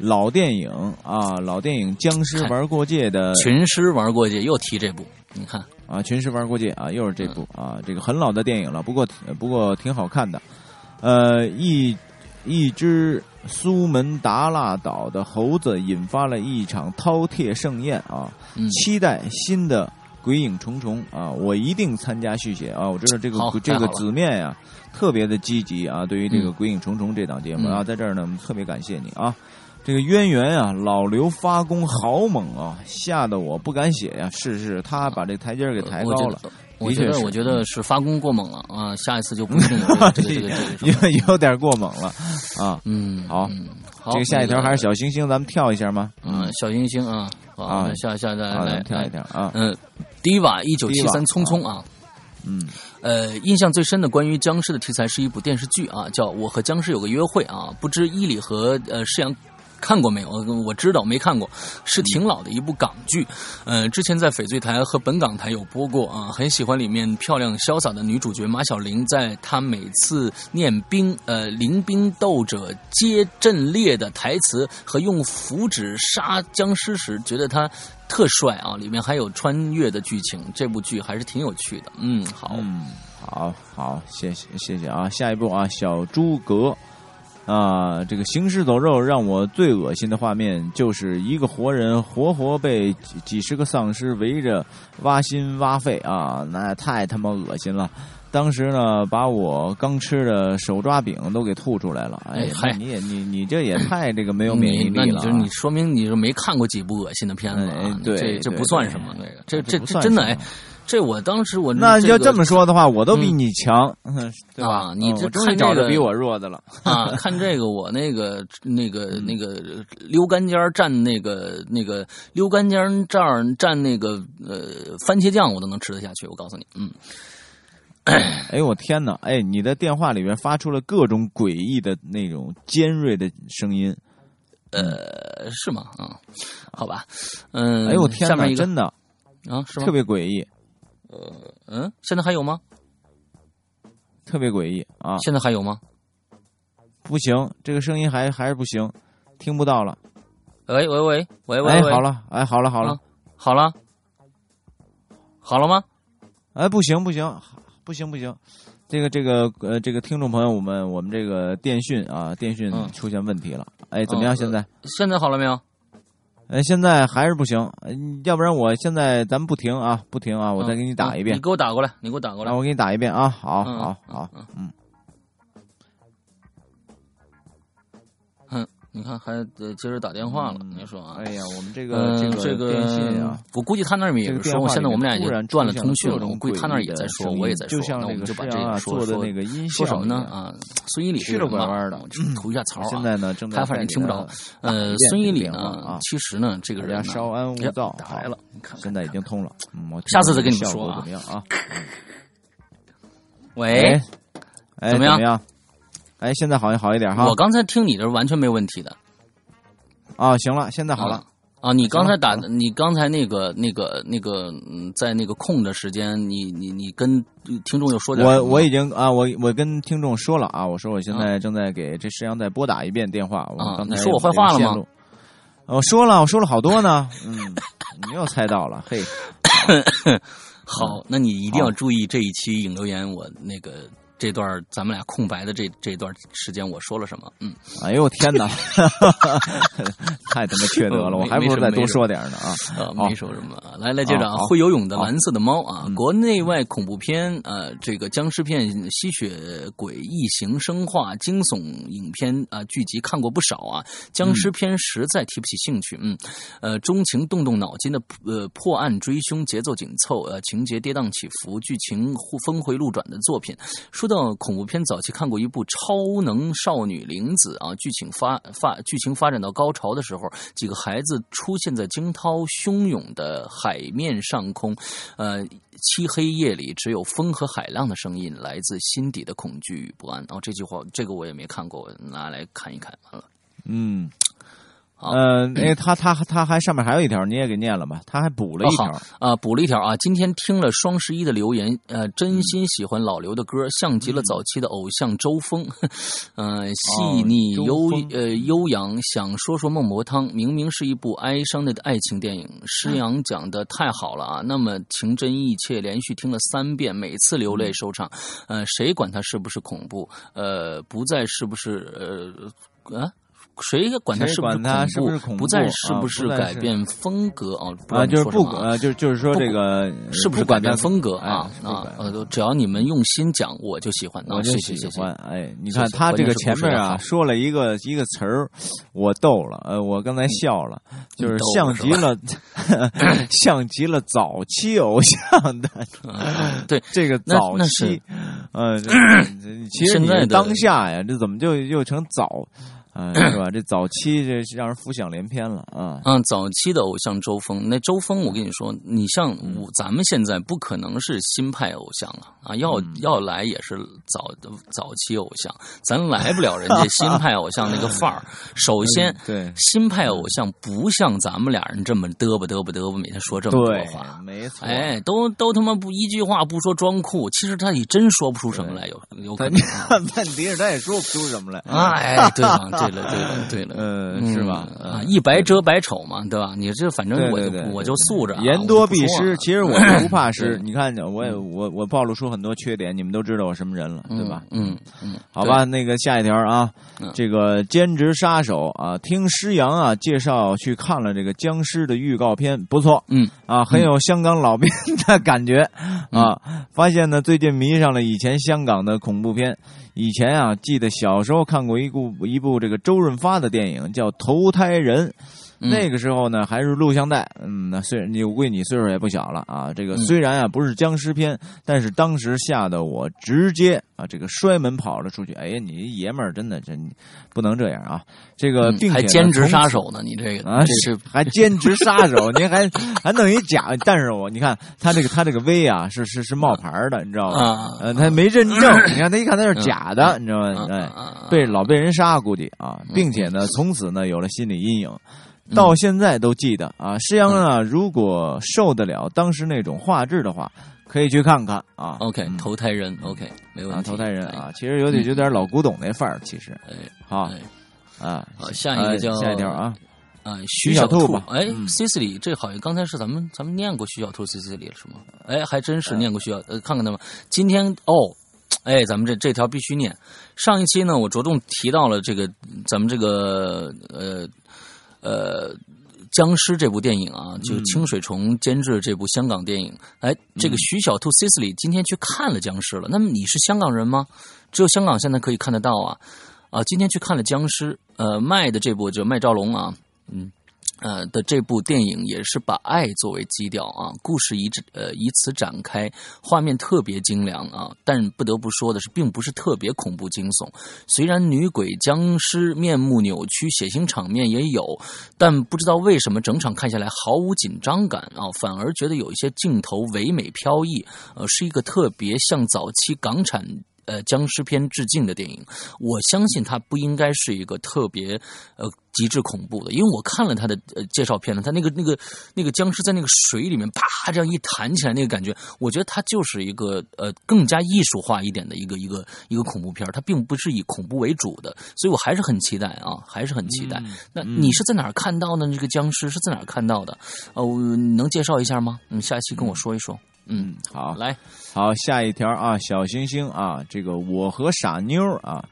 Speaker 3: 老电影啊，老电影《僵尸玩过界》的
Speaker 2: 群尸玩过界又提这部，你看，
Speaker 3: 啊，群尸玩过界啊，又是这部啊，这个很老的电影了，不过不过挺好看的。呃，一一只苏门答腊岛的猴子引发了一场饕餮盛宴啊，
Speaker 2: 嗯，
Speaker 3: 期待新的鬼影重重啊，我一定参加续写啊！我知道这个这个子面呀、特别的积极啊，对于这个
Speaker 2: 嗯
Speaker 3: 鬼影重重这档节目、
Speaker 2: 嗯
Speaker 3: 啊，在这儿呢，我们特别感谢你啊。这个渊源啊，老刘发功好猛啊，吓得我不敢写呀、是是，他把这台阶儿给抬高了，
Speaker 2: 我觉得，我觉得，
Speaker 3: 是
Speaker 2: 发功过猛了啊！下一次就不一定有这个这个这个。
Speaker 3: 有有点过猛了啊。
Speaker 2: 嗯，
Speaker 3: 好
Speaker 2: 嗯好，
Speaker 3: 这个下一条还是小星星，咱们跳一下吗？
Speaker 2: 嗯，小星星啊，好，下下再
Speaker 3: 好，咱
Speaker 2: 来
Speaker 3: 跳一
Speaker 2: 来，
Speaker 3: 跳啊。
Speaker 2: 嗯，Diva 一九七三匆匆啊，
Speaker 3: 嗯
Speaker 2: 呃，印象最深的关于僵尸的题材是一部电视剧啊，叫《我和僵尸有个约会》啊，不知伊里和呃世阳。看过没有？我知道没看过，是挺老的一部港剧，呃，之前在翡翠台和本港台有播过啊，很喜欢里面漂亮潇洒的女主角马小玲，在她每次念兵呃临兵斗者皆阵列的台词和用符纸杀僵尸时，觉得她特帅啊，里面还有穿越的剧情，这部剧还是挺有趣的。嗯，好，
Speaker 3: 嗯，好好，谢谢谢谢啊。下一步啊，小诸葛。啊，这个行尸走肉让我最恶心的画面就是一个活人活活被几几十个丧尸围着挖心挖肺啊，那太他妈恶心了。当时呢，把我刚吃的手抓饼都给吐出来了。哎呀，你也你你这也太这个没有免疫力了啊、
Speaker 2: 你就你说明你是没看过几部恶心的片子啊
Speaker 3: 哎？对
Speaker 2: 这这不算什么，那个这
Speaker 3: 这
Speaker 2: 这真的哎，这我当时我
Speaker 3: 那要这
Speaker 2: 么
Speaker 3: 么说的话，我都比你强，嗯对吧？
Speaker 2: 啊你这
Speaker 3: 终于找着比我弱的了。
Speaker 2: 啊，看这个我那个那个
Speaker 3: 嗯
Speaker 2: 那个溜干尖儿蘸那个那个溜干尖儿这儿蘸那个呃番茄酱，我都能吃得下去。我告诉你，嗯，
Speaker 3: 哎我天哪！哎，你的电话里边发出了各种诡异的那种尖锐的声音。
Speaker 2: 呃，是吗？啊，好吧，嗯，
Speaker 3: 哎呦我天哪，
Speaker 2: 下面
Speaker 3: 真的
Speaker 2: 啊，是吗
Speaker 3: 特？别诡异，
Speaker 2: 嗯，现在还有吗？
Speaker 3: 特别诡异啊！
Speaker 2: 现在还有吗？
Speaker 3: 不行，这个声音还还是不行，听不到了。
Speaker 2: 喂喂喂喂喂
Speaker 3: 哎，好了，哎，好了，好了
Speaker 2: 啊，好了，好了吗？
Speaker 3: 哎，不行，不行，不行，不行。这个这个呃，这个听众朋友，我们我们这个电讯啊，电讯
Speaker 2: 嗯
Speaker 3: 出现问题了。哎，怎么样？
Speaker 2: 哦
Speaker 3: 现在？
Speaker 2: 现在好了没有？
Speaker 3: 哎，现在还是不行。呃要不然我现在咱们不停啊，不停啊，我再给你打一遍
Speaker 2: 嗯你。给我打过来，你给我打过来
Speaker 3: 啊，。我给你打一遍啊，好
Speaker 2: 嗯
Speaker 3: 好好，嗯，
Speaker 2: 你看还得接着打电话了，
Speaker 3: 嗯
Speaker 2: 你说啊？
Speaker 3: 哎呀，我们这个
Speaker 2: 嗯，
Speaker 3: 这
Speaker 2: 个
Speaker 3: 电信啊，，
Speaker 2: 我估计他那儿也是说，现在我们俩已经断了通讯了，我估计他那儿也在说，我也在说，
Speaker 3: 那
Speaker 2: 我们就把这个说
Speaker 3: 的那个音
Speaker 2: 说什么呢？
Speaker 3: 效
Speaker 2: 啊，孙一礼
Speaker 3: 去了拐弯的
Speaker 2: 的，就吐一下槽啊。
Speaker 3: 现在呢，正在
Speaker 2: 他反正听不着。呃，孙一礼呢
Speaker 3: 啊，
Speaker 2: 其实呢，这个
Speaker 3: 大
Speaker 2: 人
Speaker 3: 稍安勿躁，
Speaker 2: 来了，
Speaker 3: 现在已经通了。
Speaker 2: 下次再跟你们说啊
Speaker 3: 怎么样啊？
Speaker 2: 喂怎么样？
Speaker 3: 哎，现在好像好一点哈
Speaker 2: 我。刚才听你的完全没问题的。
Speaker 3: 啊，行了，现在好了。
Speaker 2: 啊。啊，你刚才打的，你刚才那个、那个、那个，嗯，在那个空的时间，你、你、你跟听众又说点
Speaker 3: 我我已经啊，我我跟听众说了啊，我说我现在正在给这石阳再拨打一遍电话。我
Speaker 2: 啊
Speaker 3: 刚才
Speaker 2: 你说我坏话了吗？
Speaker 3: 我说了，我说了好多呢。嗯，你又猜到了，嘿。
Speaker 2: 好，那你一定要注意这一期引留言，我那个这段咱们俩空白的这这段时间我说了什么？嗯，
Speaker 3: 哎呦天哪，太他妈缺德了！我还不如再多说点呢啊！
Speaker 2: 呃，没说什么啊。来来，接着啊，会游泳的蓝色的猫啊，
Speaker 3: 嗯
Speaker 2: 国内外恐怖片、呃，这个僵尸片、吸血鬼、异形、生化、惊悚影片啊、剧集看过不少啊。僵尸片实在提不起兴趣，嗯，呃，钟情动动脑筋的呃破案追凶，节奏紧凑，呃，情节跌宕起伏，剧情互峰回路转的作品。说道恐怖片早期看过一部《超能少女玲子》啊，剧情发发剧情发展到高潮的时候，几个孩子出现在惊涛汹涌的海面上空，呃，漆黑夜里只有风和海浪的声音，来自心底的恐惧与不安。然哦，这句话这个我也没看过，拿来看一看。完了，
Speaker 3: 嗯。
Speaker 2: 好
Speaker 3: 呃，那他他他还上面还有一条，你也给念了吧？他还补了一条，
Speaker 2: 啊，补了一条啊！今天听了双十一的留言，呃，真心喜欢老刘的歌，像极了早期的偶像周峰，嗯、细腻悠
Speaker 3: 峰
Speaker 2: 呃悠扬。想说说孟婆汤，明明是一部哀伤的爱情电影，施洋讲的太好了啊！那么情真意切，连续听了三遍，每次流泪收场。呃，谁管他是不是恐怖？呃，不再是不是呃啊？谁管
Speaker 3: 他
Speaker 2: 是不是
Speaker 3: 管它是不是
Speaker 2: 恐
Speaker 3: 恐怖
Speaker 2: 再是
Speaker 3: 啊
Speaker 2: 不是改变风格啊？不知道
Speaker 3: 啊，就是不
Speaker 2: 啊
Speaker 3: 呃，就是就是说这个
Speaker 2: 是不是改变风格啊
Speaker 3: 哎
Speaker 2: 啊
Speaker 3: 不管
Speaker 2: 呃，只要你们用心讲，我就喜欢。啊
Speaker 3: 我就
Speaker 2: 谢谢谢谢
Speaker 3: 喜欢，哎，你看他这个前面啊说了一个一个词儿，我逗了，呃，我刚才笑了，就是像极了，像极了早期偶像的
Speaker 2: 嗯 对，
Speaker 3: 这个早期，呃，其实
Speaker 2: 现在
Speaker 3: 当下呀，这怎么就又成早，啊，是吧？这早期这让人浮想联翩了啊。
Speaker 2: 嗯，早期的偶像周峰，那周峰，我跟你说，你像
Speaker 3: 嗯
Speaker 2: 我，咱们现在不可能是新派偶像了啊，要
Speaker 3: 嗯
Speaker 2: 要来也是早早期偶像，咱来不了人家新派偶像那个范儿。首先，
Speaker 3: 对
Speaker 2: 新派偶像不像咱们俩人这么嘚啵嘚啵嘚啵，每天说这么多话，。
Speaker 3: 没错。
Speaker 2: 哎，都都他妈不一句话不说装酷，其实他也真说不出什么来，有有可能啊。
Speaker 3: 问题是他也说不出什么来。
Speaker 2: 哎，对了，对了，对了，对了，
Speaker 3: 嗯，是吧？
Speaker 2: 嗯啊，
Speaker 3: 嗯
Speaker 2: 一白遮百丑嘛，对吧？你这反正我就我就素着啊，
Speaker 3: 言多必失，
Speaker 2: 啊
Speaker 3: 其实我是不怕失。你看，我也我我暴露出很多缺点，你们都知道我什么人了，对吧？
Speaker 2: 嗯嗯，
Speaker 3: 好吧，那个下一条啊
Speaker 2: 嗯，
Speaker 3: 这个兼职杀手啊，听施洋啊介绍去看了这个僵尸的预告片，不错，
Speaker 2: 嗯
Speaker 3: 啊，很有香港老兵 的感觉啊。发现呢，最近迷上了以前香港的恐怖片。以前啊，记得小时候看过一部一部这个周润发的电影，叫《投胎人》。
Speaker 2: 嗯
Speaker 3: 那个时候呢，还是录像带。嗯，那虽然你我估计你岁数也不小了啊。这个
Speaker 2: 嗯
Speaker 3: 虽然啊不是僵尸片，但是当时吓得我直接啊这个摔门跑了出去。哎呀，你爷们儿真的真不能这样啊！这个
Speaker 2: 嗯
Speaker 3: 并且呢
Speaker 2: 还兼职杀手呢，你这个
Speaker 3: 啊，
Speaker 2: 这是
Speaker 3: 还兼职杀手，您还还弄一假，但是我你看他这个他这个 V 啊是是是冒牌的，你知道吗？
Speaker 2: 啊，
Speaker 3: 呃，他没认证，你看他一看他是假的，你知道吗？
Speaker 2: 啊
Speaker 3: 哎，
Speaker 2: 啊
Speaker 3: 被老被人杀，估计啊，
Speaker 2: 嗯
Speaker 3: 并且呢，从此呢有了心理阴影，到现在都记得啊。施洋啊，如果受得了当时那种画质的话，可以去看看啊。
Speaker 2: OK
Speaker 3: 嗯。
Speaker 2: 投胎人 OK 没问
Speaker 3: 啊，
Speaker 2: 题，
Speaker 3: 投胎人啊，其实有点有点老古董那范儿，其实。
Speaker 2: 哎，
Speaker 3: 好。
Speaker 2: 哎。
Speaker 3: 啊。
Speaker 2: 好，下一个叫
Speaker 3: 呃下一条啊，
Speaker 2: 啊，
Speaker 3: 徐小兔。吧。
Speaker 2: 哎
Speaker 3: 嗯
Speaker 2: ，Cicely，这好像刚才是咱们咱们念过徐小兔 Cicely 了是吗？哎，还真是念过徐小，呃，看看他们。今天哦，哎，咱们这这条必须念。上一期呢，我着重提到了这个咱们这个呃呃。僵尸这部电影啊，就是清水虫监制这部香港电影。哎，这个徐小兔 Cicely 今天去看了僵尸了。那么你是香港人吗？只有香港现在可以看得到啊。啊，今天去看了僵尸，呃，麦的这部就麦兆龙啊，嗯，呃的这部电影也是把爱作为基调啊，故事以这呃以此展开，画面特别精良啊，但不得不说的是，并不是特别恐怖惊悚。虽然女鬼僵尸面目扭曲，血腥场面也有，但不知道为什么整场看下来毫无紧张感啊，反而觉得有一些镜头唯美飘逸，呃，是一个特别像早期港产。呃，僵尸片致敬的电影，我相信它不应该是一个特别呃极致恐怖的，因为我看了他的呃介绍片了，他那个那个那个僵尸在那个水里面啪这样一弹起来那个感觉，我觉得它就是一个呃更加艺术化一点的一个一个一个恐怖片，它并不是以恐怖为主的，所以我还是很期待啊，还是很期待。
Speaker 3: 嗯
Speaker 2: 那你是在哪儿看到的呢？这个僵尸是在哪儿看到的？呃，你能介绍一下吗？你，下一期跟我说一说。嗯，
Speaker 3: 好，
Speaker 2: 来，
Speaker 3: 好，下一条啊，小星星啊，这个我和傻妞啊，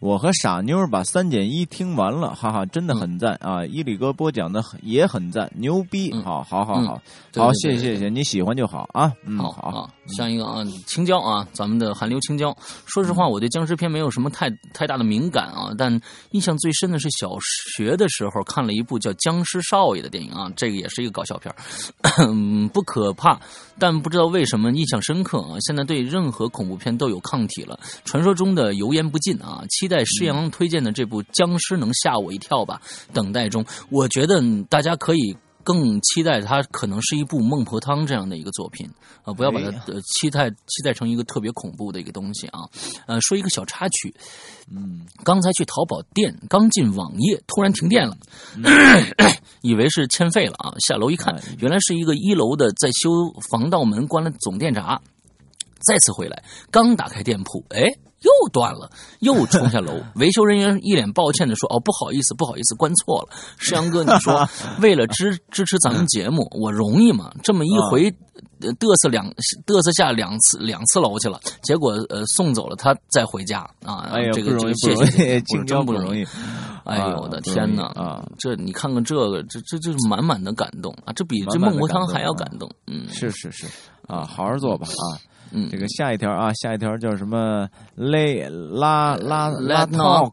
Speaker 3: 我和傻妞把三减一听完了，哈哈，真的很赞啊！伊里哥播讲的也很赞，牛逼！好，好，好，好，好，谢谢，谢谢，你喜欢就好啊。嗯，
Speaker 2: 好好。下一个啊，青椒啊，咱们的韩流青椒。说实话，我对僵尸片没有什么太太大的敏感啊，但印象最深的是小学的时候看了一部叫《僵尸少爷》的电影啊，这个也是一个搞笑片 不可怕，但不知道为什么印象深刻啊。现在对任何恐怖片都有抗体了，传说中的油盐不进啊，期待施阳推荐的这部《僵尸》能吓我一跳吧。等待中，我觉得大家可以更期待它可能是一部孟婆汤这样的一个作品啊，不要把它呃期待期待成一个特别恐怖的一个东西啊。呃，说一个小插曲，
Speaker 3: 嗯，
Speaker 2: 刚才去淘宝店，刚进网页，突然停电了，以为是欠费了啊，下楼一看，原来是一个一楼的在修防盗门，关了总电闸。再次回来，刚打开店铺，哎，又断了，又冲下楼。维修人员一脸抱歉的说：“哦，不好意思，不好意思，关错了。”石阳哥，你说 为了支支持咱们节目，我容易吗？这么一回，嘚瑟两嘚瑟下两次两次楼去了，结果呃送走了他再回家啊。
Speaker 3: 哎呀，
Speaker 2: 这个
Speaker 3: 不容易，
Speaker 2: 谢谢，
Speaker 3: 真
Speaker 2: 不
Speaker 3: 容
Speaker 2: 易。哎呦我的天哪！
Speaker 3: 啊，
Speaker 2: 这你看看这个，这这这是满满的感动啊！这比这孟婆汤还要感动。嗯，
Speaker 3: 是是是啊，好好做吧啊。
Speaker 2: 嗯，
Speaker 3: 这个下一条啊，下一条叫什么？拉拉拉拉 talk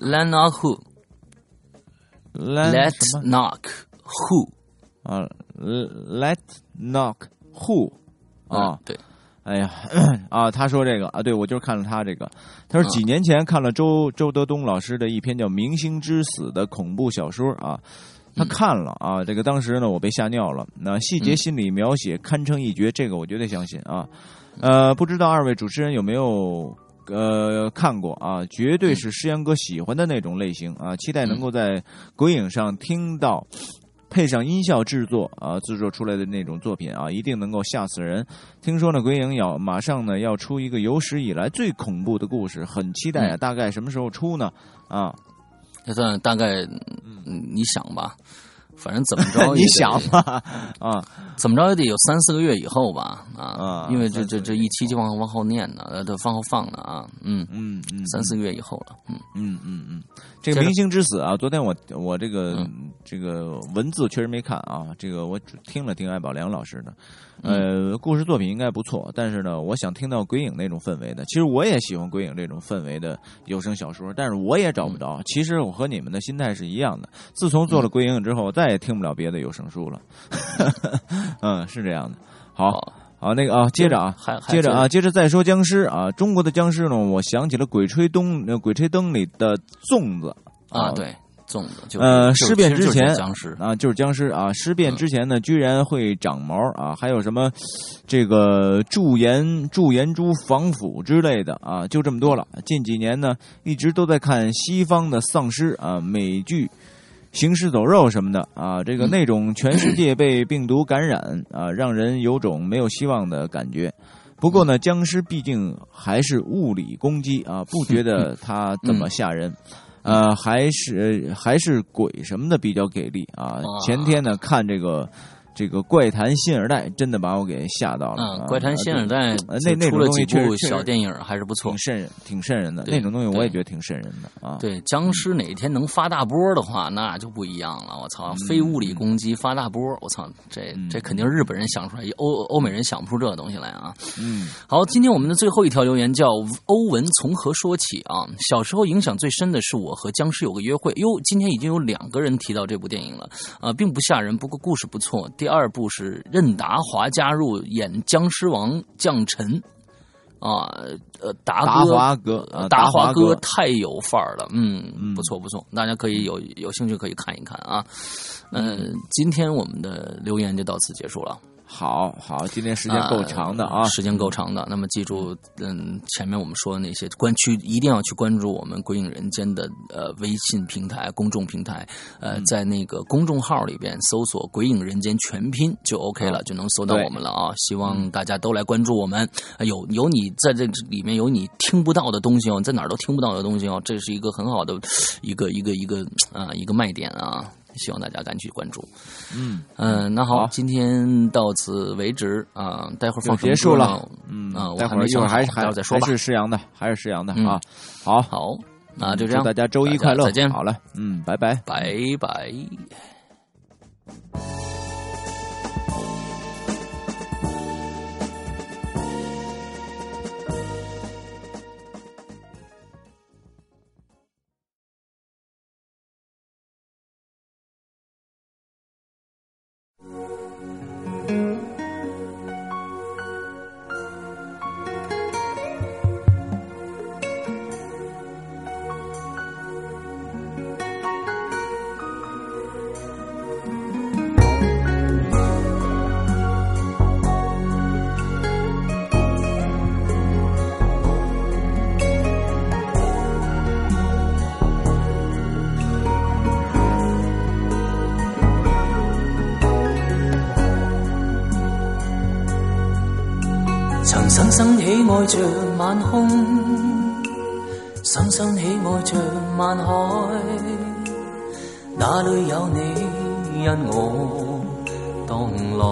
Speaker 2: let knock who
Speaker 3: let
Speaker 2: knock who
Speaker 3: 啊 let knock who 啊。
Speaker 2: 对，
Speaker 3: 哎呀 啊，他说这个啊，对我就是看了他这个，他说几年前看了周周德东老师的一篇叫《明星之死》的恐怖小说啊。他看了啊，这个当时呢，我被吓尿了。那细节心理描写堪称一绝，这个我绝对相信啊。呃，不知道二位主持人有没有呃看过啊？绝对是诗阳哥喜欢的那种类型啊。期待能够在鬼影上听到配上音效制作啊制作出来的那种作品啊，一定能够吓死人。听说呢，鬼影要马上呢要出一个有史以来最恐怖的故事，很期待啊。大概什么时候出呢？啊？
Speaker 2: 这算大概，嗯，你想吧，反正怎么着，
Speaker 3: 你想吧，啊，
Speaker 2: 怎么着也得有三四个月以后吧，啊，因为这这这一期就往往后念呢，呃，都往后放呢啊，
Speaker 3: 嗯嗯嗯，
Speaker 2: 三四个月以后了，
Speaker 3: 嗯。嗯嗯嗯，这个明星之死啊，昨天我我这个这个文字确实没看啊，这个我听了听艾宝良老师的。呃，故事作品应该不错，但是呢，我想听到鬼影那种氛围的。其实我也喜欢鬼影这种氛围的有声小说，但是我也找不着。其实我和你们的心态是一样的。自从做了鬼影之后，我再也听不了别的有声书了。嗯，是这样的。好，好，那个啊，接着啊，接着啊，接着再说僵尸啊。中国的僵尸呢，我想起了《鬼吹灯》《鬼吹灯》里的粽子
Speaker 2: 啊，对。粽子，
Speaker 3: 呃，尸变之前
Speaker 2: 僵尸
Speaker 3: 啊，就是僵尸啊。尸变之前呢，居然会长毛啊，还有什么这个驻颜驻颜珠防腐之类的啊，就这么多了。近几年呢，一直都在看西方的丧尸啊，美剧《行尸走肉》什么的啊，这个那种全世界被病毒感染啊，让人有种没有希望的感觉。不过呢，僵尸毕竟还是物理攻击啊，不觉得它怎么吓人。呃，还是还是鬼什么的比较给力啊！前天呢，看这个。这个怪谈新二代真的把我给吓到了。
Speaker 2: 嗯，怪谈新二代
Speaker 3: 那那
Speaker 2: 出了几
Speaker 3: 部
Speaker 2: 小电影还是不错，
Speaker 3: 挺瘆人，挺瘆人的那种东西，我也觉得挺瘆人的啊。
Speaker 2: 对，僵尸哪天能发大波的话，那就不一样了。我操，非物理攻击发大波，我操，这这肯定日本人想出来，欧欧美人想不出这个东西来啊。
Speaker 3: 嗯，
Speaker 2: 好，今天我们的最后一条留言叫欧文从何说起啊？小时候影响最深的是我和僵尸有个约会。哟，今天已经有两个人提到这部电影了啊，并不吓人，不过故事不错。第二部是。任达华加入演僵尸王将臣，啊，呃，达
Speaker 3: 华
Speaker 2: 哥，
Speaker 3: 达
Speaker 2: 华
Speaker 3: 哥
Speaker 2: 太有范儿了，嗯，不错不错，大家可以有有兴趣可以看一看啊。嗯，今天我们的留言就到此结束了。
Speaker 3: 好好，今天时间够长的啊，
Speaker 2: 时间够长的。那么记住，嗯，前面我们说的那些关区，一定要去关注我们《鬼影人间》的呃微信平台、公众平台。呃，在那个公众号里边搜索“鬼影人间”全拼就 OK 了，就能搜到我们了啊。希望大家都来关注我们。有有你在这里面有你听不到的东西哦，在哪儿都听不到的东西哦，这是一个很好的一个一个一个啊一个卖点啊。
Speaker 4: 希望大家赶紧去关注。
Speaker 3: 嗯
Speaker 4: 嗯，那好，今天到此为止啊，待会儿放
Speaker 3: 结束了。嗯
Speaker 4: 啊，我
Speaker 3: 待会儿一会
Speaker 4: 还没想好，
Speaker 3: 儿还还
Speaker 4: 待会儿再说吧
Speaker 3: 还。是施阳的，还是施阳的
Speaker 4: 嗯
Speaker 3: 啊。好，
Speaker 4: 好，那就这样，
Speaker 3: 祝大家周一快乐，
Speaker 4: 再见，
Speaker 3: 好了，嗯，拜拜。
Speaker 4: 拜拜。
Speaker 2: 着晚空，深深喜愛着萬海，哪裏有你因我蕩來？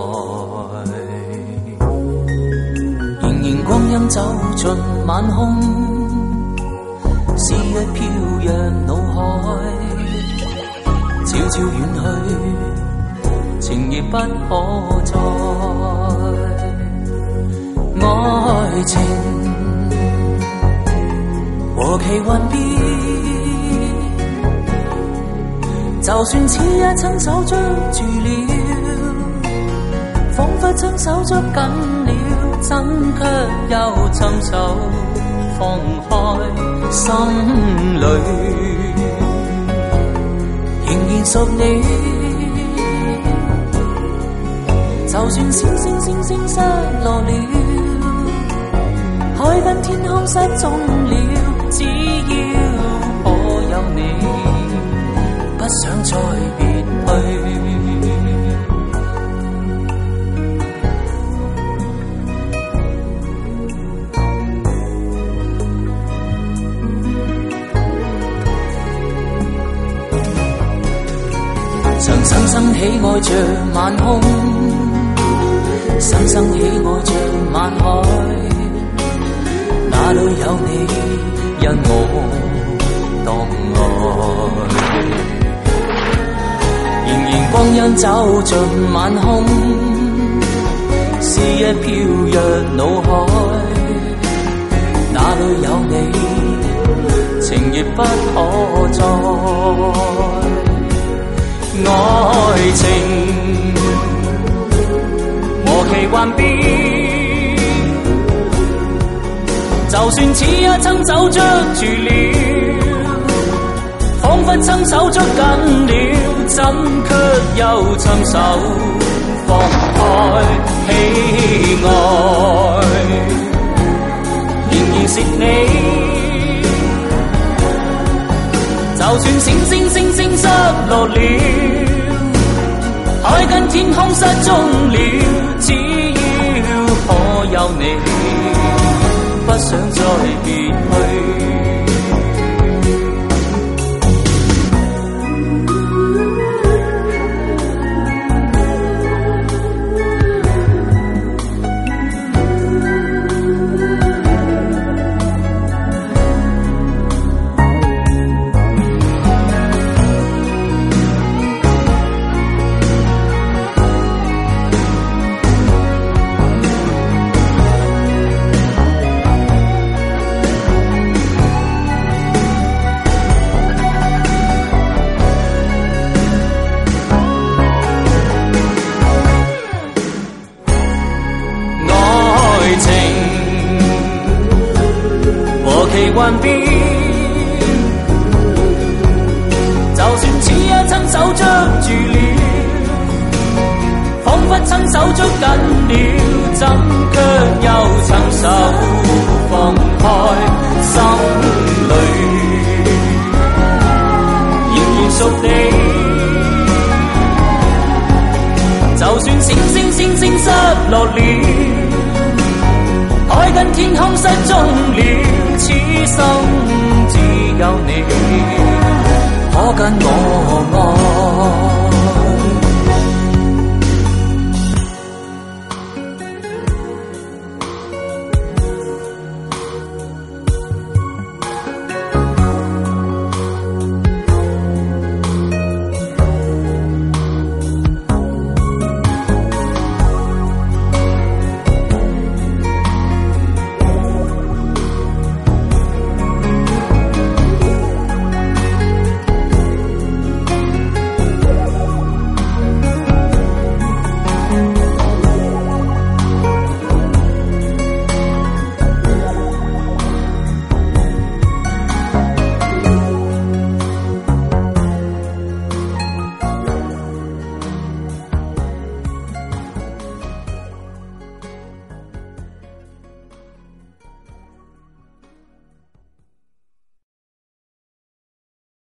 Speaker 2: 仍然光陰走進晚空，思憶飄若腦海，悄悄遠去，情亦不可再。愛情和其幻變，就算此一親手捉住了，彷彿親手捉緊了，怎卻又尋手放開心裏，仍然屬你。就算星星星星失落了，海跟天空失蹤了，只要可有你，不想再別去。曾深深喜愛着晚空。深深喜愛着晚海，哪裏有你因我蕩來？仍然光陰走進晚空，思憶飄若腦海，哪裏有你，情亦不可再。愛情。和其幻變，就算此一親手捉住了，彷彿親手捉緊了，怎卻又親手放開喜愛，仍然是你。就算星星星星失落了。海跟天空失蹤了，只要可有你，不想再别去。